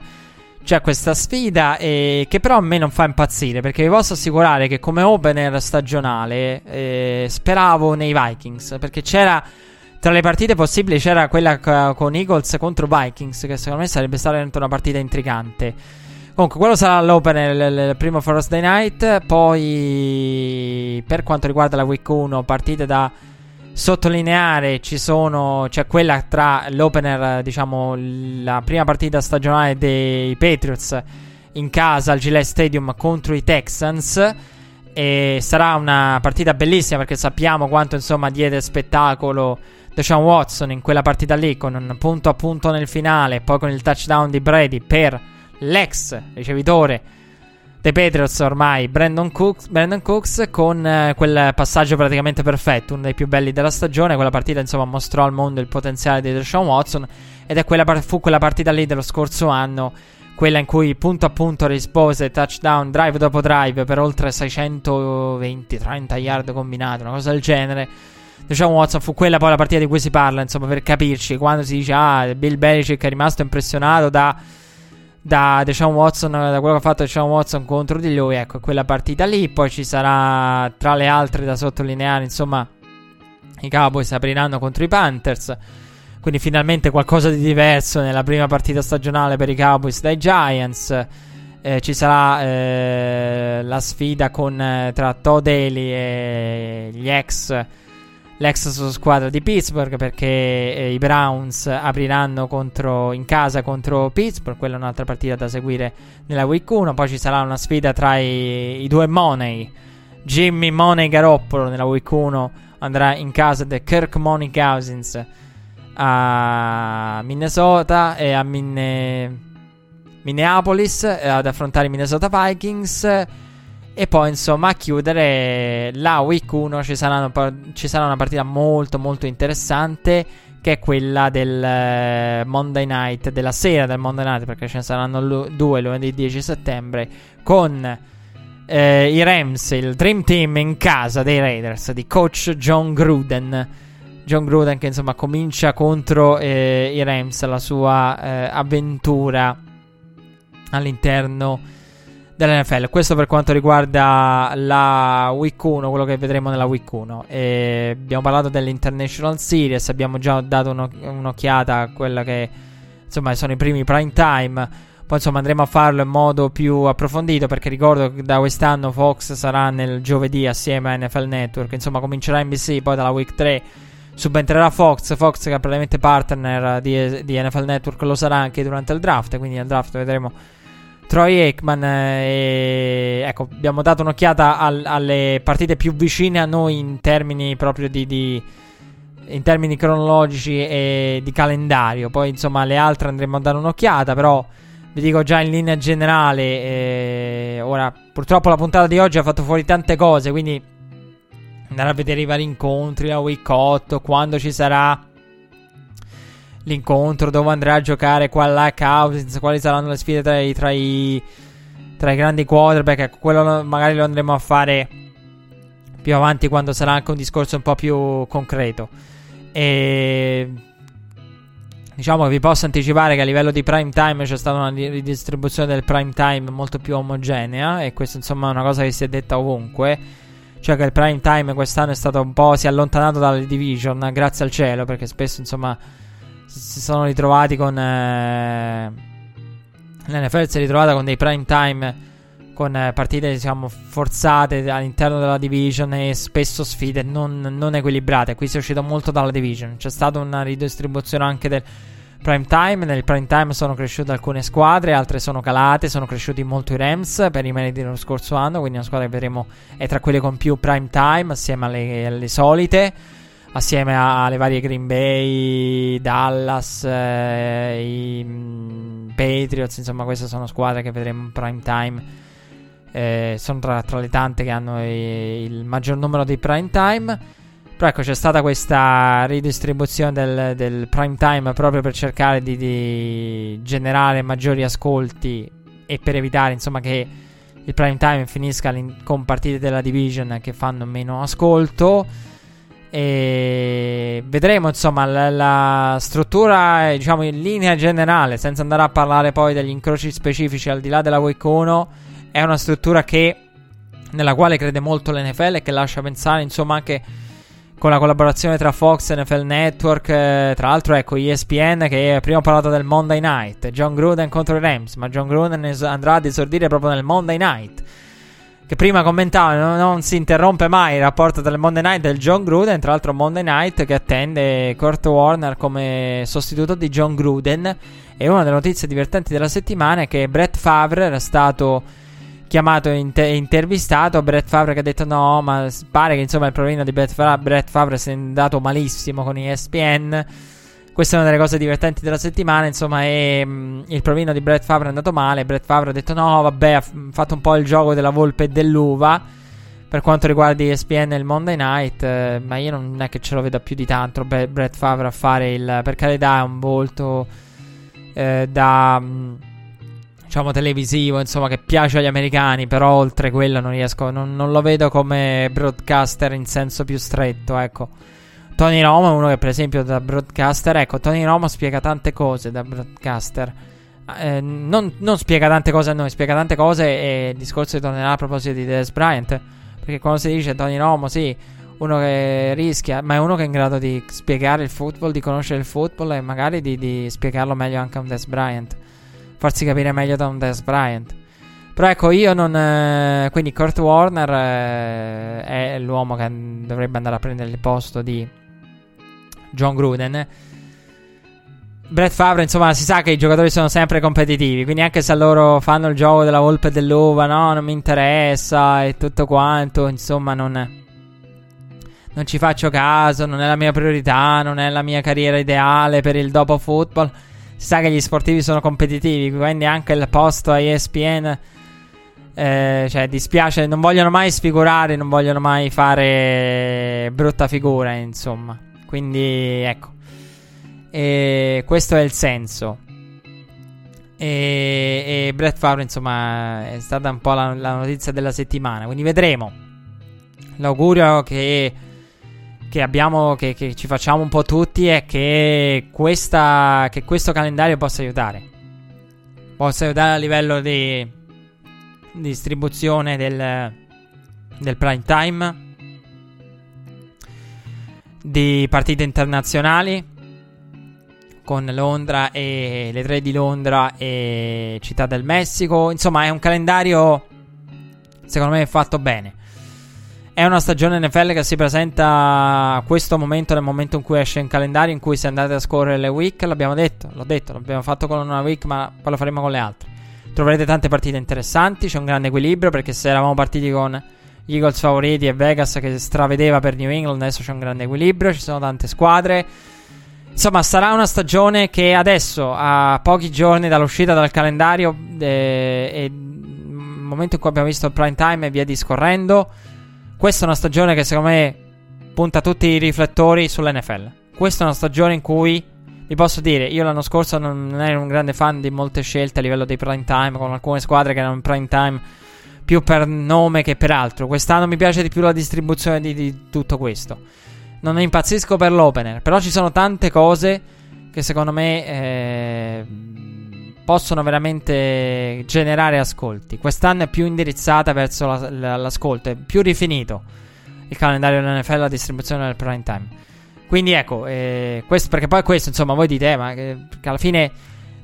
C'è questa sfida eh, che però a me non fa impazzire perché vi posso assicurare che come opener stagionale eh, speravo nei Vikings perché c'era tra le partite possibili c'era quella con Eagles contro Vikings che secondo me sarebbe stata una partita intrigante Comunque, quello sarà l'opener, il, il primo Thursday night. Poi, per quanto riguarda la week 1, partite da sottolineare ci sono c'è quella tra l'opener diciamo la prima partita stagionale dei Patriots in casa al Gillette Stadium contro i Texans e sarà una partita bellissima perché sappiamo quanto insomma diede spettacolo Deshaun Watson in quella partita lì con un punto a punto nel finale poi con il touchdown di Brady per l'ex ricevitore dei Patriots ormai, Brandon Cooks, Brandon Cooks con eh, quel passaggio praticamente perfetto, uno dei più belli della stagione. Quella partita, insomma, mostrò al mondo il potenziale di Deshaun Watson. Ed è quella, fu quella partita lì dello scorso anno, quella in cui punto a punto rispose touchdown, drive dopo drive per oltre 620-30 yard combinati, una cosa del genere. Diciamo Watson fu quella poi la partita di cui si parla, insomma, per capirci, quando si dice ah, Bill Belichick è rimasto impressionato da da Deshaun Watson, da quello che ha fatto Deshaun Watson contro di lui, ecco, quella partita lì. Poi ci sarà, tra le altre da sottolineare, insomma, i Cowboys apriranno contro i Panthers. Quindi finalmente qualcosa di diverso nella prima partita stagionale per i Cowboys dai Giants. Eh, ci sarà eh, la sfida con, eh, tra Todd Haley e gli ex l'ex squadra di Pittsburgh perché eh, i Browns apriranno contro, in casa contro Pittsburgh, quella è un'altra partita da seguire nella week 1, poi ci sarà una sfida tra i, i due Money, Jimmy Money Garoppolo nella week 1 andrà in casa di Kirk Money Cousins a Minnesota e a Minne, Minneapolis eh, ad affrontare i Minnesota Vikings e poi, insomma, a chiudere la week 1 ci, saranno, ci sarà una partita molto, molto interessante. Che è quella del eh, Monday night, della sera del Monday night, perché ce ne saranno due lunedì 10 settembre. Con eh, i Rams, il Dream Team in casa dei Raiders di coach John Gruden. John Gruden che insomma comincia contro eh, i Rams la sua eh, avventura all'interno dell'NFL. Questo per quanto riguarda la week 1, quello che vedremo nella week 1. E abbiamo parlato dell'International Series, abbiamo già dato uno, un'occhiata a quella che insomma sono i primi prime time. Poi insomma andremo a farlo in modo più approfondito perché ricordo che da quest'anno Fox sarà nel giovedì assieme a NFL Network. Insomma comincerà NBC, poi dalla week 3 subentrerà Fox. Fox che è praticamente partner di, di NFL Network lo sarà anche durante il draft. Quindi al draft vedremo Troy Aikman. Eh, ecco, abbiamo dato un'occhiata al, alle partite più vicine a noi in termini proprio di, di, in termini cronologici e di calendario. Poi, insomma, alle altre andremo a dare un'occhiata. Però vi dico già in linea generale. Eh, ora, purtroppo la puntata di oggi ha fatto fuori tante cose. Quindi andare a vedere i vari incontri, la week 8, quando ci sarà l'incontro, dove andrà a giocare, qual là Cousins, quali saranno le sfide tra i, tra i, tra i grandi quarterback. Ecco, quello magari lo andremo a fare più avanti quando sarà anche un discorso un po' più concreto. E diciamo che vi posso anticipare che a livello di prime time c'è stata una ridistribuzione del prime time molto più omogenea e questa insomma è una cosa che si è detta ovunque cioè che il prime time quest'anno è stato un po' si è allontanato dalle division grazie al cielo perché spesso insomma si sono ritrovati con eh, l'NFL si è ritrovata con dei prime time con eh, partite diciamo forzate all'interno della division e spesso sfide non, non, equilibrate. Qui si è uscito molto dalla division. C'è stata una ridistribuzione anche del prime time. Nel prime time sono cresciute alcune squadre, altre sono calate. Sono cresciuti molto i Rams per i meriti dello scorso anno. Quindi una squadra che vedremo è tra quelle con più prime time assieme alle, alle solite. Assieme alle varie Green Bay, Dallas, eh, i mm, Patriots, insomma, queste sono squadre che vedremo in prime time eh, sono tra, tra, le tante che hanno i, il maggior numero di prime time. Però ecco, c'è stata questa ridistribuzione del, del prime time proprio per cercare di, di, generare maggiori ascolti e per evitare, insomma, che il prime time finisca con partite della division che fanno meno ascolto. E vedremo, insomma, la, la struttura, diciamo, in linea generale, senza andare a parlare poi degli incroci specifici al di là della 1 è una struttura che, nella quale crede molto l'NFL e che lascia pensare, insomma, anche con la collaborazione tra Fox e NFL Network. Eh, tra l'altro, ecco ESPN che prima ho parlato del Monday Night, John Gruden contro i Rams, ma John Gruden andrà ad esordire proprio nel Monday Night. Che prima commentava, non, si interrompe mai il rapporto del Monday Night del John Gruden. Tra l'altro, Monday Night che attende Kurt Warner come sostituto di John Gruden. E una delle notizie divertenti della settimana è che Brett Favre era stato chiamato e inter- intervistato Brett Favre che ha detto no ma pare che insomma il provino di Brett Favre, Brett Favre sia andato malissimo con ESPN questa è una delle cose divertenti della settimana insomma e, mh, mm, il provino di Brett Favre è andato male Brett Favre ha detto no vabbè ha fatto un po' il gioco della volpe e dell'uva per quanto riguarda ESPN e il Monday Night eh, ma io non è che ce lo vedo più di tanto Be- Brett Favre a fare il per carità è un volto eh, da... Mh, mm, diciamo televisivo, insomma, che piace agli americani, però oltre quello non riesco, non, non lo vedo come broadcaster in senso più stretto, ecco. Tony Romo è uno che per esempio da broadcaster, ecco, Tony Romo spiega tante cose da broadcaster. Eh, non, non, spiega tante cose a noi, spiega tante cose e il discorso tornerà a proposito di Des Bryant. Perché quando si dice Tony Romo, sì, uno che rischia, ma è uno che è in grado di spiegare il football, di conoscere il football e magari di, di spiegarlo meglio anche a un Des Bryant farsi capire meglio da un Des Bryant. Però ecco, io non. Eh, quindi Kurt Warner eh, è l'uomo che dovrebbe andare a prendere il posto di John Gruden. Brett Favre, insomma, si sa che i giocatori sono sempre competitivi. Quindi, anche se loro fanno il gioco della volpe e dell'uva, no, non mi interessa e tutto quanto, insomma, non. Non ci faccio caso, non è la mia priorità, non è la mia carriera ideale per il dopo football si sa che gli sportivi sono competitivi, quindi anche il posto a ESPN. Eh, cioè, dispiace, non vogliono mai sfigurare, non vogliono mai fare brutta figura, insomma. Quindi, ecco. E questo è il senso. E, e Brett Favre, insomma, è stata un po' la, la notizia della settimana. Quindi vedremo. L'augurio che che abbiamo, che, che, ci facciamo un po' tutti è che, questa, che questo calendario possa aiutare. Possa aiutare a livello di distribuzione del, del prime time, di partite internazionali con Londra e le tre di Londra e Città del Messico. Insomma, è un calendario secondo me fatto bene. È una stagione NFL che si presenta a questo momento, nel momento in cui esce in calendario, in cui se andate a scorrere le week, l'abbiamo detto, l'ho detto, l'abbiamo fatto con una week, ma poi lo faremo con le altre. Troverete tante partite interessanti, c'è un grande equilibrio, perché se eravamo partiti con Eagles favoriti e Vegas che stravedeva per New England, adesso c'è un grande equilibrio, ci sono tante squadre. Insomma, sarà una stagione che adesso, a pochi giorni dall'uscita dal calendario, eh, e momento in cui abbiamo visto il prime time e via discorrendo, questa è una stagione che secondo me punta tutti i riflettori sull'NFL. Questa è una stagione in cui vi posso dire, io l'anno scorso non ero un grande fan di molte scelte a livello di prime time, con alcune squadre che erano in prime time più per nome che per altro. Quest'anno mi piace di più la distribuzione di, di tutto questo. Non impazzisco per l'opener, però ci sono tante cose che secondo me eh, possono veramente generare ascolti. Quest'anno è più indirizzata verso la, la, l'ascolto, è più rifinito il calendario dell'NFL, la distribuzione del prime time. Quindi ecco, eh, questo, perché poi questo, insomma, voi dite, eh, ma che, che alla fine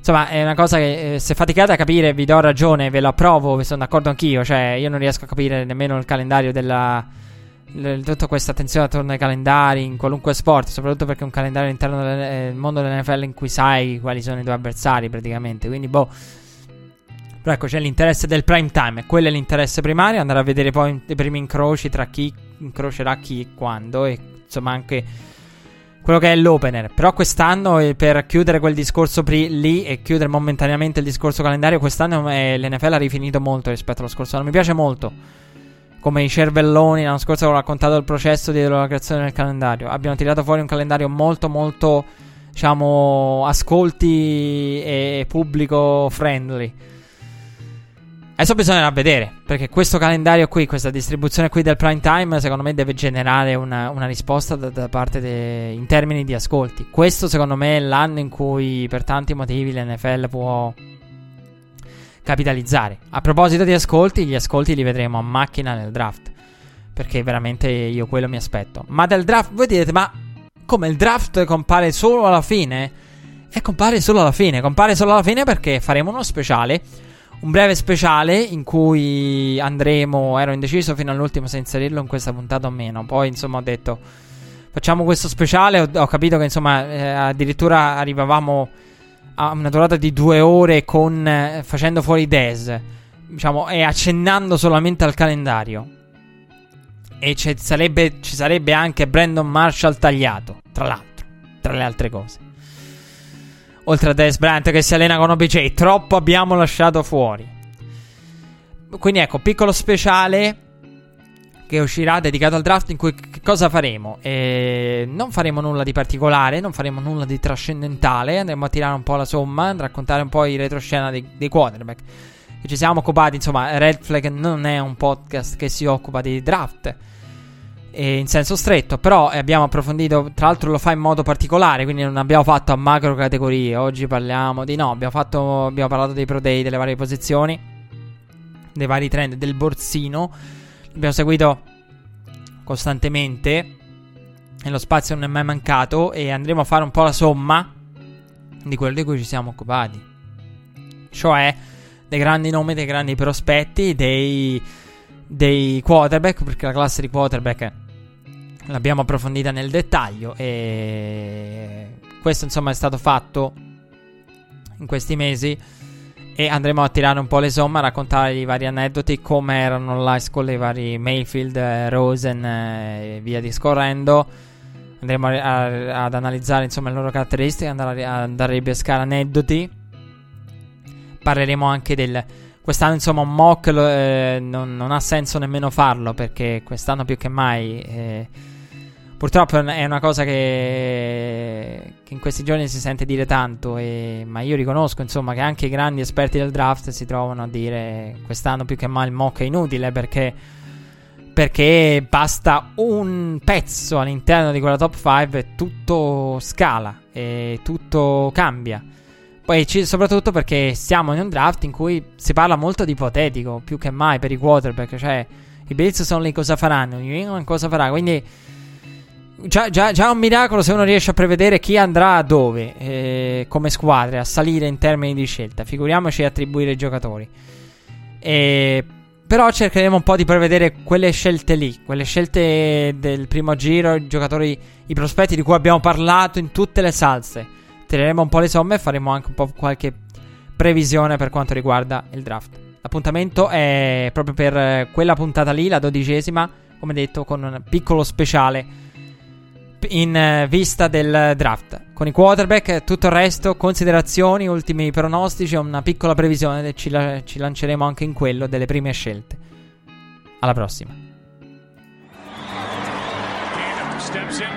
Insomma, è una cosa che eh, se faticate a capire, vi do ragione, ve lo approvo, vi sono d'accordo anch'io. Cioè, io non riesco a capire nemmeno il calendario della. tutta questa attenzione attorno ai calendari in qualunque sport, soprattutto perché è un calendario all'interno del eh, mondo dell'NFL in cui sai quali sono i tuoi avversari praticamente. Quindi, boh. Però ecco, c'è l'interesse del prime time, e quello è l'interesse primario, andare a vedere poi i primi incroci tra chi incrocerà chi e quando, e insomma anche quello che è l'opener. Però quest'anno, eh, per chiudere quel discorso pri- lì e chiudere momentaneamente il discorso calendario, quest'anno eh, l'NFL ha rifinito molto rispetto allo scorso anno. Mi piace molto. Come i cervelloni, l'anno scorso ho raccontato il processo dietro la creazione del calendario. Abbiamo tirato fuori un calendario molto, molto, diciamo, ascolti e pubblico friendly. Adesso bisognerà vedere, perché questo calendario qui, questa distribuzione qui del prime time, secondo me deve generare una, una risposta da, da parte de, in termini di ascolti. Questo secondo me è l'anno in cui per tanti motivi l'NFL può capitalizzare. A proposito di ascolti, gli ascolti li vedremo a macchina nel draft, perché veramente io quello mi aspetto. Ma del draft, voi direte, ma come il draft compare solo alla fine? E compare solo alla fine, compare solo alla fine perché faremo uno speciale un breve speciale in cui andremo. Ero indeciso fino all'ultimo se inserirlo in questa puntata o meno. Poi, insomma, ho detto facciamo questo speciale. Ho, ho capito che, insomma, eh, addirittura arrivavamo a una durata di due ore con eh, facendo fuori Dez. Diciamo, e accennando solamente al calendario. E sarebbe, ci sarebbe anche Brandon Marshall tagliato, tra l'altro, tra le altre cose. Oltre a Des Bryant che si allena con OBJ, troppo abbiamo lasciato fuori. Quindi ecco, piccolo speciale che uscirà dedicato al draft in cui cosa faremo? Eh, non faremo nulla di particolare, non faremo nulla di trascendentale, andremo a tirare un po' la somma, a raccontare un po' i retroscena dei, dei quarterback. Ci siamo occupati, insomma, Red Flag non è un podcast che si occupa di draft in senso stretto, però abbiamo approfondito, tra l'altro lo fa in modo particolare, quindi non abbiamo fatto a macro categorie, oggi parliamo di no, abbiamo, fatto, abbiamo parlato dei pro day, delle varie posizioni, dei vari trend, del borsino, abbiamo seguito costantemente e lo spazio non è mai mancato e andremo a fare un po' la somma di quello di cui ci siamo occupati, cioè dei grandi nomi, dei grandi prospetti, dei dei quarterback, perché la classe di quarterback l'abbiamo approfondita nel dettaglio e questo insomma è stato fatto in questi mesi e andremo a tirare un po' le somme, a raccontare i vari aneddoti, come erano l'high school, i vari Mayfield, eh, Rosen eh, e via discorrendo. Andremo a, a, ad analizzare insomma le loro caratteristiche, andare a, andare a ripescare aneddoti. Parleremo anche del, Quest'anno, insomma, un mock eh, non, non, ha senso nemmeno farlo perché quest'anno più che mai. Eh, purtroppo è una cosa che, che, in questi giorni si sente dire tanto. E, ma io riconosco, insomma, che anche i grandi esperti del draft si trovano a dire quest'anno più che mai il mock è inutile perché. Perché basta un pezzo all'interno di quella top 5 e tutto scala e tutto cambia. Poi c- soprattutto perché siamo in un draft in cui si parla molto di ipotetico, più che mai per i quarterback, cioè i Bills sono lì cosa faranno, New England cosa farà, quindi già, già, già, un miracolo se uno riesce a prevedere chi andrà dove eh, come squadre, a salire in termini di scelta, figuriamoci attribuire i giocatori. E, però cercheremo un po' di prevedere quelle scelte lì, quelle scelte del primo giro, i giocatori, i prospetti di cui abbiamo parlato in tutte le salse tireremo un po' le somme e faremo anche un po' qualche previsione per quanto riguarda il draft. L'appuntamento è proprio per quella puntata lì, la dodicesima, come detto, con un piccolo speciale in eh, vista del draft. Con i quarterback, eh, tutto il resto, considerazioni, ultimi pronostici una piccola previsione. Ci, la- ci lanceremo anche in quello delle prime scelte. Alla prossima. Steps in